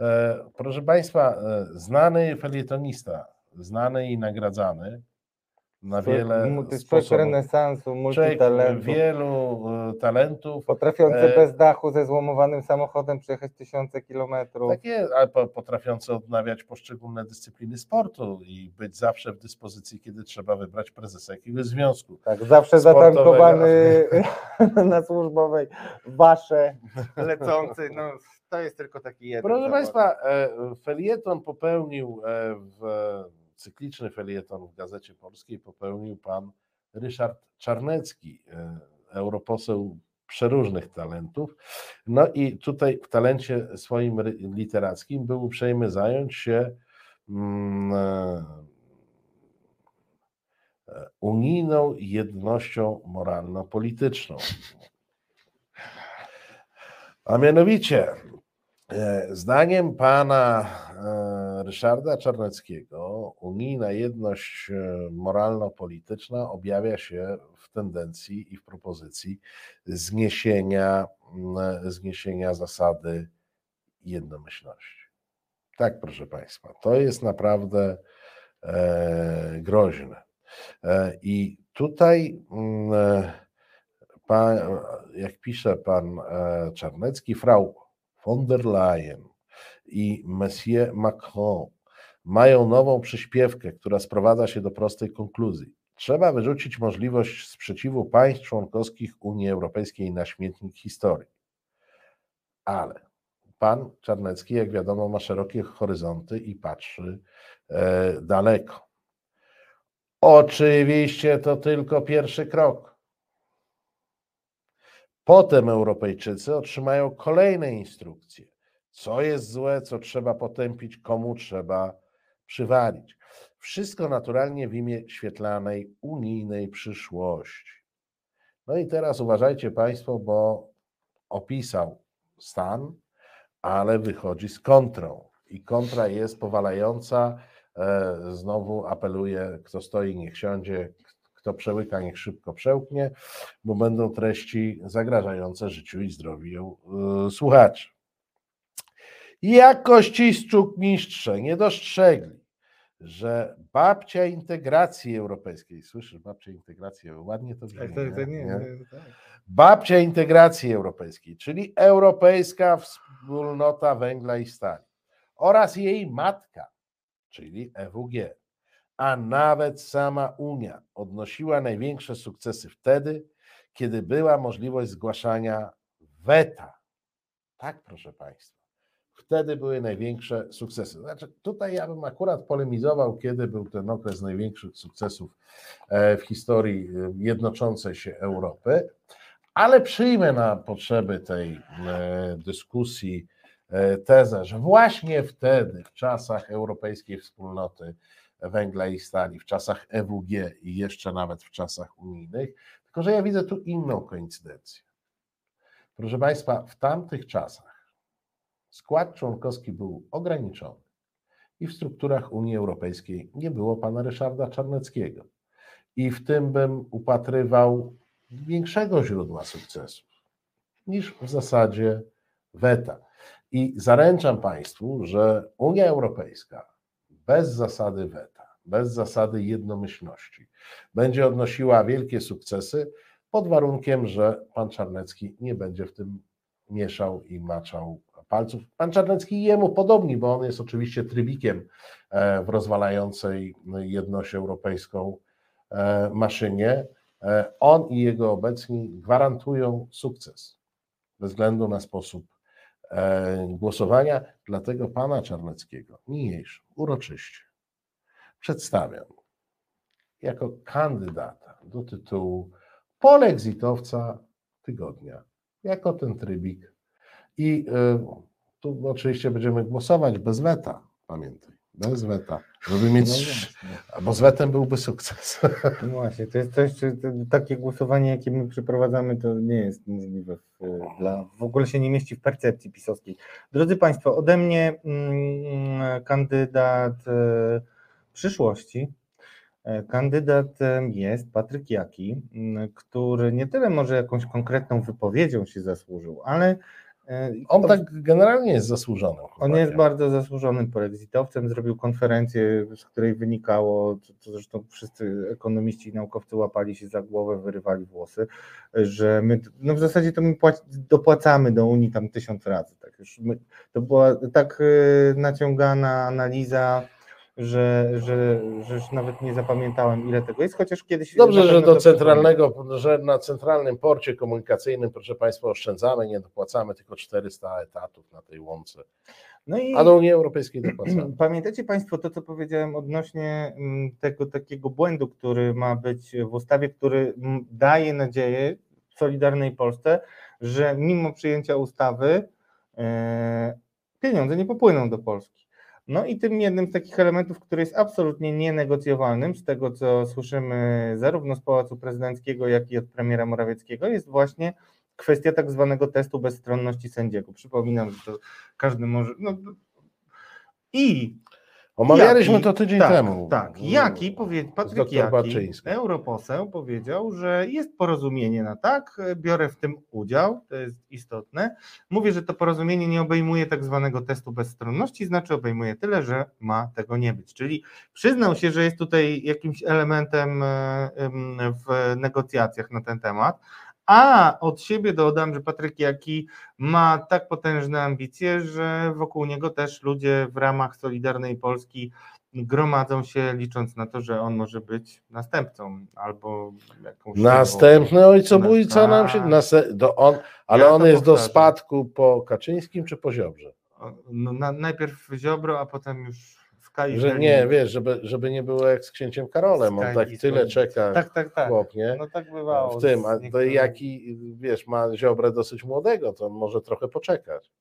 E, Proszę Państwa, e, znany felietonista, znany i nagradzany na wiele to jest sposobów. renesansu, Człowiek multitalentu. wielu e, talentów. Potrafiący E, bez dachu ze złomowanym samochodem przejechać tysiące kilometrów. Tak jest, ale po- potrafiący odnawiać poszczególne dyscypliny sportu i być zawsze w dyspozycji, kiedy trzeba wybrać prezesa jakiegoś związku. Tak, zawsze zatankowany na służbowej, wasze lecący. No, to jest tylko taki jeden. Proszę zawodnik. Państwa, e, felieton popełnił w cykliczny felieton w Gazecie Polskiej popełnił pan Ryszard Czarnecki, e, europoseł przeróżnych talentów. No i tutaj w talencie swoim literackim był uprzejmy zająć się mm, e, e, unijną jednością moralno-polityczną. A mianowicie, zdaniem pana e, Ryszarda Czarneckiego, unijna jedność e, moralno-polityczna objawia się w tendencji i w propozycji zniesienia, zniesienia zasady jednomyślności. Tak, proszę Państwa, to jest naprawdę e, groźne. E, I tutaj, e, jak pisze pan e, Czarnecki, Frau von der Leyen i Monsieur Macron mają nową przyśpiewkę, która sprowadza się do prostej konkluzji. Trzeba wyrzucić możliwość sprzeciwu państw członkowskich Unii Europejskiej na śmietnik historii. Ale pan Czarnecki, jak wiadomo, ma szerokie horyzonty i patrzy e, daleko. Oczywiście to tylko pierwszy krok. Potem Europejczycy otrzymają kolejne instrukcje, co jest złe, co trzeba potępić, komu trzeba przywalić. Wszystko naturalnie w imię świetlanej unijnej przyszłości. No i teraz uważajcie Państwo, bo opisał stan, ale wychodzi z kontrą. I kontra jest powalająca. E, Znowu apeluję, kto stoi, niech siądzie, kto przełyka, niech szybko przełknie, bo będą treści zagrażające życiu i zdrowiu e, słuchaczy. Jakości mistrze nie dostrzegli, że babcia integracji europejskiej, słyszysz, babcia integracji, ładnie to brzmi, Tak, tak, tak, nie, nie? nie, tak. Babcia integracji europejskiej, czyli Europejska Wspólnota Węgla i Stali oraz jej matka, czyli EWG, a nawet sama Unia odnosiła największe sukcesy wtedy, kiedy była możliwość zgłaszania weta. Tak, proszę Państwa. Wtedy były największe sukcesy. Znaczy, tutaj ja bym akurat polemizował, kiedy był ten okres największych sukcesów e, w historii e, jednoczącej się Europy, ale przyjmę na potrzeby tej e, dyskusji tezę, że właśnie wtedy, w czasach Europejskiej Wspólnoty Węgla i Stali, w czasach EWG i jeszcze nawet w czasach unijnych, tylko że ja widzę tu inną koincydencję. Proszę Państwa, w tamtych czasach skład członkowski był ograniczony i w strukturach Unii Europejskiej nie było pana Ryszarda Czarneckiego. I w tym bym upatrywał większego źródła sukcesów niż w zasadzie weta. I zaręczam Państwu, że Unia Europejska bez zasady weta, bez zasady jednomyślności będzie odnosiła wielkie sukcesy pod warunkiem, że pan Czarnecki nie będzie w tym mieszał i maczał palców. Pan Czarnecki jemu podobni, bo on jest oczywiście trybikiem e, w rozwalającej jedność europejską e, maszynie. E, On i jego obecni gwarantują sukces bez względu na sposób głosowania. Dlatego pana Czarneckiego niniejszym uroczyście przedstawiam jako kandydata do tytułu polexitowca tygodnia, jako ten trybik. I y, tu oczywiście będziemy głosować bez weta, pamiętaj, bez weta, żeby mieć, No bo z wetem byłby sukces. No właśnie, to jest coś, to, takie głosowanie, jakie my przeprowadzamy, to nie jest możliwe w, dla, w ogóle się nie mieści w percepcji pisowskiej. Drodzy Państwo, ode mnie mm, kandydat e, przyszłości. E, Kandydatem jest Patryk Jaki, m, który nie tyle może jakąś konkretną wypowiedzią się zasłużył, ale On to- tak generalnie jest zasłużony. On jest bardzo zasłużonym polexitowcem, zrobił konferencję, z której wynikało, co, co zresztą wszyscy ekonomiści i naukowcy łapali się za głowę, wyrywali włosy, że my, no w zasadzie to my płac, dopłacamy do Unii tam tysiąc razy. Tak już my, to była tak y, naciągana analiza, że, że, że już nawet nie zapamiętałem ile tego jest, chociaż kiedyś... Dobrze, że do centralnego, że na centralnym porcie komunikacyjnym, proszę Państwa, oszczędzamy, nie dopłacamy tylko 400 etatów na tej łące. No i... A do Unii Europejskiej dopłacamy. Pamiętacie Państwo to, co powiedziałem odnośnie mm, tego takiego błędu, który ma być w ustawie, który mm, daje nadzieję Solidarnej Polsce, że mimo przyjęcia ustawy e, pieniądze nie popłyną do Polski. No i tym jednym z takich elementów, który jest absolutnie nienegocjowalnym, z tego co słyszymy zarówno z Pałacu Prezydenckiego, jak i od premiera Morawieckiego, jest właśnie kwestia tak zwanego testu bezstronności sędziego. Przypominam, że to każdy może. No, i Omawialiśmy Jaki- to tydzień tak, temu. Tak, Jaki, powie, Patryk Jaki, europoseł, powiedział, że jest porozumienie na tak, biorę w tym udział, to jest istotne. Mówię, że to porozumienie nie obejmuje tak zwanego testu bezstronności, znaczy obejmuje tyle, że ma tego nie być. Czyli przyznał się, że jest tutaj jakimś elementem em, w negocjacjach na ten temat. A od siebie dodam, że Patryk Jaki ma tak potężne ambicje, że wokół niego też ludzie w ramach Solidarnej Polski gromadzą się, licząc na to, że on może być następcą albo jakąś. Następny ojcobójca nam się. Nase, do on, ale Ja on jest do powtarzam. spadku po Kaczyńskim czy po Ziobrze? No, na, najpierw Ziobro, a potem już Że nie, wiesz, żeby, żeby nie było jak z księciem Karolem. On tak tyle czeka, Tak, tak, tak. chłop, nie? No tak bywało. w tym, a to jaki, wiesz, ma Ziobrę dosyć młodego, to on może trochę poczekać.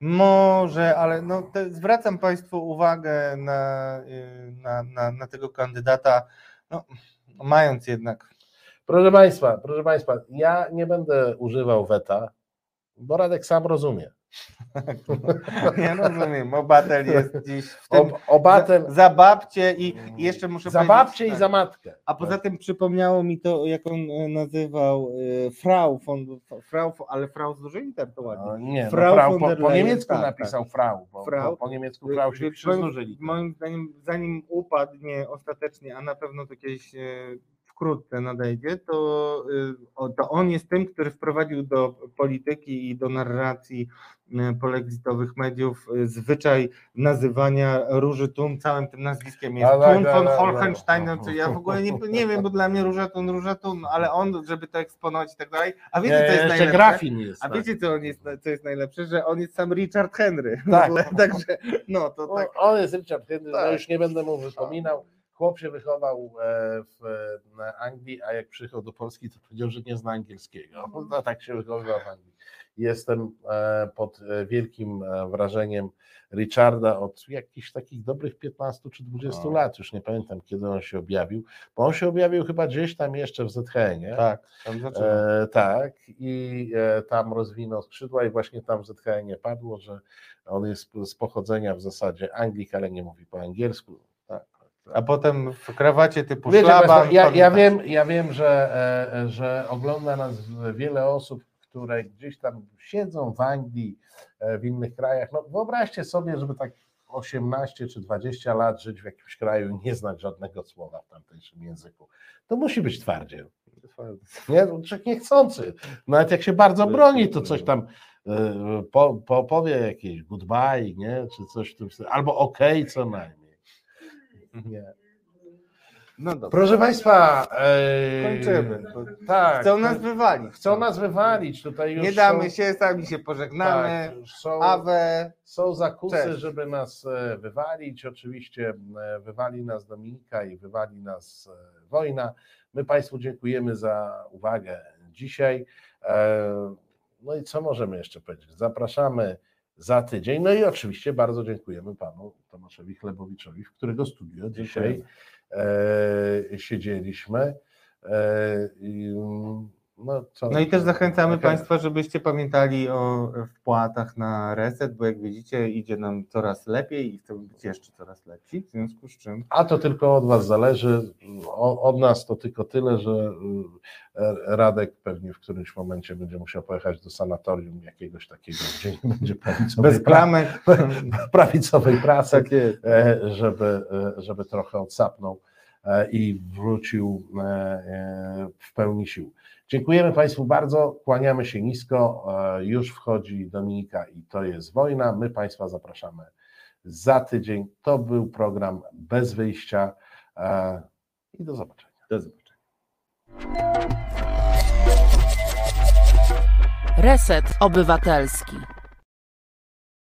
Może, ale no, zwracam Państwu uwagę na, na, na, na tego kandydata, no, mając jednak Proszę Państwa, proszę Państwa, ja nie będę używał weta, bo Radek sam rozumie. Nie rozumiem, obatel jest dziś w tym. Ob, obatem za, za babcie i, i jeszcze muszę za powiedzieć, babcię i tak. za matkę. A poza tym przypomniało mi to, jak on e, nazywał e, Frau, von, Frau, ale Frau z dużej liter to ładnie. No, nie, no, Frau frau, von po, po niemiecku tak, napisał Frau, bo, Frau. bo po niemiecku Frau się z moim-. Moim zdaniem, zanim upadnie ostatecznie, a na pewno to kiedyś e, wkrótce nadejdzie, to, y, to on jest tym, który wprowadził do polityki i do narracji e, polexitowych mediów e, zwyczaj nazywania Róży Tum całym tym nazwiskiem jest tak, von. Holkensteinem, czy ja w ogóle nie, nie wiem, bo dla mnie Róża Tun, Róża Tun, ale on, żeby to eksponować i tak dalej, a wiecie, co jest najlepsze? grafin jest. A tak. wiecie, co, on jest, co jest najlepsze? Że on jest sam Richard Henry. Tak. Także, no to O, tak. On jest Richard Henry, no Tak. już nie będę mu wypominał. Chłop się wychował e, w Anglii, a jak przyjechał do Polski, to powiedział, że nie zna angielskiego. No, tak się wychowywał w Anglii. Jestem e, pod e, wielkim wrażeniem Richarda od jakichś takich dobrych 15 czy 20 O. lat. Już nie pamiętam, kiedy on się objawił, bo on się objawił chyba gdzieś tam jeszcze w ZHN-ie. Tak, tam. E, tak, i tam rozwinął skrzydła i właśnie tam w ZHN padło, że on jest z pochodzenia w zasadzie Anglik, ale nie mówi po angielsku. A potem w krawacie typu Wiecie, szlaban. Ja, ja, wiem, ja wiem, że, e, że ogląda nas wiele osób, które gdzieś tam siedzą w Anglii, e, w innych krajach. No, wyobraźcie sobie, żeby tak 18 czy 20 lat żyć w jakimś kraju i nie znać żadnego słowa w tamtejszym języku. To musi być twardziel. Nie, No, człowiek niechcący. Nawet jak się bardzo broni, to coś tam e, po, po, powie jakieś goodbye, nie? Czy coś w tym. Albo okej co najmniej. Nie. No dobra. Proszę Państwa, e, Kończymy. Tak. Chcą nas wywalić. Chcą nas wywalić. Tutaj już Nie damy są, się, sami się pożegnamy. Tak, są, Awe. są zakusy, Cześć. żeby nas e, wywalić. Oczywiście e, wywali nas Dominika i wywali nas e, wojna. My Państwu dziękujemy za uwagę dzisiaj. E, No i co możemy jeszcze powiedzieć? Zapraszamy za tydzień. No i oczywiście bardzo dziękujemy panu Tomaszowi Chlebowiczowi, w którego studio dzisiaj e, siedzieliśmy. E, i, mm, no, No i też zachęcamy Państwa, żebyście pamiętali o wpłatach na reset, bo jak widzicie, idzie nam coraz lepiej i chcemy być jeszcze coraz lepsi, w związku z czym A to tylko od Was zależy. o- od nas to tylko tyle, że y, Radek pewnie w którymś momencie będzie musiał pojechać do sanatorium jakiegoś takiego, gdzie nie będzie prawicowej, Bez klamek. pra- prawicowej pracy, Tak e, żeby, e, żeby trochę odsapnął e, i wrócił e, e, w pełni sił. Dziękujemy Państwu bardzo, kłaniamy się nisko. e, Już wchodzi Dominika i to jest wojna. My Państwa zapraszamy za tydzień. To był program bez wyjścia e, i do zobaczenia. Do zobaczenia. Reset Obywatelski.